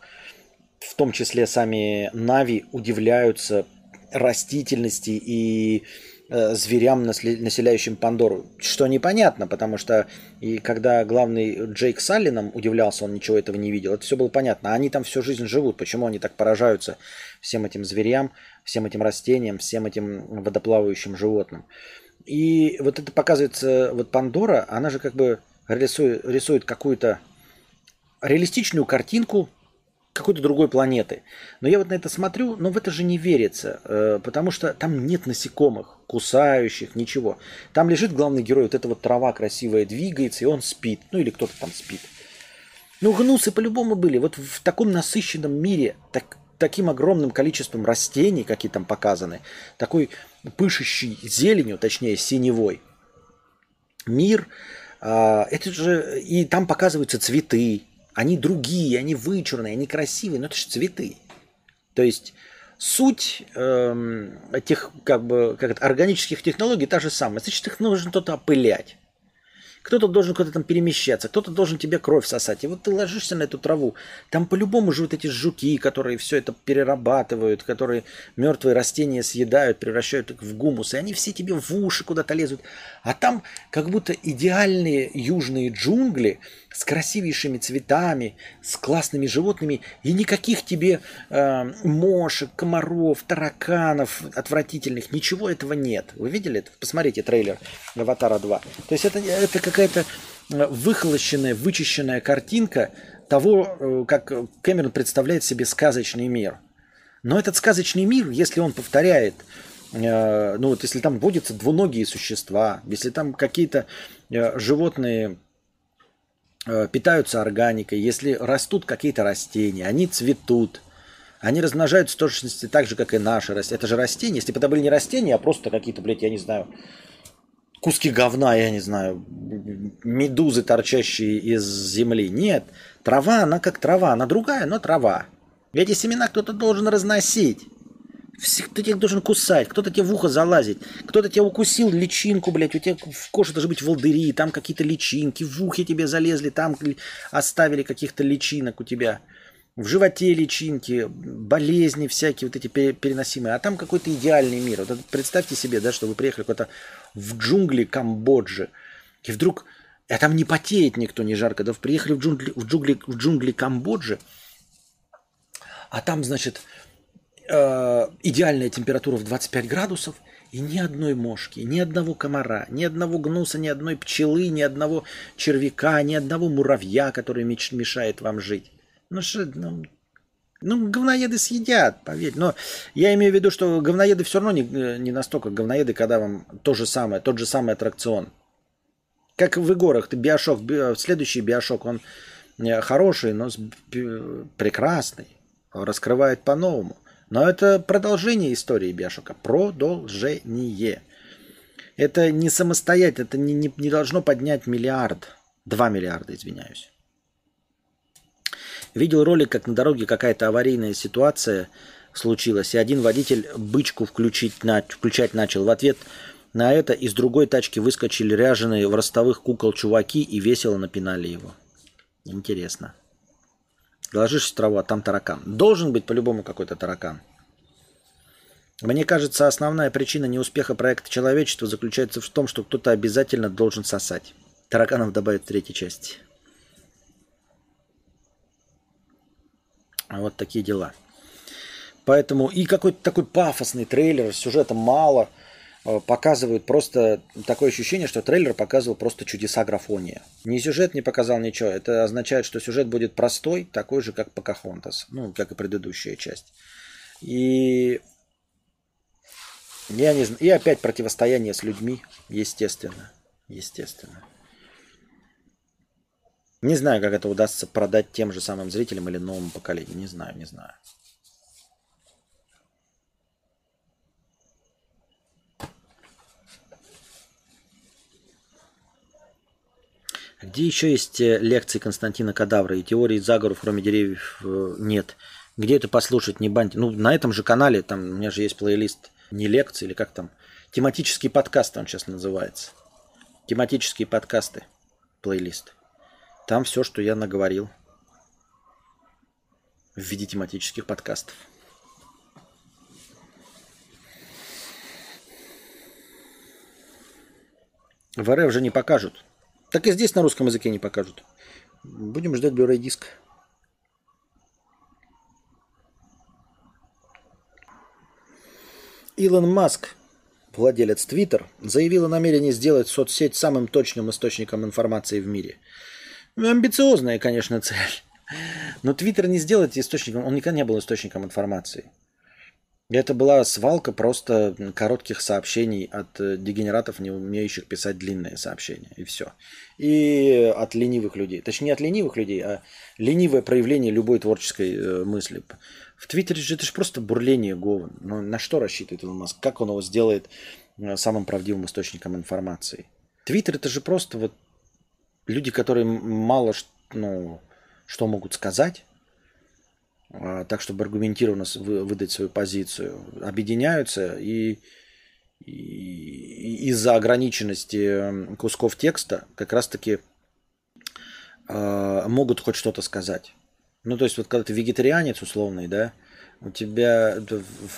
в том числе сами Нави удивляются растительности и Э, зверям, населяющим Пандору. Что непонятно, потому что и когда главный Джейк Саллином удивлялся, он ничего этого не видел. Это все было понятно. Они там всю жизнь живут. Почему они так поражаются всем этим зверям, всем этим растениям, всем этим водоплавающим животным. И вот это показывается, вот Пандора, она же как бы рисует, рисует какую-то реалистичную картинку какой-то другой планеты. Но я вот на это смотрю, но в это же не верится, э, потому что там нет насекомых, кусающих, ничего. Там лежит главный герой, вот эта вот трава красивая двигается, и он спит. Ну или кто-то там спит. Ну гнусы по-любому были. Вот в таком насыщенном мире, так, таким огромным количеством растений, какие там показаны, такой пышущий зеленью, точнее синевой, мир, а, это же, и там показываются цветы, они другие, они вычурные, они красивые, но это же цветы. То есть суть эм, этих как бы как это, органических технологий та же самая. Значит, их нужно кто-то опылять. Кто-то должен куда-то там перемещаться, кто-то должен тебе кровь сосать. И вот ты ложишься на эту траву. Там по-любому живут эти жуки, которые все это перерабатывают, которые мертвые растения съедают, превращают их в гумус. И они все тебе в уши куда-то лезут. А там как будто идеальные южные джунгли с красивейшими цветами, с классными животными. И никаких тебе э, мошек, комаров, тараканов отвратительных. Ничего этого нет. Вы видели это? Посмотрите трейлер «Аватара 2». То есть это, это как какая-то э, выхолощенная, вычищенная картинка того, э, как Кэмерон представляет себе сказочный мир. Но этот сказочный мир, если он повторяет, э, ну вот если там водятся двуногие существа, если там какие-то животные питаются органикой, если растут какие-то растения, они цветут, они размножаются в точности так же, как и наши растения. Это же растения. Если бы это были не растения, а просто какие-то, блядь, я не знаю, куски говна, я не знаю, медузы, торчащие из земли. Нет, трава, она как трава, она другая, но трава. Эти семена кто-то должен разносить. Кто тебя должен кусать, кто-то тебе в ухо залазить, кто-то тебя укусил личинку, блядь, у тебя в коже должны быть волдыри, там какие-то личинки, в ухе тебе залезли, там оставили каких-то личинок у тебя в животе личинки, болезни всякие вот эти переносимые, а там какой-то идеальный мир. Вот представьте себе, да, что вы приехали куда-то в джунгли Камбоджи, и вдруг, а там не потеет никто, не жарко, да, приехали в джунгли, в джунгли, в джунгли Камбоджи, а там, значит, э, идеальная температура в 25 градусов, и ни одной мошки, ни одного комара, ни одного гнуса, ни одной пчелы, ни одного червяка, ни одного муравья, который мешает вам жить. Ну что, ну, ну, говноеды съедят, поверь. Но я имею в виду, что говноеды все равно не, не настолько говноеды, когда вам то же самое, тот же самый аттракцион. Как в игорах, ты биошок, следующий биошок, он э, хороший, но прекрасный, раскрывает по-новому. Но это продолжение истории Биошока. Продолжение. Это не самостоятельно, это не, не, не должно поднять миллиард. Два миллиарда, извиняюсь. Видел ролик, как на дороге какая-то аварийная ситуация случилась, и один водитель бычку включить, на, включать начал. В ответ на это из другой тачки выскочили ряженые в ростовых кукол чуваки и весело напинали его. Интересно. Ложишься в траву, а там таракан. Должен быть по-любому какой-то таракан. Мне кажется, основная причина неуспеха проекта человечества заключается в том, что кто-то обязательно должен сосать. Тараканов добавят в третьей части. Вот такие дела. Поэтому и какой-то такой пафосный трейлер, сюжета мало – показывают просто такое ощущение, что трейлер показывал просто чудеса графония. Ни сюжет не показал ничего. Это означает, что сюжет будет простой, такой же, как Покахонтас. Ну, как и предыдущая часть. И я не знаю. И опять противостояние с людьми, естественно. Естественно. Не знаю, как это удастся продать тем же самым зрителям или новому поколению. Не знаю, не знаю. Где еще есть э, лекции Константина Кадавра и теории заговоров, кроме деревьев, э, нет? Где это послушать, не баньте? Ну, на этом же канале, там у меня же есть плейлист, не лекции или как там, тематический подкаст он сейчас называется. Тематические подкасты, плейлист. Там все, что я наговорил в виде тематических подкастов. В РФ уже не покажут. Так и здесь на русском языке не покажут. Будем ждать Blu-ray диск. Илон Маск, владелец Twitter, заявил о намерении сделать соцсеть самым точным источником информации в мире. Амбициозная, конечно, (laughs) цель. Но Twitter не сделать источником, он никогда не был источником информации. Это была свалка просто коротких сообщений от э, дегенератов, не умеющих писать длинные сообщения. И все. И от ленивых людей. Точнее, не от ленивых людей, а ленивое проявление любой творческой э, мысли. В Твиттере же это же просто бурление говен. Ну, на что рассчитывает Илон Маск? Как он его сделает э, самым правдивым источником информации? Твиттер это же просто вот люди, которые мало ну, что могут сказать, так, чтобы аргументированно выдать свою позицию, объединяются и, и из-за ограниченности кусков текста как раз-таки э, могут хоть что-то сказать. Ну, то есть, вот когда ты вегетарианец условный, да, у тебя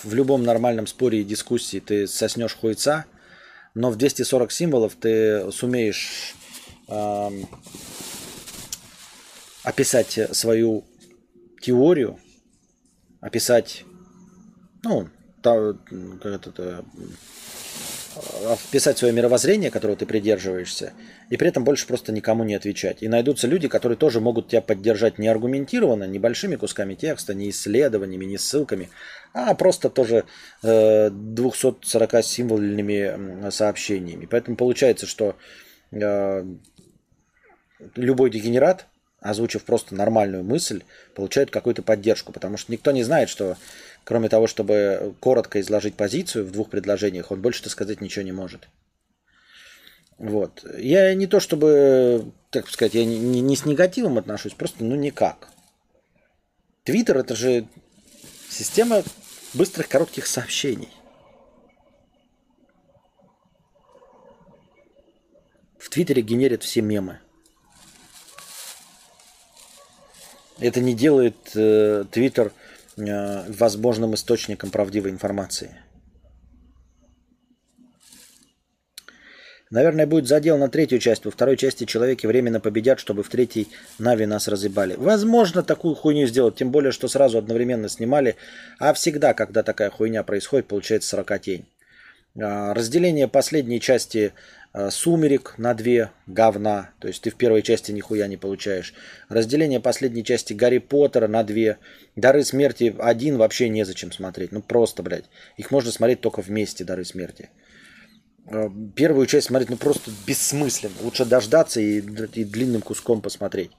в любом нормальном споре и дискуссии ты соснешь хуйца, но в 240 символов ты сумеешь э, описать свою теорию, описать, ну, та, как это, описать свое мировоззрение, которого ты придерживаешься, и при этом больше просто никому не отвечать. И найдутся люди, которые тоже могут тебя поддержать не аргументированно, не большими кусками текста, не исследованиями, не ссылками, а просто тоже э, 240 символьными сообщениями. Поэтому получается, что э, любой дегенерат озвучив просто нормальную мысль, получают какую-то поддержку. Потому что никто не знает, что кроме того, чтобы коротко изложить позицию в двух предложениях, он больше-то сказать ничего не может. Вот. Я не то чтобы, как сказать, я не, не с негативом отношусь, просто ну никак. Твиттер это же система быстрых коротких сообщений. В Твиттере генерят все мемы. Это не делает Твиттер э, э, возможным источником правдивой информации. Наверное, будет задел на третью часть. Во второй части человеки временно победят, чтобы в третьей Нави нас разъебали. Возможно, такую хуйню сделать. Тем более, что сразу одновременно снимали. А всегда, когда такая хуйня происходит, получается 40 тень. А, разделение последней части Сумерек на две говна. То есть ты в первой части нихуя не получаешь. Разделение последней части Гарри Поттера на две. Дары смерти один вообще незачем смотреть. Ну просто, блядь. Их можно смотреть только вместе, Дары смерти. Э, первую часть смотреть ну просто бессмысленно. Лучше дождаться и, и длинным куском посмотреть.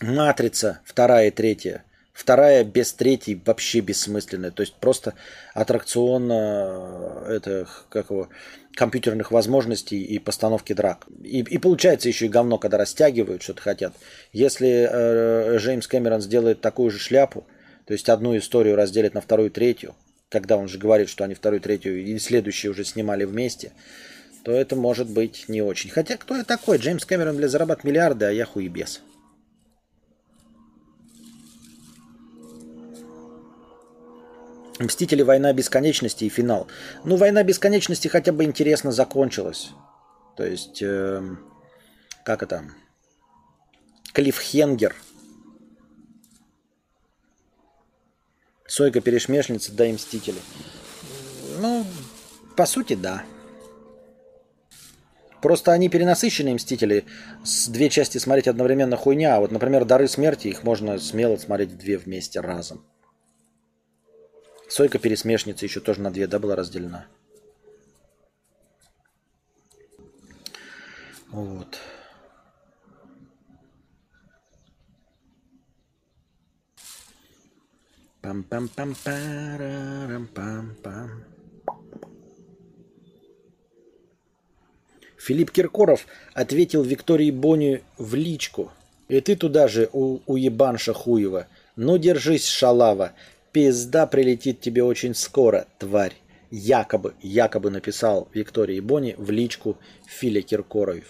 Матрица, вторая и третья. Вторая без третьей вообще бессмысленная. То есть просто аттракцион э, это, как его, компьютерных возможностей и постановки драк. И, и получается еще и говно, когда растягивают, что-то хотят. Если э, Джеймс Кэмерон сделает такую же шляпу, то есть одну историю разделит на вторую третью, когда он же говорит, что они вторую, третью и следующие уже снимали вместе, то это может быть не очень. Хотя кто я такой? Джеймс Кэмерон, для зарабатывать миллиарды, а я хуебес. Мстители. Война бесконечности и финал. Ну, Война бесконечности хотя бы интересно закончилась. То есть, э, как это? Клиффхенгер – Сойка перешмешница, да и Мстители. Ну, по сути, да. Просто они перенасыщенные Мстители. С две части смотреть одновременно хуйня. А вот, например, Дары смерти, их можно смело смотреть две вместе разом. Сойка пересмешница еще тоже на две, да, была разделена. Вот. Пам-пам-пам-парам-пам-пам. Филипп Киркоров ответил Виктории Бони в личку. И ты туда же, у, уебанша хуева. Ну держись, шалава. Пизда прилетит тебе очень скоро, тварь. Якобы, якобы написал Виктории Бони в личку Филя Киркоров.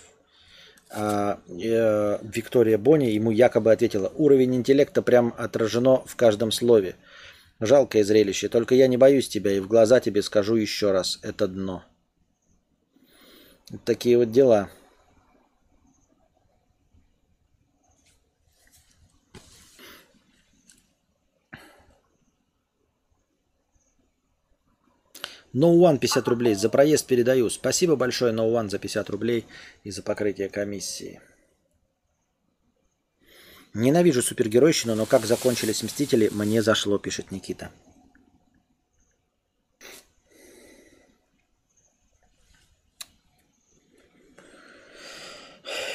А, э, Виктория Бони ему якобы ответила, уровень интеллекта прям отражено в каждом слове. Жалкое зрелище, только я не боюсь тебя и в глаза тебе скажу еще раз, это дно. такие вот дела. No One 50 рублей. За проезд передаю. Спасибо большое No One за 50 рублей и за покрытие комиссии. Ненавижу супергеройщину, но как закончились Мстители, мне зашло, пишет Никита.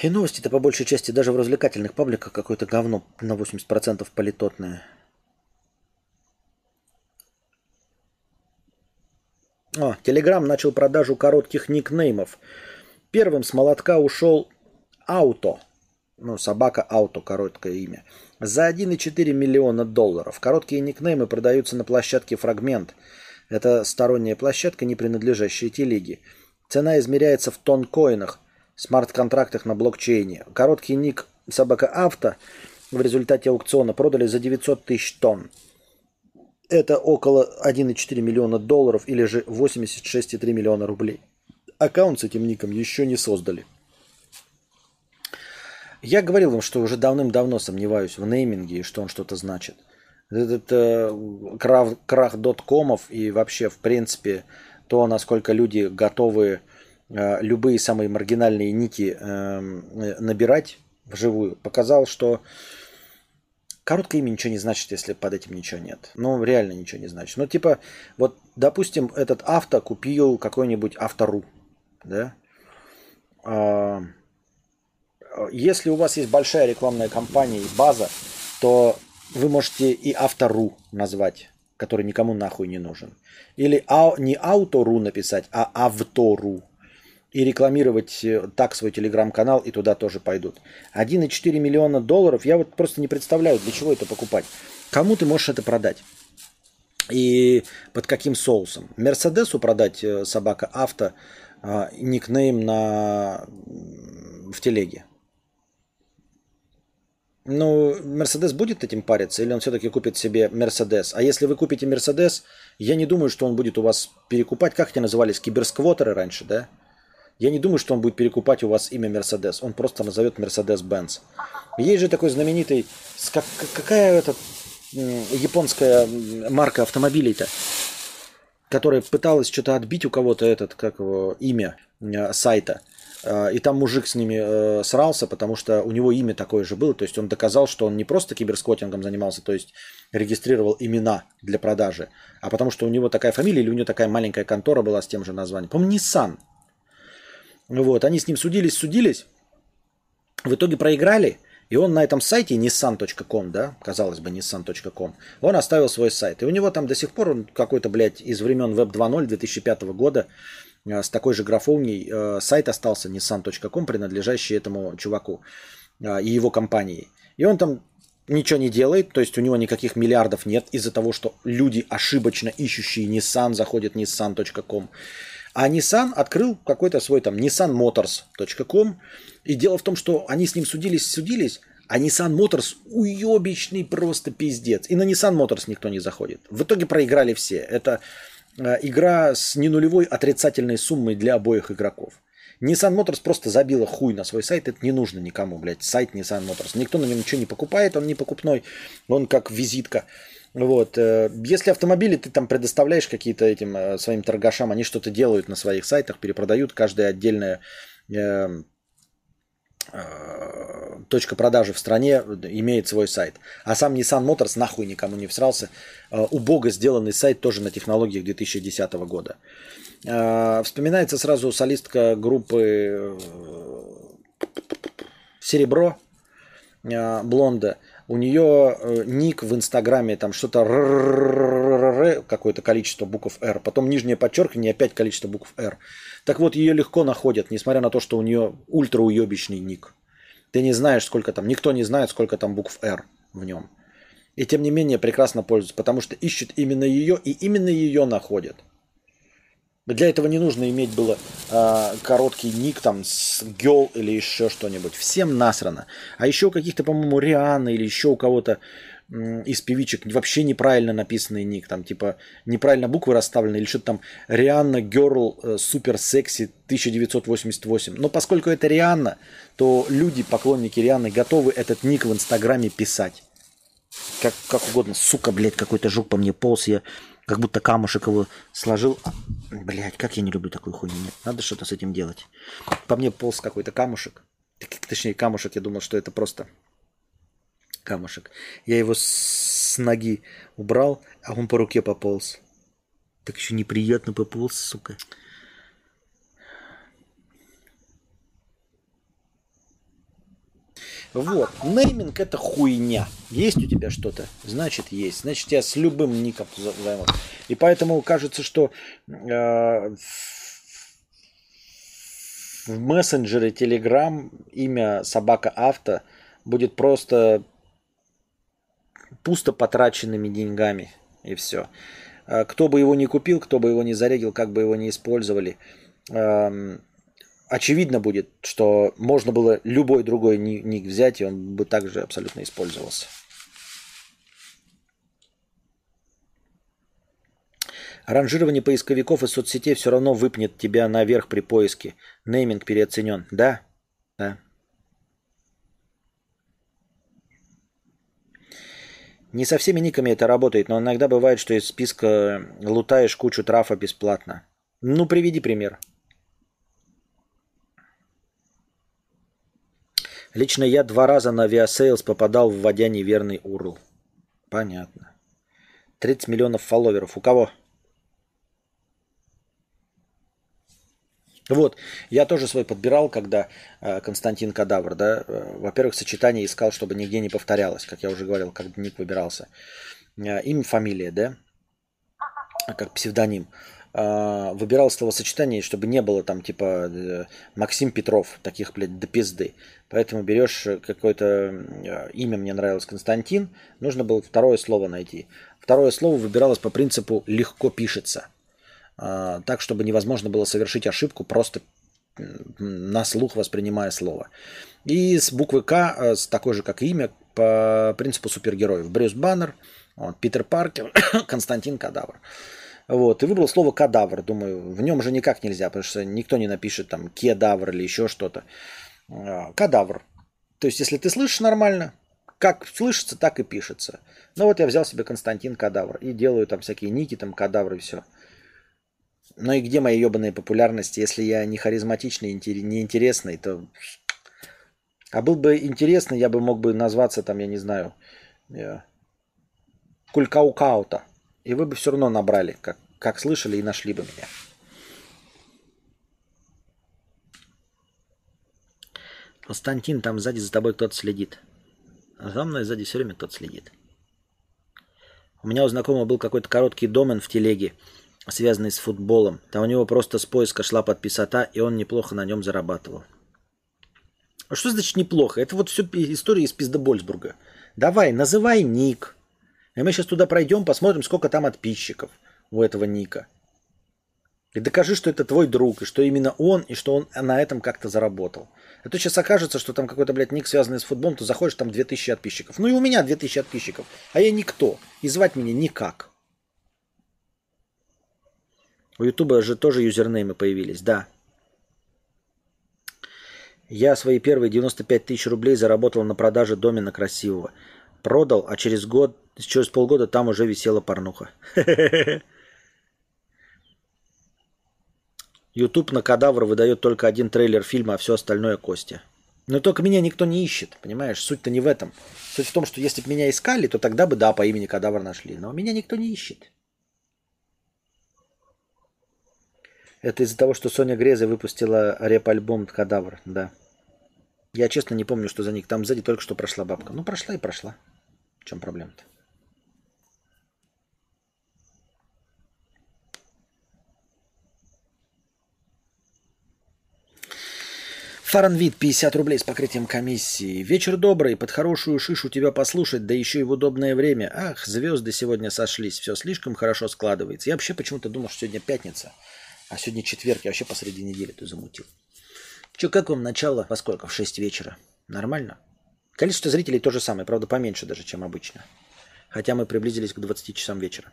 И новости-то по большей части даже в развлекательных пабликах какое-то говно на 80% политотное. О, Телеграм начал продажу коротких никнеймов. Первым с молотка ушел Ауто. Ну, собака Ауто, короткое имя. За 1,4 миллиона долларов. Короткие никнеймы продаются на площадке Фрагмент. Это сторонняя площадка, не принадлежащая телеге. Цена измеряется в тонкоинах, смарт-контрактах на блокчейне. Короткий ник собака Авто в результате аукциона продали за 900 тысяч тонн. Это около 1,4 миллиона долларов или же 86,3 миллиона рублей. Аккаунт с этим ником еще не создали. Я говорил вам, что уже давным-давно сомневаюсь в нейминге и что он что-то значит. Этот э, крах, крах доткомов и вообще, в принципе, то, насколько люди готовы э, любые самые маргинальные нити э, набирать вживую, показал, что Короткое имя ничего не значит, если под этим ничего нет. Ну, реально ничего не значит. Ну, типа, вот, допустим, этот авто купил какой-нибудь автору, да? А, если у вас есть большая рекламная кампания и база, то вы можете и автору назвать, который никому нахуй не нужен. Или не аутору написать, а автору и рекламировать э, так свой телеграм-канал, и туда тоже пойдут. 1,4 миллиона долларов, я вот просто не представляю, для чего это покупать. Кому ты можешь это продать? И под каким соусом? Мерседесу продать э, собака авто, а, никнейм на... в телеге. Ну, Мерседес будет этим париться, или он все-таки купит себе Мерседес? А если вы купите Мерседес, я не думаю, что он будет у вас перекупать. Как эти назывались? Киберсквотеры раньше, да? Я не думаю, что он будет перекупать у вас имя Мерседес. Он просто назовет Мерседес-Бенц. Есть же такой знаменитый... Как, какая это японская марка автомобилей-то? Которая пыталась что-то отбить у кого-то этот, как его, имя э, сайта. Э, и там мужик с ними э, срался, потому что у него имя такое же было. То есть он доказал, что он не просто киберскотингом занимался, то есть регистрировал имена для продажи, а потому что у него такая фамилия или у него такая маленькая контора была с тем же названием. По-моему, Nissan. Вот, они с ним судились, судились. В итоге проиграли. И он на этом сайте nissan.com, да, казалось бы, nissan.com, он оставил свой сайт. И у него там до сих пор он какой-то, блядь, из времен Web 2.0 2005 года Э, с такой же графовней э, сайт остался nissan.com, принадлежащий этому чуваку э, и его компании. И он там ничего не делает, то есть у него никаких миллиардов нет из-за того, что люди, ошибочно ищущие Nissan, заходят nissan.com. А Nissan открыл какой-то свой там nissanmotors.com. И дело в том, что они с ним судились, судились, а Nissan Motors уебищный просто пиздец. И на Nissan Motors никто не заходит. В итоге проиграли все. Это Э, игра с ненулевой отрицательной суммой для обоих игроков. Nissan Motors просто забила хуй на свой сайт, это не нужно никому, блядь, сайт Nissan Motors. Никто на нем ничего не покупает, он не покупной, он как визитка. Вот. Э, если автомобили ты там предоставляешь какие-то этим э, своим торгашам, они что-то делают на своих сайтах, перепродают каждое отдельное Э, точка продажи в стране имеет свой сайт. А сам Nissan Motors нахуй никому не всрался. Убого сделанный сайт тоже на технологиях 2010 года. Вспоминается сразу солистка группы Серебро, Блонда. У нее ник в Инстаграме, там что-то какое-то количество букв R, потом нижнее подчеркивание, опять количество букв R. Так вот, ее легко находят, несмотря на то, что у нее ультра уебищный ник. Ты не знаешь, сколько там, никто не знает, сколько там букв R в нем. И тем не менее прекрасно пользуются, потому что ищут именно ее, и именно ее находят. Для этого не нужно иметь было э, короткий ник там с girl или еще что-нибудь. Всем насрано. А еще у каких-то, по-моему, Рианы или еще у кого-то из певичек вообще неправильно написанный ник, там типа неправильно буквы расставлены или что-то там Рианна Girl Супер Секси 1988. Но поскольку это Рианна, то люди, поклонники Рианны, готовы этот ник в Инстаграме писать. Как, как угодно. Сука, блядь, какой-то жук по мне полз. Я как будто камушек его сложил. Блядь, как я не люблю такую хуйню. Нет, надо что-то с этим делать. По мне полз какой-то камушек. Точнее, камушек, я думал, что это просто камушек. Я его с ноги убрал, а он по руке пополз. Так еще неприятно пополз, сука. Вот. Нейминг это хуйня. Есть у тебя что-то? Значит, есть. Значит, я с любым ником займу. И поэтому кажется, что э, в мессенджере Telegram имя собака авто будет просто пусто потраченными деньгами. И все. А кто бы его не купил, кто бы его не зарегил, как бы его не использовали, очевидно будет, что можно было любой другой ник взять, и он бы также абсолютно использовался. Ранжирование поисковиков и соцсетей все равно выпнет тебя наверх при поиске. Нейминг переоценен. Да? Да. Не со всеми никами это работает, но иногда бывает, что из списка лутаешь кучу трафа бесплатно. Ну, приведи пример. Лично я два раза на Viasales попадал, вводя неверный URL. Понятно. 30 миллионов фолловеров. У кого? Вот, я тоже свой подбирал, когда э, Константин Кадавр, да, э, во-первых, сочетание искал, чтобы нигде не повторялось, как я уже говорил, как ник выбирался. Э, имя, фамилия, да, как псевдоним. Э, выбирал словосочетание, чтобы не было там типа э, Максим Петров, таких, блядь, до пизды. Поэтому берешь какое-то э, имя, мне нравилось Константин, нужно было второе слово найти. Второе слово выбиралось по принципу «легко пишется». А, так, чтобы невозможно было совершить ошибку, просто на слух воспринимая слово. И с буквы К, э, с такой же, как и имя, по принципу супергероев. Брюс Баннер, Питер Паркер, (coughs) Константин Кадавр. Вот, и выбрал слово кадавр. Думаю, в нем же никак нельзя, потому что никто не напишет там кедавр или еще что-то. А, кадавр. То есть, если ты слышишь нормально, как слышится, так и пишется. Ну вот я взял себе Константин Кадавр и делаю там всякие ники, там кадавры и все. Ну и где мои ебаные популярности, если я не харизматичный, не интересный, то... А был бы интересный, я бы мог бы назваться там, я не знаю, я... Кулькаукаута. И вы бы все равно набрали, как, как слышали и нашли бы меня. Константин, там сзади за тобой кто-то следит. А за мной сзади все время кто-то следит. У меня у знакомого был какой-то короткий домен в телеге, связанный с футболом. Там у него просто с поиска шла подписота, и он неплохо на нем зарабатывал. А что значит неплохо? Это вот все история из Пиздобольсбурга. Давай, называй ник. И мы сейчас туда пройдем, посмотрим, сколько там подписчиков у этого ника. И докажи, что это твой друг, и что именно он, и что он на этом как-то заработал. А то сейчас окажется, что там какой-то, блядь, ник, связанный с футболом, ты заходишь, там 2000 подписчиков. Ну и у меня 2000 подписчиков. А я никто. И звать меня никак. У Ютуба же тоже юзернеймы появились, да. Я свои первые 95 тысяч рублей заработал на продаже домена красивого. Продал, а через год, через полгода там уже висела порнуха. (laughs) YouTube на кадавр выдает только один трейлер фильма, а все остальное Костя. Но только меня никто не ищет, понимаешь? Суть-то не в этом. Суть в том, что если бы меня искали, то тогда бы, да, по имени кадавр нашли. Но меня никто не ищет. Это из-за того, что Соня Греза выпустила рэп-альбом «Кадавр», да. Я честно не помню, что за них. Там сзади только что прошла бабка. Ну, прошла и прошла. В чем проблема-то? Фаранвид 50 рублей с покрытием комиссии. Вечер добрый, под хорошую шишу тебя послушать, да еще и в удобное время. Ах, звезды сегодня сошлись, все слишком хорошо складывается. Я вообще почему-то думал, что сегодня пятница, а сегодня четверг, я вообще посреди недели ты замутил. Че, как вам начало? Во сколько? В 6 вечера. Нормально? Количество зрителей то же самое, правда поменьше даже, чем обычно. Хотя мы приблизились к 20 часам вечера.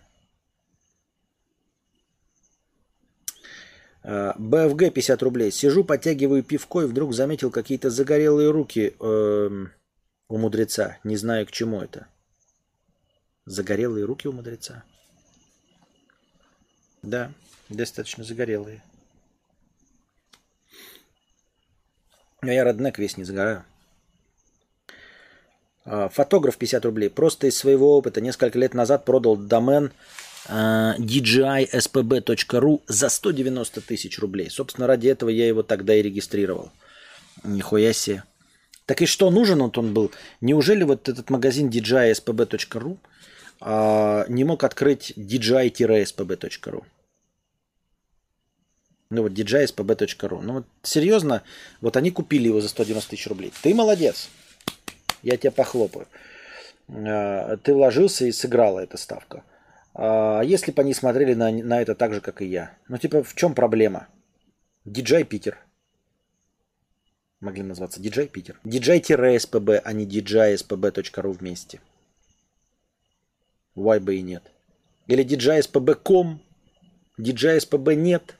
БФГ 50 рублей. Сижу, подтягиваю пивко и вдруг заметил какие-то загорелые руки э, у мудреца. Не знаю, к чему это. Загорелые руки у мудреца? Да, достаточно загорелые. Но я роднек весь не загораю. Э, фотограф 50 рублей. Просто из своего опыта несколько лет назад продал домен djispb.ru за 190 тысяч рублей. Собственно, ради этого я его тогда и регистрировал. Нихуя себе. Так и что нужен он, он был? Неужели вот этот магазин djispb.ru а, не мог открыть dji-spb.ru? Ну вот djispb.ru. Ну вот серьезно, вот они купили его за 190 тысяч рублей. Ты молодец. Я тебя похлопаю. А, ты вложился и сыграла эта ставка. А если бы они смотрели на, на это так же, как и я? Ну, типа, в чем проблема? Диджей Питер. Могли назваться Диджей Питер. Диджей-СПБ, а не djspb.ru вместе. Why бы и нет. Или djspb.com. djspb нет.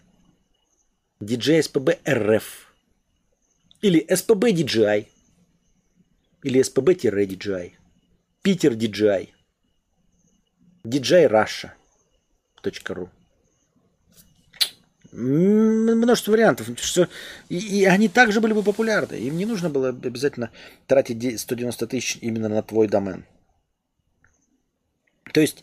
djspb РФ. Или SPB DJI. Или SPB-DJI. Питер DJI djrussia.ru Множество вариантов. Что, и, и они также были бы популярны. Им не нужно было обязательно тратить 190 тысяч именно на твой домен. То есть,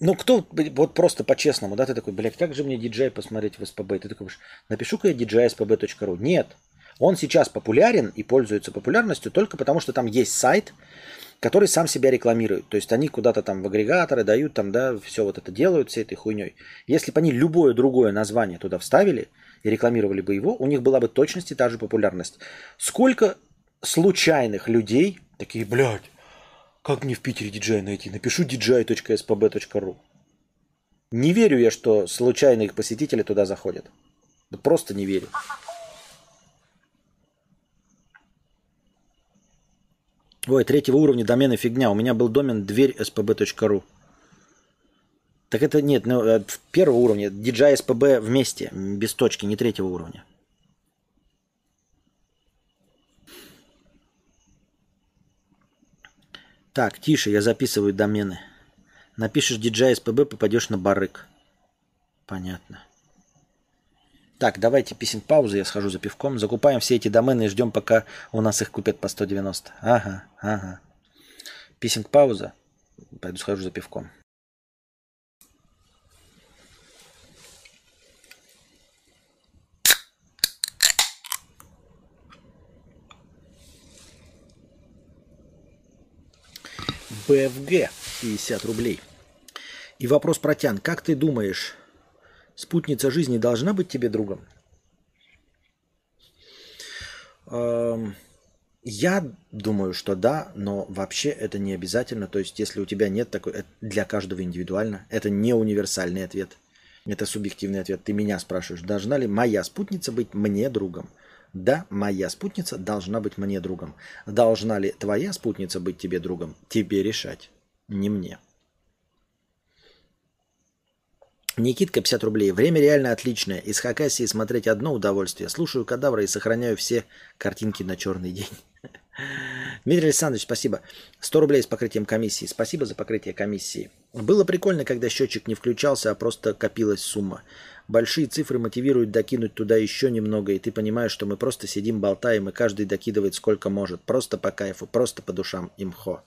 ну кто, вот просто по-честному, да, ты такой, блядь, как же мне диджей посмотреть в СПБ? Ты такой, напишу-ка я djspb.ru. Нет, он сейчас популярен и пользуется популярностью только потому, что там есть сайт, который сам себя рекламирует. То есть они куда-то там в агрегаторы дают, там, да, все вот это делают, всей этой хуйней. Если бы они любое другое название туда вставили и рекламировали бы его, у них была бы точности та же популярность. Сколько случайных людей такие, блядь, как мне в Питере диджей найти? Напишу dj.spb.ru. Не верю я, что случайные посетители туда заходят. Просто не верю. Ой, третьего уровня домена фигня. У меня был домен дверь spb.ru. Так это нет, ну, э, первого уровня. DJI SPB вместе, без точки, не третьего уровня. Так, тише, я записываю домены. Напишешь DJI SPB, попадешь на барык. Понятно. Так, давайте писем паузы, я схожу за пивком. Закупаем все эти домены и ждем, пока у нас их купят по 190. Ага, ага. Писинг пауза. Пойду схожу за пивком. БФГ 50 рублей. И вопрос про Тян. Как ты думаешь, спутница жизни должна быть тебе другом? Эм, я думаю, что да, но вообще это не обязательно. То есть, если у тебя нет такой, это для каждого индивидуально. Это не универсальный ответ. Это субъективный ответ. Ты меня спрашиваешь, должна ли моя спутница быть мне другом? Да, моя спутница должна быть мне другом. Должна ли твоя спутница быть тебе другом? Тебе решать, не мне. Никитка, 50 рублей. Время реально отличное. Из Хакасии смотреть одно удовольствие. Слушаю кадавра и сохраняю все картинки на черный день. (laughs) Дмитрий Александрович, спасибо. 100 рублей с покрытием комиссии. Спасибо за покрытие комиссии. Было прикольно, когда счетчик не включался, а просто копилась сумма. Большие цифры мотивируют докинуть туда еще немного, и ты понимаешь, что мы просто сидим, болтаем, и каждый докидывает сколько может. Просто по кайфу, просто по душам имхо.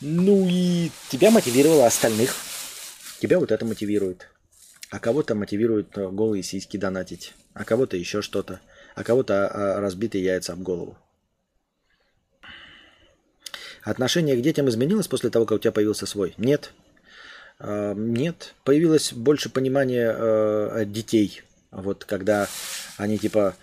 Ну и тебя мотивировало остальных. Тебя вот это мотивирует. А кого-то мотивирует э, голые сиськи донатить. А кого-то еще что-то. А кого-то а, разбитые яйца об голову. Отношение к детям изменилось после того, как у тебя появился свой? Нет. Нет, появилось больше понимания э, детей. Вот когда они типа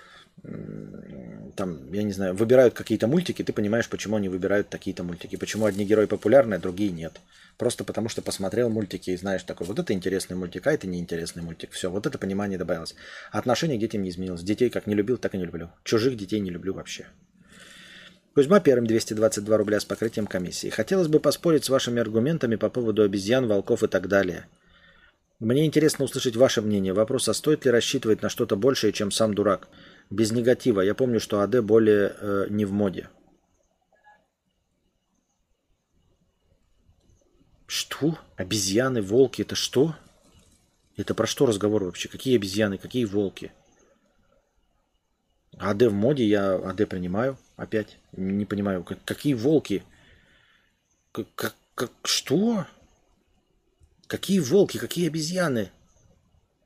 там, я не знаю, выбирают какие-то мультики, ты понимаешь, почему они выбирают такие-то мультики, почему одни герои популярны, а другие нет. Просто потому что посмотрел мультики и знаешь такой, вот это интересный мультик, а это неинтересный мультик. Все, вот это понимание добавилось. Отношение к детям не изменилось. Детей как не любил, так и не люблю. Чужих детей не люблю вообще. Кузьма первым 222 рубля с покрытием комиссии. Хотелось бы поспорить с вашими аргументами по поводу обезьян, волков и так далее. Мне интересно услышать ваше мнение. Вопрос, а стоит ли рассчитывать на что-то большее, чем сам дурак? Без негатива. Я помню, что АД более э, не в моде. Что? Обезьяны, волки, это что? Это про что разговор вообще? Какие обезьяны, какие волки? АД в моде, я АД принимаю опять. Не понимаю, как, какие волки? Как, как, как, что? Какие волки, какие обезьяны?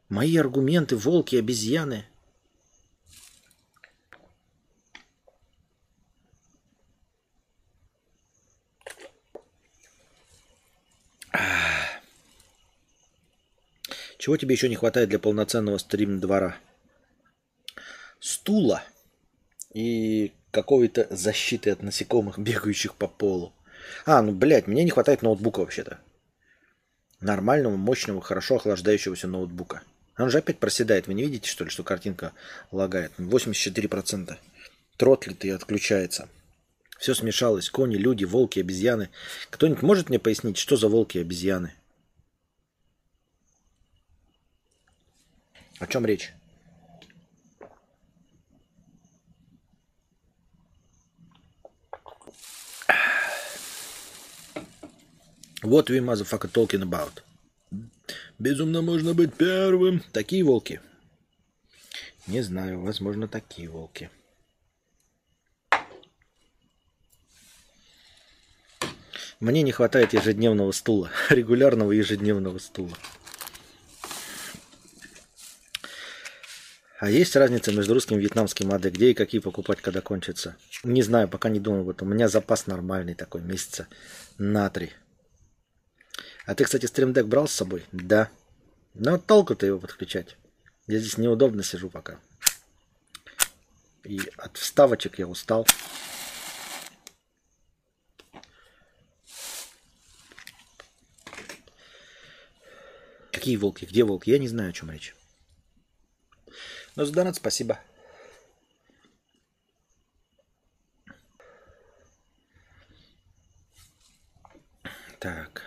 Мои аргументы, волки, обезьяны. Чего тебе еще не хватает для полноценного стрим-двора? Стула и какой-то защиты от насекомых, (laughs) бегающих по полу. А, ну, блядь, мне не хватает ноутбука вообще-то. Нормального, мощного, хорошо охлаждающегося ноутбука. Он же опять проседает. Вы не видите, что ли, что картинка лагает? 84%. Тротлит и отключается. Все смешалось. Кони, люди, волки, обезьяны. Кто-нибудь может мне пояснить, что за волки и обезьяны? О чем речь? Вот we motherfucker talking about. Безумно можно быть первым. Такие волки. Не знаю, возможно, такие волки. Мне не хватает ежедневного стула, (laughs) регулярного ежедневного стула. А есть разница между русским и вьетнамским АД? Где и какие покупать, когда кончатся? Не знаю, пока не думал об этом. У меня запас нормальный такой, месяца на три. А ты, кстати, стримдек брал с собой? Да. Но толку-то его подключать. Я здесь неудобно сижу пока. И от вставочек я устал. Какие волки? Где волки? Я не знаю, о чем речь. Но за донат спасибо. Так.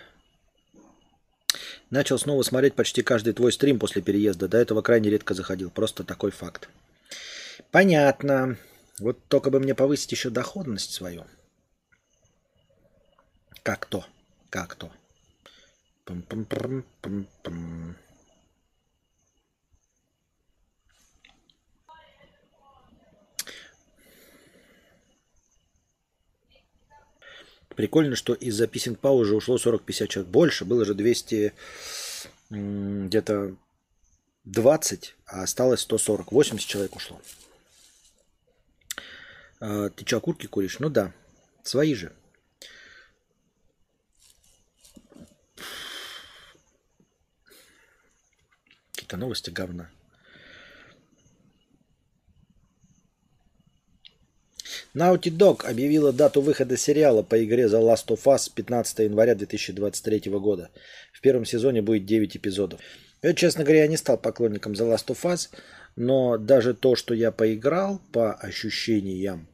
Начал снова смотреть почти каждый твой стрим после переезда. До этого крайне редко заходил. Просто такой факт. Понятно. Вот только бы мне повысить еще доходность свою. Как то? Как то? Пум-пум-пум-пум-пум. Прикольно, что из-за писинг пау уже ушло 40-50 человек. Больше, было же 200, где-то 20, а осталось 140. 80 человек ушло. А, ты что, окурки куришь? Ну да, свои же. Какие-то новости говна. Naughty Dog объявила дату выхода сериала по игре The Last of Us 15 января 2023 года. В первом сезоне будет 9 эпизодов. Я, честно говоря, я не стал поклонником The Last of Us, но даже то, что я поиграл по ощущениям,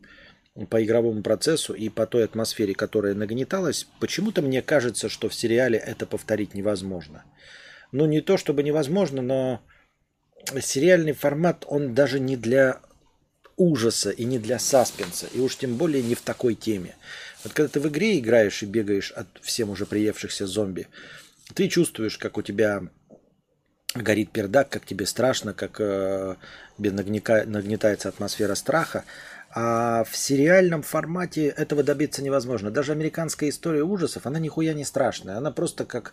по игровому процессу и по той атмосфере, которая нагнеталась, почему-то мне кажется, что в сериале это повторить невозможно. Ну, не то чтобы невозможно, но сериальный формат, он даже не для ужаса и не для саспенса, и уж тем более не в такой теме. Вот когда ты в игре играешь и бегаешь от всем уже приевшихся зомби, ты чувствуешь, как у тебя горит пердак, как тебе страшно, как э, нагнетается атмосфера страха. А в сериальном формате этого добиться невозможно. Даже американская история ужасов, она нихуя не страшная. Она просто как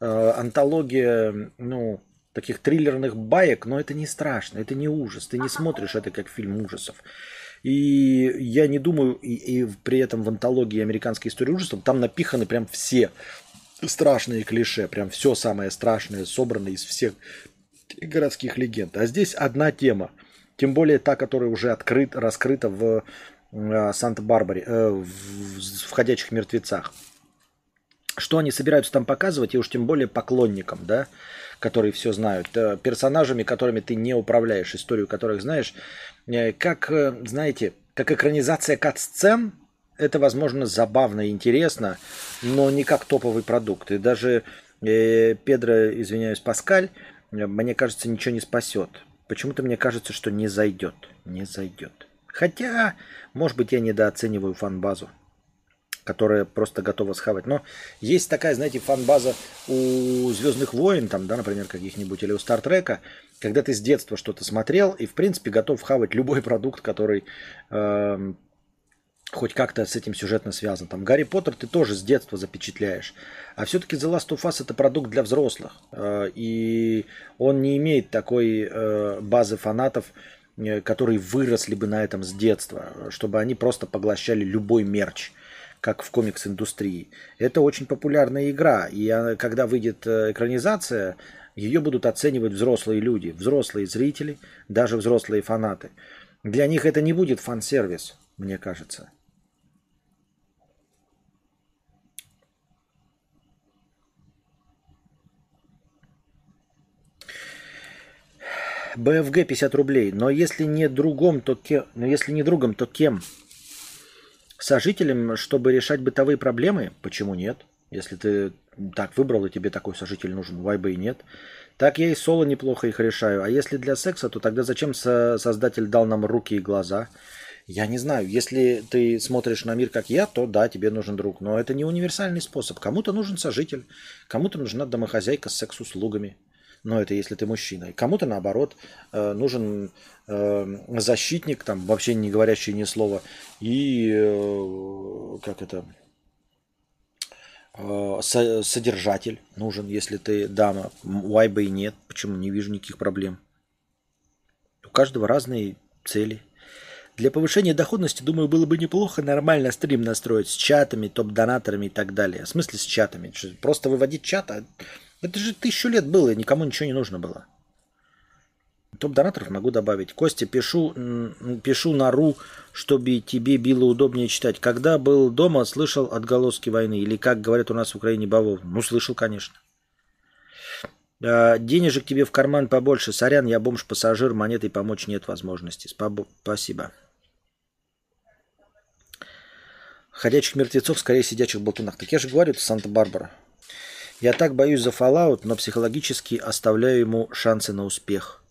антология, ну, таких триллерных баек, но это не страшно, это не ужас. Ты не смотришь это как фильм ужасов. И я не думаю, и, и при этом в антологии американской истории ужасов там напиханы прям все страшные клише, прям все самое страшное собрано из всех городских легенд. А здесь одна тема, тем более та, которая уже открыт, раскрыта в э, Санта-Барбаре, э, в, в «Входящих мертвецах». Что они собираются там показывать, и уж тем более поклонникам, да, которые все знают, э, персонажами, которыми ты не управляешь, историю которых знаешь, э, как, э, знаете, как экранизация кат-сцен, это, возможно, забавно и интересно, но не как топовый продукт. И даже э, Педро, извиняюсь, Паскаль, мне кажется, ничего не спасет. Почему-то мне кажется, что не зайдет. Не зайдет. Хотя, может быть, я недооцениваю фан-базу которая просто готова схавать. Но есть такая, знаете, фан-база у Звездных войн, там, да, например, каких-нибудь, или у Стартрека, когда ты с детства что-то смотрел и, в принципе, готов хавать любой продукт, который э, хоть как-то с этим сюжетно связан. Там Гарри Поттер ты тоже с детства запечатляешь. А все-таки The Last of Us это продукт для взрослых. Э, и он не имеет такой э, базы фанатов, э, которые выросли бы на этом с детства, чтобы они просто поглощали любой мерч как в комикс-индустрии. Это очень популярная игра, и когда выйдет э, экранизация, ее будут оценивать взрослые люди, взрослые зрители, даже взрослые фанаты. Для них это не будет фан-сервис, мне кажется. БФГ 50 рублей. Но если не другом, то кем? Но если не другом, то кем? Сожителем, чтобы решать бытовые проблемы, почему нет? Если ты так выбрал, и тебе такой сожитель нужен, вайба и нет. Так я и соло неплохо их решаю. А если для секса, то тогда зачем со- создатель дал нам руки и глаза? Я не знаю. Если ты смотришь на мир как я, то да, тебе нужен друг. Но это не универсальный способ. Кому-то нужен сожитель, кому-то нужна домохозяйка с секс-услугами. Но это если ты мужчина. Кому-то наоборот э, нужен э, защитник, там вообще не говорящий ни слова, и э, как это содержатель нужен, если ты дама. Вайба и нет, почему не вижу никаких проблем. У каждого разные цели. Для повышения доходности, думаю, было бы неплохо нормально стрим настроить с чатами, топ-донаторами и так далее. В смысле с чатами? Просто выводить чат, а это же тысячу лет было, и никому ничего не нужно было. Топ-донаторов могу добавить. Костя, пишу, пишу на ру, чтобы тебе было удобнее читать. Когда был дома, слышал отголоски войны? Или, как говорят у нас в Украине, бавов? Ну, слышал, конечно. А, денежек тебе в карман побольше. Сорян, я бомж-пассажир, монетой помочь нет возможности. Спасибо. Ходячих мертвецов скорее сидячих болтунах. Так я же говорю, это Санта-Барбара. Я так боюсь за Fallout, но психологически оставляю ему шансы на успех.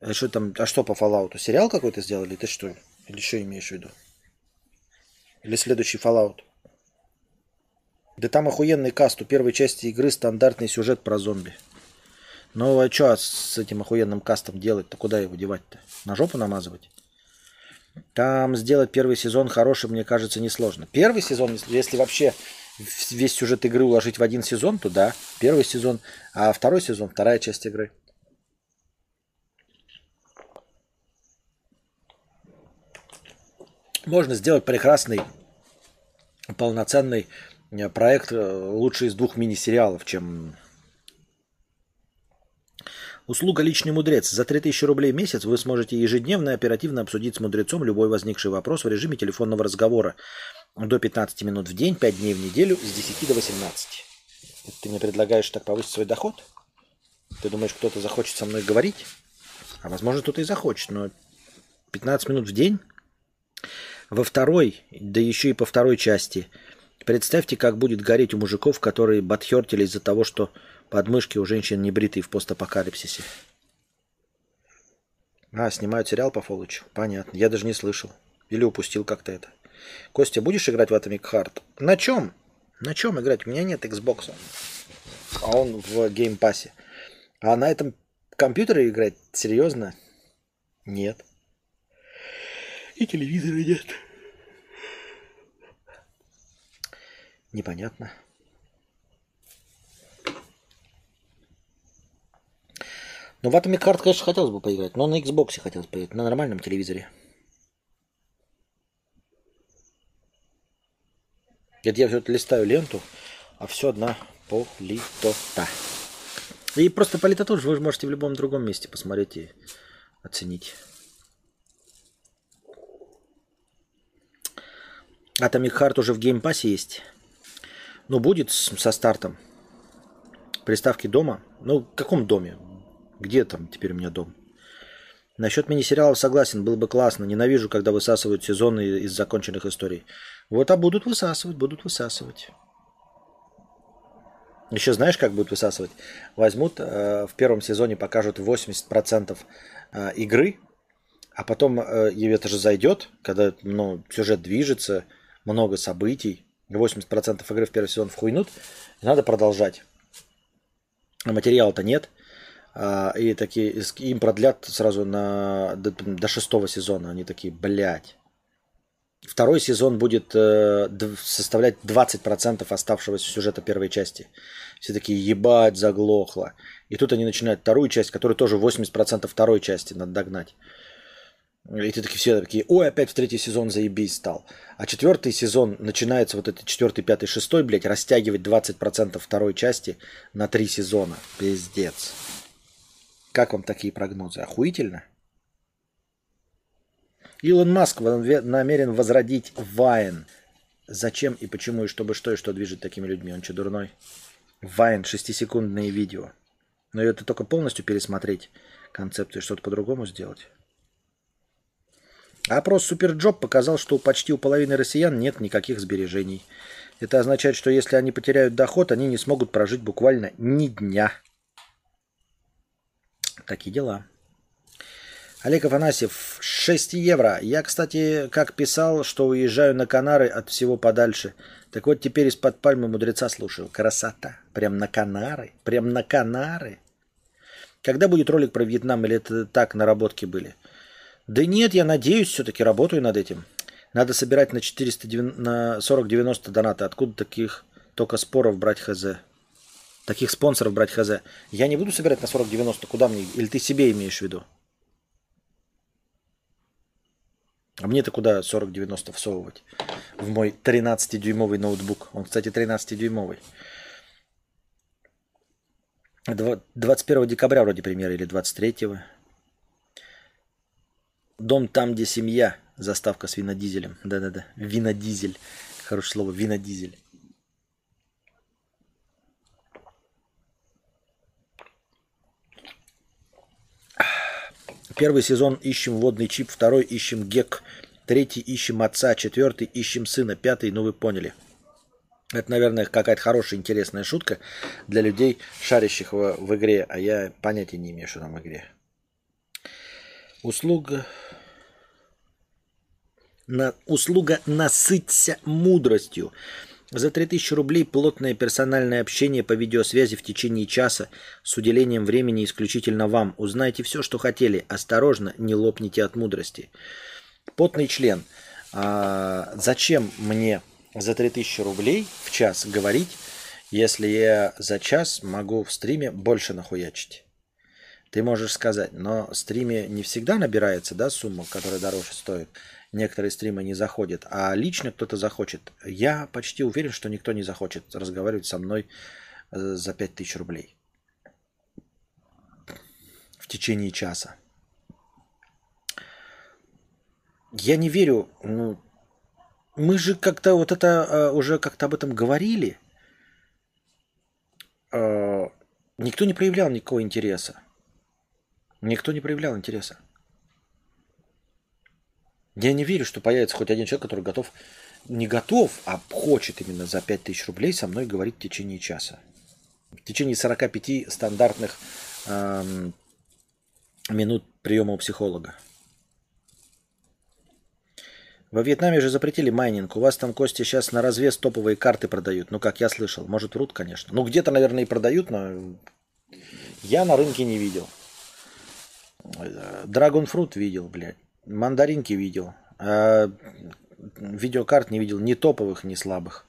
А что там, а что по Fallout? Сериал какой-то сделали? Ты что? Или что имеешь в виду? Или следующий Fallout? Да там охуенный каст. У первой части игры стандартный сюжет про зомби. Ну а что с этим охуенным кастом делать-то? Куда его девать-то? На жопу намазывать? Там сделать первый сезон хорошим, мне кажется, несложно. Первый сезон, если вообще весь сюжет игры уложить в один сезон, то да, первый сезон, а второй сезон, вторая часть игры. Можно сделать прекрасный, полноценный э, проект э, лучше из двух мини-сериалов, чем Услуга «Личный мудрец». За 3000 рублей в месяц вы сможете ежедневно и оперативно обсудить с мудрецом любой возникший вопрос в режиме телефонного разговора до 15 минут в день, 5 дней в неделю с 10 до 18. Ты мне предлагаешь так повысить свой доход? Ты думаешь, кто-то захочет со мной говорить? А возможно, кто-то и захочет, но 15 минут в день? Во второй, да еще и по второй части, представьте, как будет гореть у мужиков, которые батхертили из-за того, что подмышки у женщин не бритые в постапокалипсисе. А, снимают сериал по Фолычу. Понятно. Я даже не слышал. Или упустил как-то это. Костя, будешь играть в Atomic Heart? На чем? На чем играть? У меня нет Xbox. А он в геймпассе. А на этом компьютере играть? Серьезно? Нет. И телевизора нет. Непонятно. Ну, в Atomic Heart, конечно, хотелось бы поиграть, но на Xbox хотелось поиграть, на нормальном телевизоре. Это я все листаю ленту, а все одна политота. И просто политоту вы можете в любом другом месте посмотреть и оценить. Atomic Heart уже в геймпассе есть. Ну, будет со стартом. Приставки дома. Ну, в каком доме? Где там теперь у меня дом? Насчет мини-сериалов согласен, было бы классно. Ненавижу, когда высасывают сезоны из законченных историй. Вот, а будут высасывать, будут высасывать. Еще знаешь, как будут высасывать? Возьмут, э, в первом сезоне покажут 80% э, игры, а потом э, это же зайдет, когда ну, сюжет движется, много событий, 80% игры в первый сезон вхуйнут, и надо продолжать. А материала-то нет – а, и такие, им продлят сразу на, до, до шестого сезона. Они такие, блядь. Второй сезон будет э, составлять 20% оставшегося сюжета первой части. Все такие, ебать, заглохло. И тут они начинают вторую часть, которая тоже 80% второй части надо догнать. И ты такие все такие, ой, опять в третий сезон заебись стал. А четвертый сезон начинается вот этот четвертый, пятый, шестой, блядь, растягивать 20% второй части на три сезона. Пиздец. Как вам такие прогнозы? Охуительно? Илон Маск намерен возродить Вайн. Зачем и почему, и чтобы что, и что движет такими людьми? Он что, дурной? Vine, шестисекундные видео. Но это только полностью пересмотреть концепцию что-то по-другому сделать. Опрос Superjob показал, что почти у половины россиян нет никаких сбережений. Это означает, что если они потеряют доход, они не смогут прожить буквально ни дня. Такие дела. Олег Афанасьев, 6 евро. Я, кстати, как писал, что уезжаю на Канары от всего подальше. Так вот, теперь из-под пальмы мудреца слушаю. Красота. Прям на Канары. Прям на Канары. Когда будет ролик про Вьетнам или это так наработки были? Да нет, я надеюсь, все-таки работаю над этим. Надо собирать на 400, на 40-90 донаты. Откуда таких только споров брать хз? таких спонсоров брать хз. Я не буду собирать на 40-90, куда мне? Или ты себе имеешь в виду? А мне-то куда 40-90 всовывать? В мой 13-дюймовый ноутбук. Он, кстати, 13-дюймовый. 21 декабря вроде премьера или 23. Дом там, где семья. Заставка с винодизелем. Да-да-да. Винодизель. Хорошее слово. Винодизель. Первый сезон ищем водный чип, второй ищем гек, третий ищем отца, четвертый ищем сына, пятый, ну вы поняли. Это, наверное, какая-то хорошая, интересная шутка для людей, шарящих в, в игре, а я понятия не имею, что там в игре. Услуга... На... Услуга «Насыться мудростью». За 3000 рублей плотное персональное общение по видеосвязи в течение часа с уделением времени исключительно вам. Узнайте все, что хотели. Осторожно, не лопните от мудрости. Потный член. А, зачем мне за 3000 рублей в час говорить, если я за час могу в стриме больше нахуячить? Ты можешь сказать, но в стриме не всегда набирается да, сумма, которая дороже стоит некоторые стримы не заходят, а лично кто-то захочет. Я почти уверен, что никто не захочет разговаривать со мной э, за 5000 рублей в течение часа. Я не верю, ну, мы же как-то вот это э, уже как-то об этом говорили. Э, никто не проявлял никакого интереса. Никто не проявлял интереса. Я не верю, что появится хоть один человек, который готов, не готов, а хочет именно за 5000 рублей со мной говорить в течение часа. В течение 45 стандартных эм, минут приема у психолога. Во Вьетнаме же запретили майнинг. У вас там, Кости, сейчас на развес топовые карты продают. Ну, как я слышал. Может, врут, конечно. Ну, где-то, наверное, и продают, но я на рынке не видел. Dragon Fruit видел, блядь. Мандаринки видел. А видеокарт не видел ни топовых, ни слабых.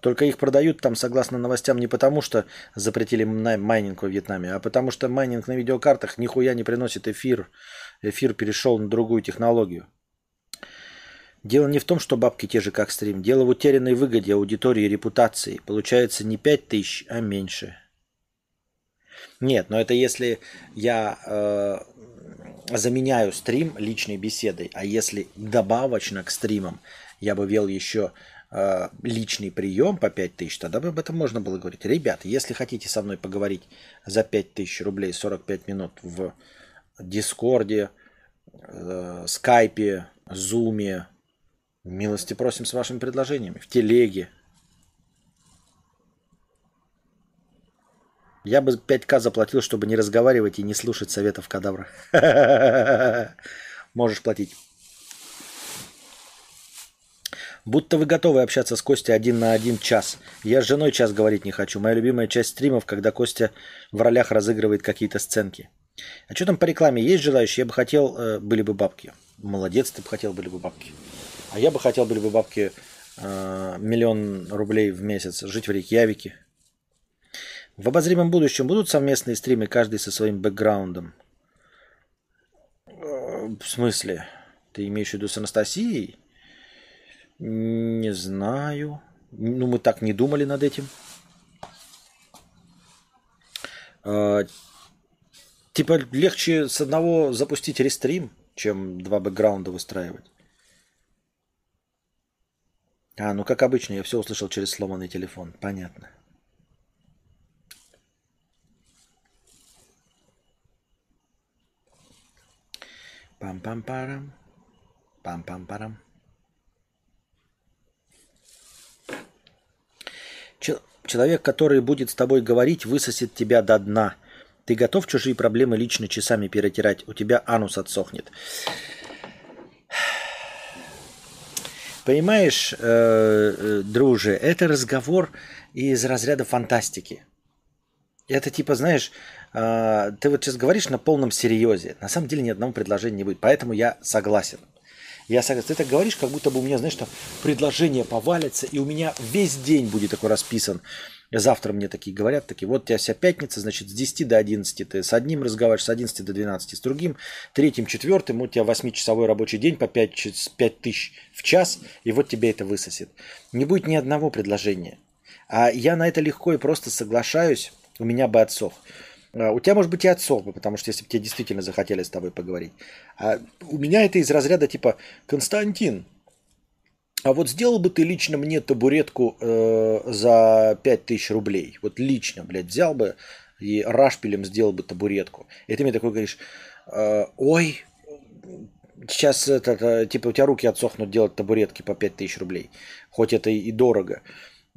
Только их продают там, согласно новостям, не потому, что запретили майнинг во Вьетнаме, а потому что майнинг на видеокартах нихуя не приносит эфир. Эфир перешел на другую технологию. Дело не в том, что бабки те же, как стрим. Дело в утерянной выгоде аудитории и репутации. Получается не 5 тысяч, а меньше. Нет, но это если я э, заменяю стрим личной беседой, а если добавочно к стримам я бы вел еще э, личный прием по 5000, тогда бы об этом можно было говорить. Ребята, если хотите со мной поговорить за 5000 рублей 45 минут в Дискорде, э, Скайпе, Зуме, милости просим с вашими предложениями, в Телеге, Я бы 5к заплатил, чтобы не разговаривать и не слушать советов кадавра. (laughs) Можешь платить. Будто вы готовы общаться с Костей один на один час. Я с женой час говорить не хочу. Моя любимая часть стримов, когда Костя в ролях разыгрывает какие-то сценки. А что там по рекламе? Есть желающие? Я бы хотел, э, были бы бабки. Молодец, ты бы хотел, были бы бабки. А я бы хотел, были бы бабки э, миллион рублей в месяц. Жить в Рейкьявике. В обозримом будущем будут совместные стримы, каждый со своим бэкграундом? Э, в смысле? Ты имеешь в виду с Анастасией? Не знаю. Ну, мы так не думали над этим. А, типа легче с одного запустить рестрим, чем два бэкграунда выстраивать. А, ну как обычно, я все услышал через сломанный телефон. Понятно. Пам-пам-парам. Пам-пам-парам. Человек, который будет с тобой говорить, высосет тебя до дна. Ты готов чужие проблемы лично часами перетирать? У тебя анус отсохнет. Понимаешь, э, э, друже, это разговор из разряда фантастики. Это типа, знаешь, э, ты вот сейчас говоришь на полном серьезе. На самом деле ни одного предложения не будет. Поэтому я согласен. Я согласен. Ты так говоришь, как будто бы у меня, знаешь, что предложение повалится, и у меня весь день будет такой расписан. Завтра мне такие говорят, такие, вот у тебя вся пятница, значит, с 10 до 11 ты с одним разговариваешь, с 11 до 12 с другим, третьим, четвертым, у тебя 8-часовой рабочий день по 5, 5 тысяч в час, и вот тебе это высосет. Не будет ни одного предложения. А я на это легко и просто соглашаюсь, у меня бы отсох. А, у тебя, может быть, и отсох бы, потому что если бы тебе действительно захотели с тобой поговорить. А у меня это из разряда типа «Константин, а вот сделал бы ты лично мне табуретку э, за 5000 рублей? Вот лично, блядь, взял бы и рашпилем сделал бы табуретку. И ты мне такой говоришь, э, ой, Сейчас это, типа у тебя руки отсохнут делать табуретки по 5000 рублей. Хоть это и дорого.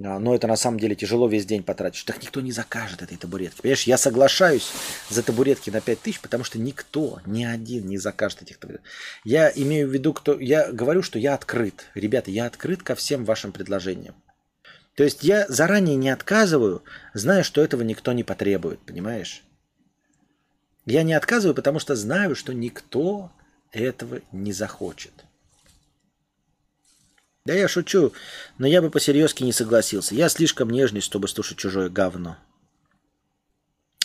А, но это на самом деле тяжело весь день потратишь. Так никто не закажет этой табуретки. Понимаешь, я соглашаюсь за табуретки на 5000, потому что никто, ни один не закажет этих табуреток. Я имею в виду, кто... Я говорю, что я открыт. Ребята, я открыт ко всем вашим предложениям. То есть я заранее не отказываю, зная, что этого никто не потребует, понимаешь? Я не отказываю, потому что знаю, что никто этого не захочет. Да я шучу, но я бы по-серьезки не согласился. Я слишком нежный, чтобы слушать чужое говно.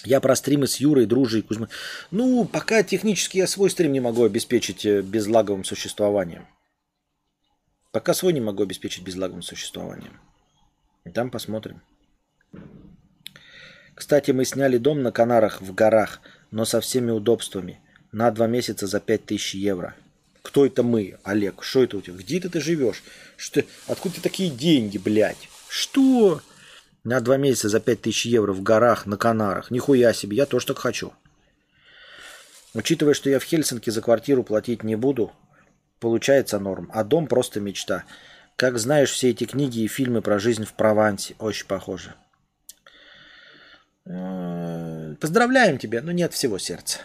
Я про стримы с Юрой, Дружей, Кузьмой. Ну, пока технически я свой стрим не могу обеспечить э, безлаговым существованием. Пока свой не могу обеспечить безлаговым существованием. И там посмотрим. Кстати, мы сняли дом на Канарах в горах, но со всеми удобствами. На два месяца за 5000 евро. Кто это мы, Олег? Что это у тебя? Где ты, ты живешь? Что, откуда ты такие деньги, блядь? Что? На два месяца за 5000 евро в горах, на Канарах. Нихуя себе, я тоже так хочу. Учитывая, что я в Хельсинки за квартиру платить не буду, получается норм. А дом просто мечта. Как знаешь, все эти книги и фильмы про жизнь в Провансе. Очень похоже. Э, поздравляем тебя, но нет всего сердца.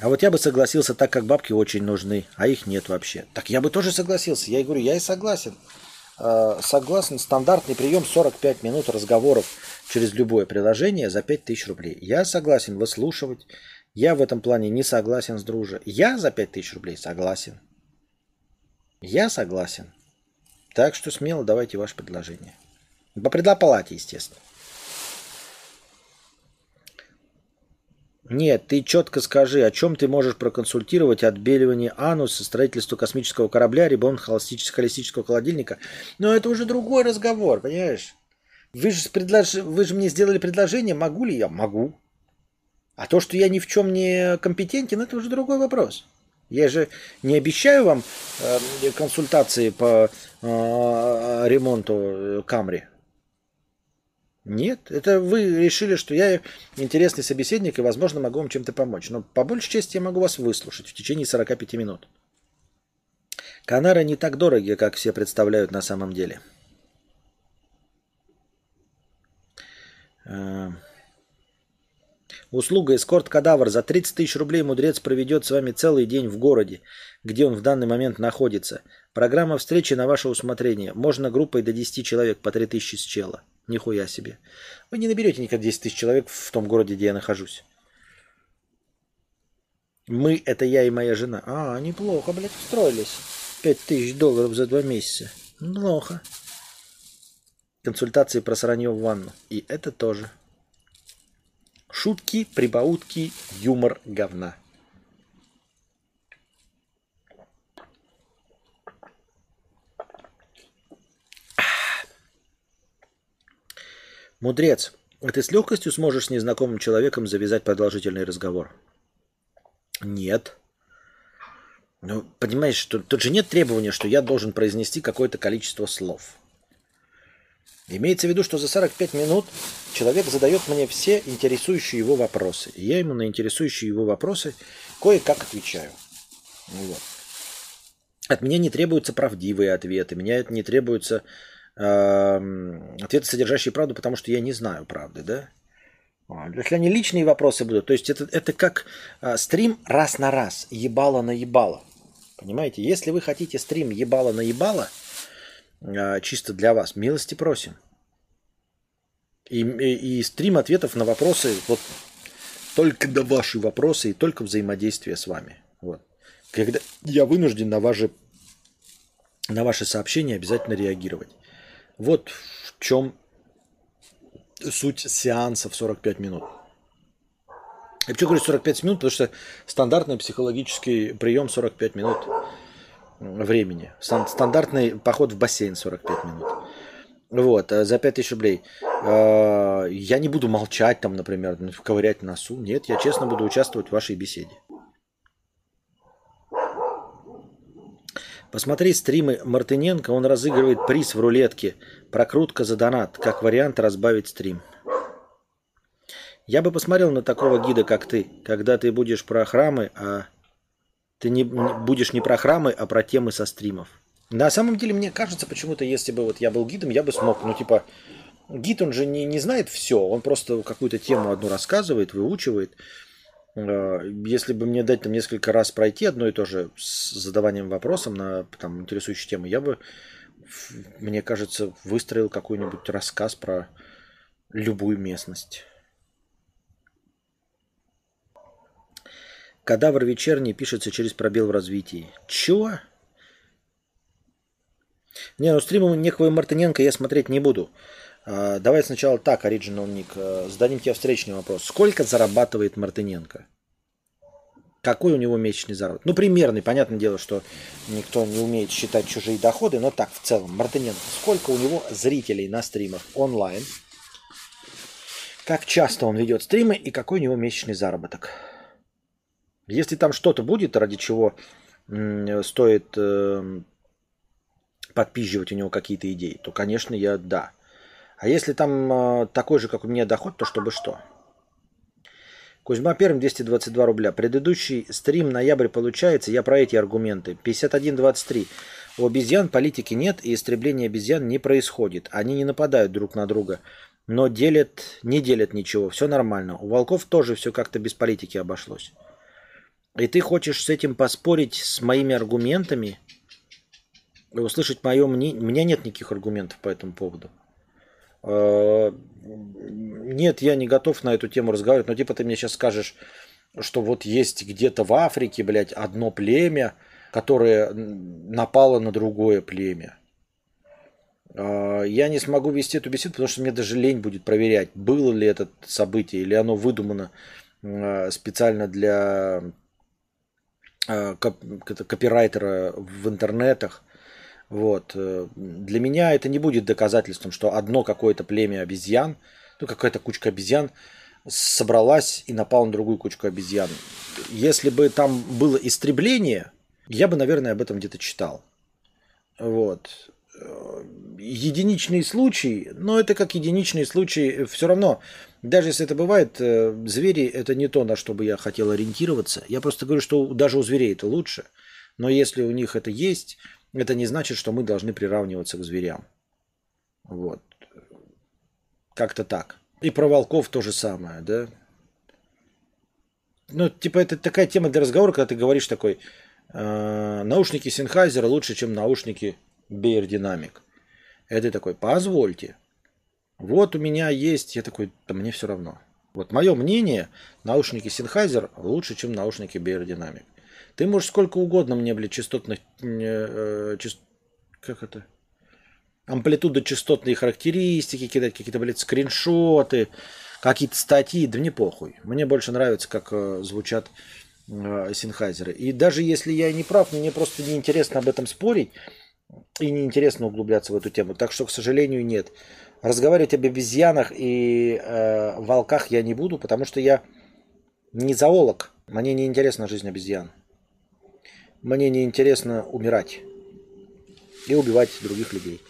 А вот я бы согласился, так как бабки очень нужны, а их нет вообще. Так я бы тоже согласился. Я и говорю, я и согласен. А, согласен, стандартный прием 45 минут разговоров через любое приложение за 5000 рублей. Я согласен выслушивать. Я в этом плане не согласен с дружи. Я за 5000 рублей согласен. Я согласен. Так что смело давайте ваше предложение. По предоплате, естественно. Нет, ты четко скажи, о чем ты можешь проконсультировать отбеливание ануса, строительство космического корабля, ремонт холистического холодильника. Но это уже другой разговор, понимаешь? Вы же, предлож... Вы же мне сделали предложение, могу ли я? Могу. А то, что я ни в чем не компетентен, это уже другой вопрос. Я же не обещаю вам э, консультации по э, ремонту Камри. Нет, это вы решили, что я интересный собеседник и, возможно, могу вам чем-то помочь. Но по большей части я могу вас выслушать в течение 45 минут. Канары не так дороги, как все представляют на самом деле. Э, услуга эскорт-кадавр. За 30 тысяч рублей мудрец проведет с вами целый день в городе, где он в данный момент находится. Программа встречи на ваше усмотрение. Можно группой до 10 человек по 3 тысячи с чела. Нихуя себе. Вы не наберете никогда 10 тысяч человек в том городе, где я нахожусь. Мы – это я и моя жена. А, неплохо, блядь, устроились. 5 тысяч долларов за два месяца. Плохо. Консультации про сранье в ванну. И это тоже. Шутки, прибаутки, юмор говна. Мудрец, а ты с легкостью сможешь с незнакомым человеком завязать продолжительный разговор? Нет. Ну, понимаешь, что тут же нет требования, что я должен произнести какое-то количество слов. Имеется в виду, что за 45 минут человек задает мне все интересующие его вопросы. И я ему на интересующие его вопросы кое-как отвечаю. Вот. От меня не требуются правдивые ответы, меня не требуются ответы, содержащие правду, потому что я не знаю правды, да? Если они личные вопросы будут, то есть это, это как а, стрим раз на раз, ебало на ебало. Понимаете? Если вы хотите стрим ебало на ебало, а, чисто для вас, милости просим. И, и, и стрим ответов на вопросы, вот только на ваши вопросы и только взаимодействие с вами. Вот. Когда я вынужден на ваши, на ваши сообщения обязательно реагировать. Вот в чем суть сеанса в 45 минут. Я почему говорю 45 минут, потому что стандартный психологический прием 45 минут времени. Стандартный поход в бассейн 45 минут. Вот, э, за 5000 рублей. Э, я не буду молчать там, например, ковырять носу. Нет, я честно буду участвовать в вашей беседе. Посмотри стримы Мартыненко, он разыгрывает приз в рулетке. Прокрутка за донат, как вариант разбавить стрим. Я бы посмотрел на такого гида, как ты, когда ты будешь про храмы, а Ты не, будешь не про храмы, а про темы со стримов. На самом деле, мне кажется, почему-то, если бы вот я был гидом, я бы смог, ну, типа, гид, он же не, не знает все, он просто какую-то тему одну рассказывает, выучивает. Э, если бы мне дать там несколько раз пройти одно и то же с задаванием вопросом на там, интересующие темы, я бы, мне кажется, выстроил какой-нибудь рассказ про любую местность. Кадавр вечерний пишется через пробел в развитии. Чего? Не, ну стримы некого Мартыненко я смотреть не буду. А, давай сначала так, Original Ник. А, зададим тебе встречный вопрос. Сколько зарабатывает Мартыненко? Какой у него месячный заработок? Ну, примерный. Понятное дело, что никто не умеет считать чужие доходы, но так, в целом, Мартыненко. Сколько у него зрителей на стримах онлайн? Как часто он ведет стримы и какой у него месячный заработок? Если там что-то будет, ради чего стоит э, подпизживать у него какие-то идеи, то, конечно, я да. А если там э, такой же, как у меня доход, то чтобы что? Кузьма Перм 222 рубля. Предыдущий стрим ноябрь получается. Я про эти аргументы. 51.23. У обезьян политики нет и истребление обезьян не происходит. Они не нападают друг на друга. Но делят, не делят ничего. Все нормально. У волков тоже все как-то без политики обошлось. И ты хочешь с этим поспорить с моими аргументами, услышать мое мнение. У меня нет никаких аргументов по этому поводу. А, нет, я не готов на эту тему разговаривать, но типа ты мне сейчас скажешь, что вот есть где-то в Африке, блядь, одно племя, которое напало на другое племя. А, я не смогу вести эту беседу, потому что мне даже лень будет проверять, было ли это событие, или оно выдумано а, специально для Э, копирайтера в интернетах. Вот. Э, для меня это не будет доказательством, что одно какое-то племя обезьян, ну какая-то кучка обезьян собралась и напала на другую кучку обезьян. Если бы там было истребление, я бы, наверное, об этом где-то читал. Вот. Единичный случай, но это как единичный случай, все равно даже если это бывает, э, звери это не то, на что бы я хотел ориентироваться. Я просто говорю, что даже у зверей это лучше. Но если у них это есть, это не значит, что мы должны приравниваться к зверям. Вот. Как-то так. И про волков то же самое, да? Ну, типа, это такая тема для разговора, когда ты говоришь такой, э, наушники Sennheiser лучше, чем наушники Bear Dynamic. Это такой, позвольте. Вот у меня есть, я такой, да мне все равно. Вот мое мнение, наушники Sennheiser лучше, чем наушники Bear Dynamic. Ты можешь сколько угодно мне, блядь, частотных, э, част... как это, амплитуда частотные характеристики кидать, какие-то, блядь, скриншоты, какие-то статьи, да мне похуй. Мне больше нравится, как э, звучат э, Sennheiser. И даже если я не прав, мне просто неинтересно об этом спорить и неинтересно углубляться в эту тему. Так что, к сожалению, нет. Разговаривать об обезьянах и э, волках я не буду, потому что я не зоолог. Мне не интересна жизнь обезьян. Мне не интересно умирать и убивать других людей.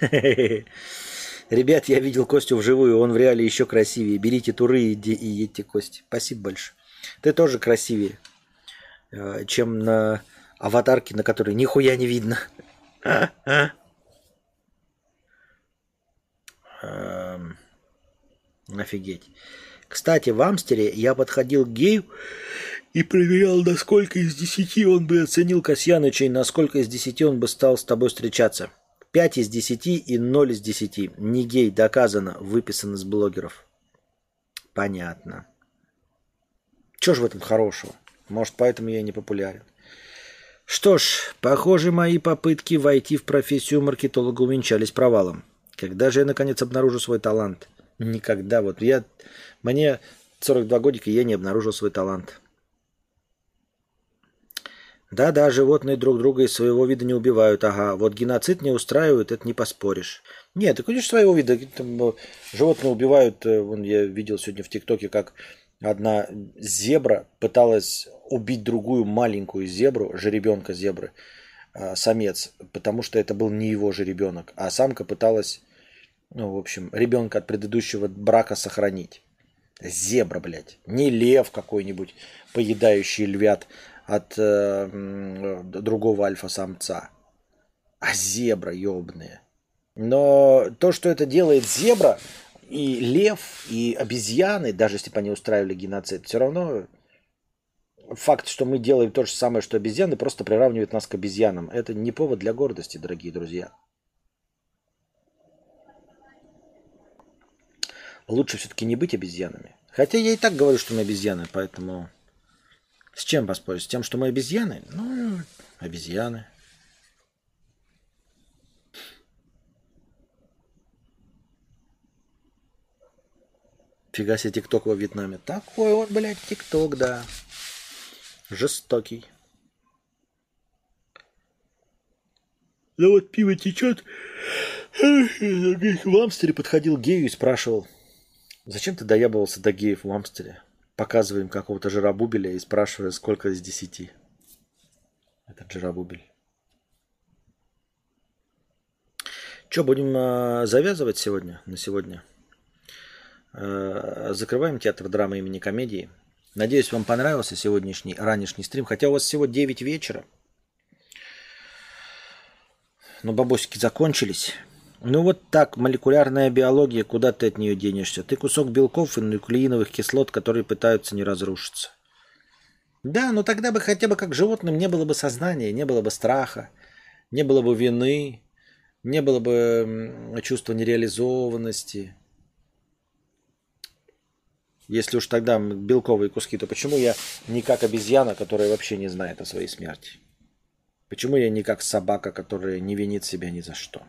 (laughs) Ребят, я видел Костю вживую, он в реале еще красивее. Берите туры и, и едьте Кости. Спасибо большое. Ты тоже красивее. Э, чем на аватарке, на которой нихуя не видно. (laughs) Эм, офигеть. Кстати, в Амстере я подходил к гею и проверял, насколько из десяти он бы оценил Касьяныча и насколько из десяти он бы стал с тобой встречаться. Пять из десяти и ноль из десяти. Не гей, доказано, выписан из блогеров. Понятно. Что ж в этом хорошего? Может, поэтому я не популярен. Что ж, похоже, мои попытки войти в профессию маркетолога увенчались провалом. Когда же я, наконец, обнаружу свой талант? Никогда. Вот я... Мне 42 годика, я не обнаружил свой талант. Да-да, животные друг друга из своего вида не убивают, ага. Вот геноцид не устраивают, это не поспоришь. Нет, ты, конечно, своего вида. Там, э, животные убивают, э, вон я видел сегодня в ТикТоке, как одна зебра пыталась убить другую маленькую зебру, жеребенка зебры, а, самец, потому что это был не его жеребенок, а самка пыталась ну, в общем, ребенка от предыдущего брака сохранить. Зебра, блядь. Не лев какой-нибудь, поедающий львят от э, другого альфа-самца. А зебра ебаная. Но то, что это делает зебра, и лев, и обезьяны, даже если бы они устраивали геноцид, все равно факт, что мы делаем то же самое, что обезьяны, просто приравнивает нас к обезьянам. Это не повод для гордости, дорогие друзья. Лучше все-таки не быть обезьянами. Хотя я и так говорю, что мы обезьяны, поэтому... С чем поспорить? С тем, что мы обезьяны? Ну, обезьяны. Фига себе тикток во Вьетнаме. Такой вот, блядь, тикток, да. Жестокий. Да вот пиво течет. В Амстере подходил гею и спрашивал, зачем ты доябывался до геев в Амстере? Показываем какого-то жиробубеля и спрашивая, сколько из десяти. Этот жиробубель. Что, будем э, завязывать сегодня, на сегодня? Э, закрываем театр драмы имени комедии. Надеюсь, вам понравился сегодняшний ранешний стрим. Хотя у вас всего 9 вечера. Но бабосики закончились. Ну вот так, молекулярная биология, куда ты от нее денешься? Ты кусок белков и нуклеиновых кислот, которые пытаются не разрушиться. Да, но тогда бы хотя бы как животным не было бы сознания, не было бы страха, не было бы вины, не было бы чувства нереализованности, если уж тогда белковые куски, то почему я не как обезьяна, которая вообще не знает о своей смерти? Почему я не как собака, которая не винит себя ни за что?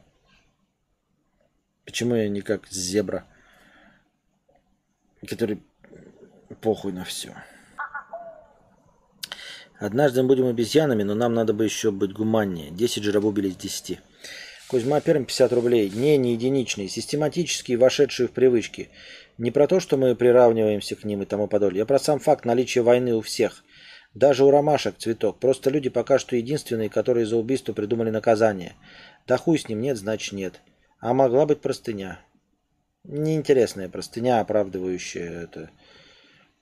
Почему я не как зебра, который похуй на все? Однажды мы будем обезьянами, но нам надо бы еще быть гуманнее. 10 жиробубелей из 10. Кузьма Перм 50 рублей. Не, не единичные, систематические, вошедшие в привычки. Не про то, что мы приравниваемся к ним и тому подобное. Я про сам факт наличия войны у всех. Даже у ромашек цветок. Просто люди пока что единственные, которые за убийство придумали наказание. Да хуй с ним, нет, значит нет. А могла быть простыня. Неинтересная простыня, оправдывающая это.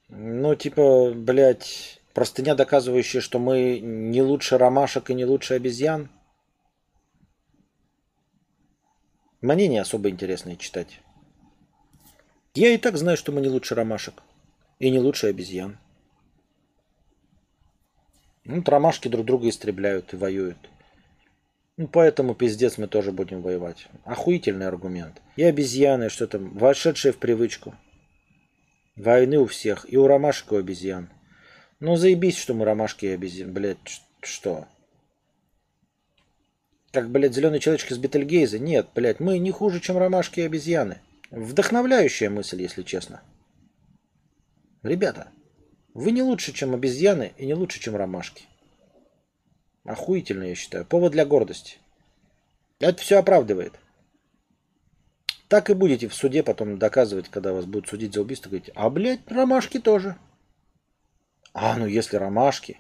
Ну, типа, блядь, простыня, доказывающая, что мы не лучше ромашек и не лучше обезьян. Мне не особо интересно читать. Я и так знаю, что мы не лучше ромашек. И не лучше обезьян. Ну, ромашки друг друга истребляют и воюют. Ну, поэтому пиздец мы тоже будем воевать. Охуительный аргумент. И обезьяны, что там, вошедшие в привычку. Войны у всех. И у ромашек, и у обезьян. Ну, заебись, что мы ромашки и обезьян. Блядь, что? Как, блядь, зеленый человечек из Бетельгейза? Нет, блядь, мы не хуже, чем ромашки и обезьяны. Вдохновляющая мысль, если честно. Ребята, вы не лучше, чем обезьяны и не лучше, чем ромашки. Охуительно, я считаю. Повод для гордости. Это все оправдывает. Так и будете в суде потом доказывать, когда вас будут судить за убийство, говорите, а, блядь, ромашки тоже. А, ну если ромашки.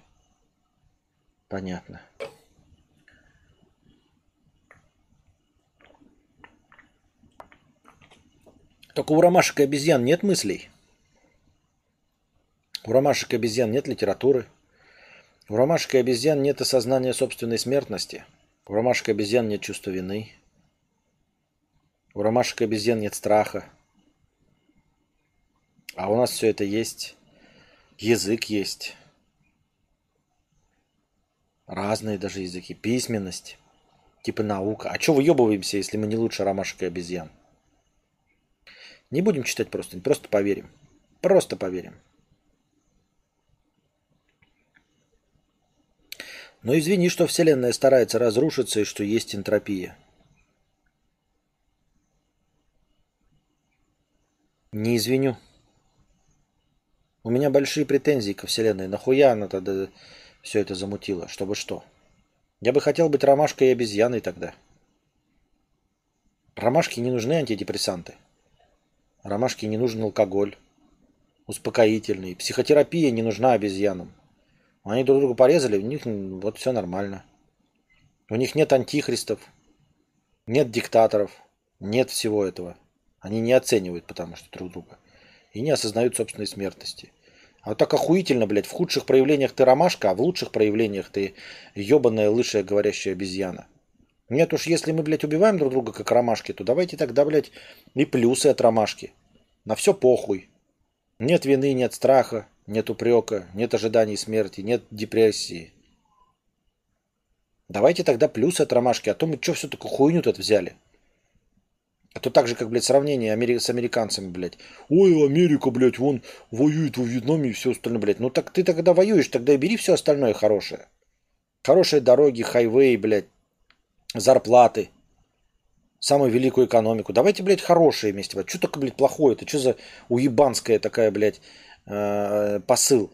Понятно. Только у ромашек и обезьян нет мыслей. У ромашек и обезьян нет литературы. У ромашек и обезьян нет осознания собственной смертности. У ромашек и обезьян нет чувства вины. У ромашек обезьян нет страха. А у нас все это есть. Язык есть. Разные даже языки. Письменность. Типа наука. А что выебываемся, если мы не лучше ромашек и обезьян? Не будем читать просто, просто поверим. Просто поверим. Но извини, что Вселенная старается разрушиться и что есть энтропия. Не извиню. У меня большие претензии ко Вселенной. Нахуя она тогда все это замутила? Чтобы что? Я бы хотел быть ромашкой и обезьяной тогда. Ромашки не нужны антидепрессанты. Ромашке не нужен алкоголь, успокоительный. Психотерапия не нужна обезьянам. Они друг друга порезали, у них вот все нормально. У них нет антихристов, нет диктаторов. Нет всего этого. Они не оценивают потому что друг друга. И не осознают собственной смертности. А вот так охуительно, блядь, в худших проявлениях ты ромашка, а в лучших проявлениях ты ебаная лысая говорящая обезьяна. Нет уж, если мы, блядь, убиваем друг друга как ромашки, то давайте тогда, блядь, и плюсы от ромашки. На все похуй. Нет вины, нет страха, нет упрека, нет ожиданий смерти, нет депрессии. Давайте тогда плюсы от ромашки, а то мы что все такую хуйню тут взяли? А то так же, как, блядь, сравнение Амери... с американцами, блядь. Ой, Америка, блядь, вон воюет во Вьетнаме и все остальное, блядь. Ну так ты тогда воюешь, тогда и бери все остальное хорошее. Хорошие дороги, хайвей, блядь, зарплаты, самую великую экономику. Давайте, блядь, хорошие вместе. Что такое, блядь, плохое? Это что за уебанская такая, блядь, посыл?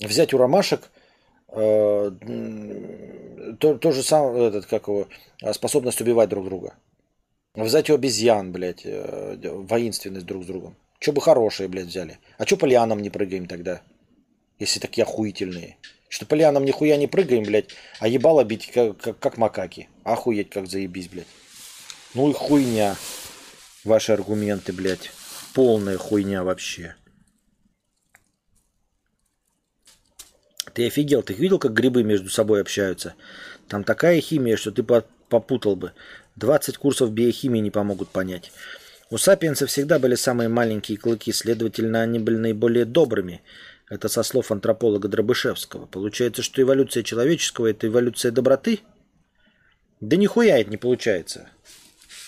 Взять у ромашек э, то, то же самое, этот, как его, способность убивать друг друга. Взять у обезьян, блядь, э, воинственность друг с другом. Че бы хорошие, блядь, взяли? А че по лианам не прыгаем тогда? Если такие охуительные. Что по лианам нихуя не прыгаем, блядь, а ебало бить как, как, как макаки. Охуеть, как заебись, блядь. Ну и хуйня. Ваши аргументы, блядь. Полная хуйня вообще. Ты офигел, ты видел, как грибы между собой общаются? Там такая химия, что ты попутал бы. 20 курсов биохимии не помогут понять. У сапиенсов всегда были самые маленькие клыки, следовательно, они были наиболее добрыми. Это со слов антрополога Дробышевского. Получается, что эволюция человеческого – это эволюция доброты? Да нихуя это не получается.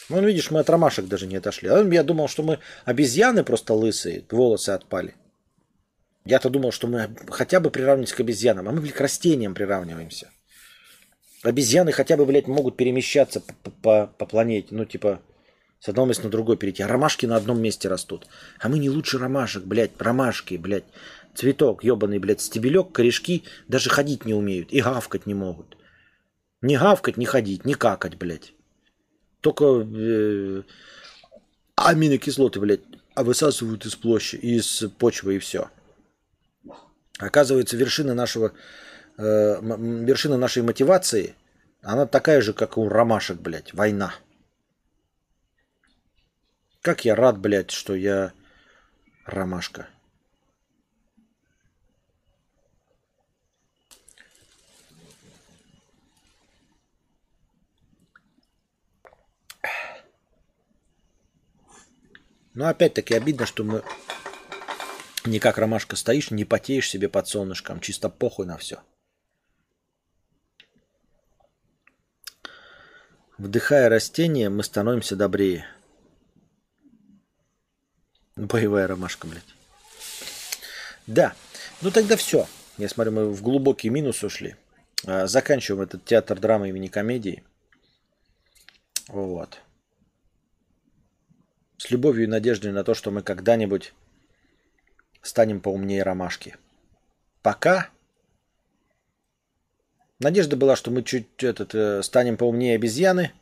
Ну, видишь, мы от ромашек даже не отошли. А я думал, что мы обезьяны просто лысые, волосы отпали. Я-то думал, что мы хотя бы приравниваемся к обезьянам, а мы, блядь, к растениям приравниваемся. Обезьяны хотя бы, блядь, могут перемещаться по, планете. Ну, типа, с одного места на другое перейти. А ромашки на одном месте растут. А мы не лучше ромашек, блядь, ромашки, блядь. Цветок, ебаный, блядь, стебелек, корешки даже ходить не умеют и гавкать не могут. Не гавкать, не ходить, не какать, блядь. Только э, аминокислоты, блядь, высасывают из площади, из почвы и все. Оказывается, вершина нашего, э, вершина нашей мотивации, она такая же, как у ромашек, блядь, война. Как я рад, блядь, что я ромашка. Но опять-таки обидно, что мы не как ромашка стоишь, не потеешь себе под солнышком, чисто похуй на все. Вдыхая растения, мы становимся добрее. Боевая ромашка, блядь. Да, ну тогда все. Я смотрю, мы в глубокий минус ушли. А, заканчиваем этот театр драмы имени комедии. Вот с любовью и надеждой на то, что мы когда-нибудь станем поумнее ромашки. Пока надежда была, что мы чуть этот, э, станем поумнее обезьяны,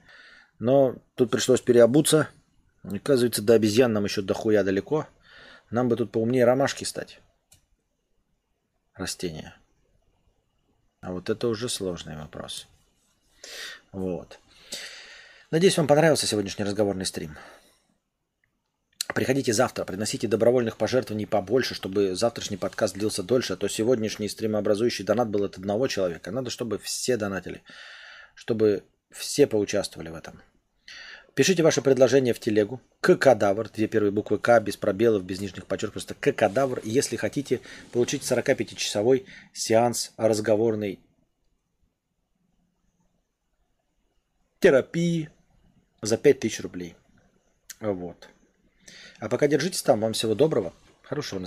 но тут пришлось переобуться. Оказывается, до обезьян нам еще дохуя далеко. Нам бы тут поумнее ромашки стать. Растения. А вот это уже сложный вопрос. Вот. Надеюсь, вам понравился сегодняшний разговорный стрим. Приходите завтра, приносите добровольных пожертвований побольше, чтобы завтрашний подкаст длился дольше, а то сегодняшний стримообразующий донат был от одного человека. Надо, чтобы все донатили, чтобы все поучаствовали в этом. Пишите ваше предложение в телегу. К-кадавр, две первые буквы К, без пробелов, без нижних подчерков, просто К-кадавр. Если хотите получить 45-часовой сеанс разговорной терапии за 5000 рублей. Вот. А пока держитесь там. Вам всего доброго. Хорошего настроения.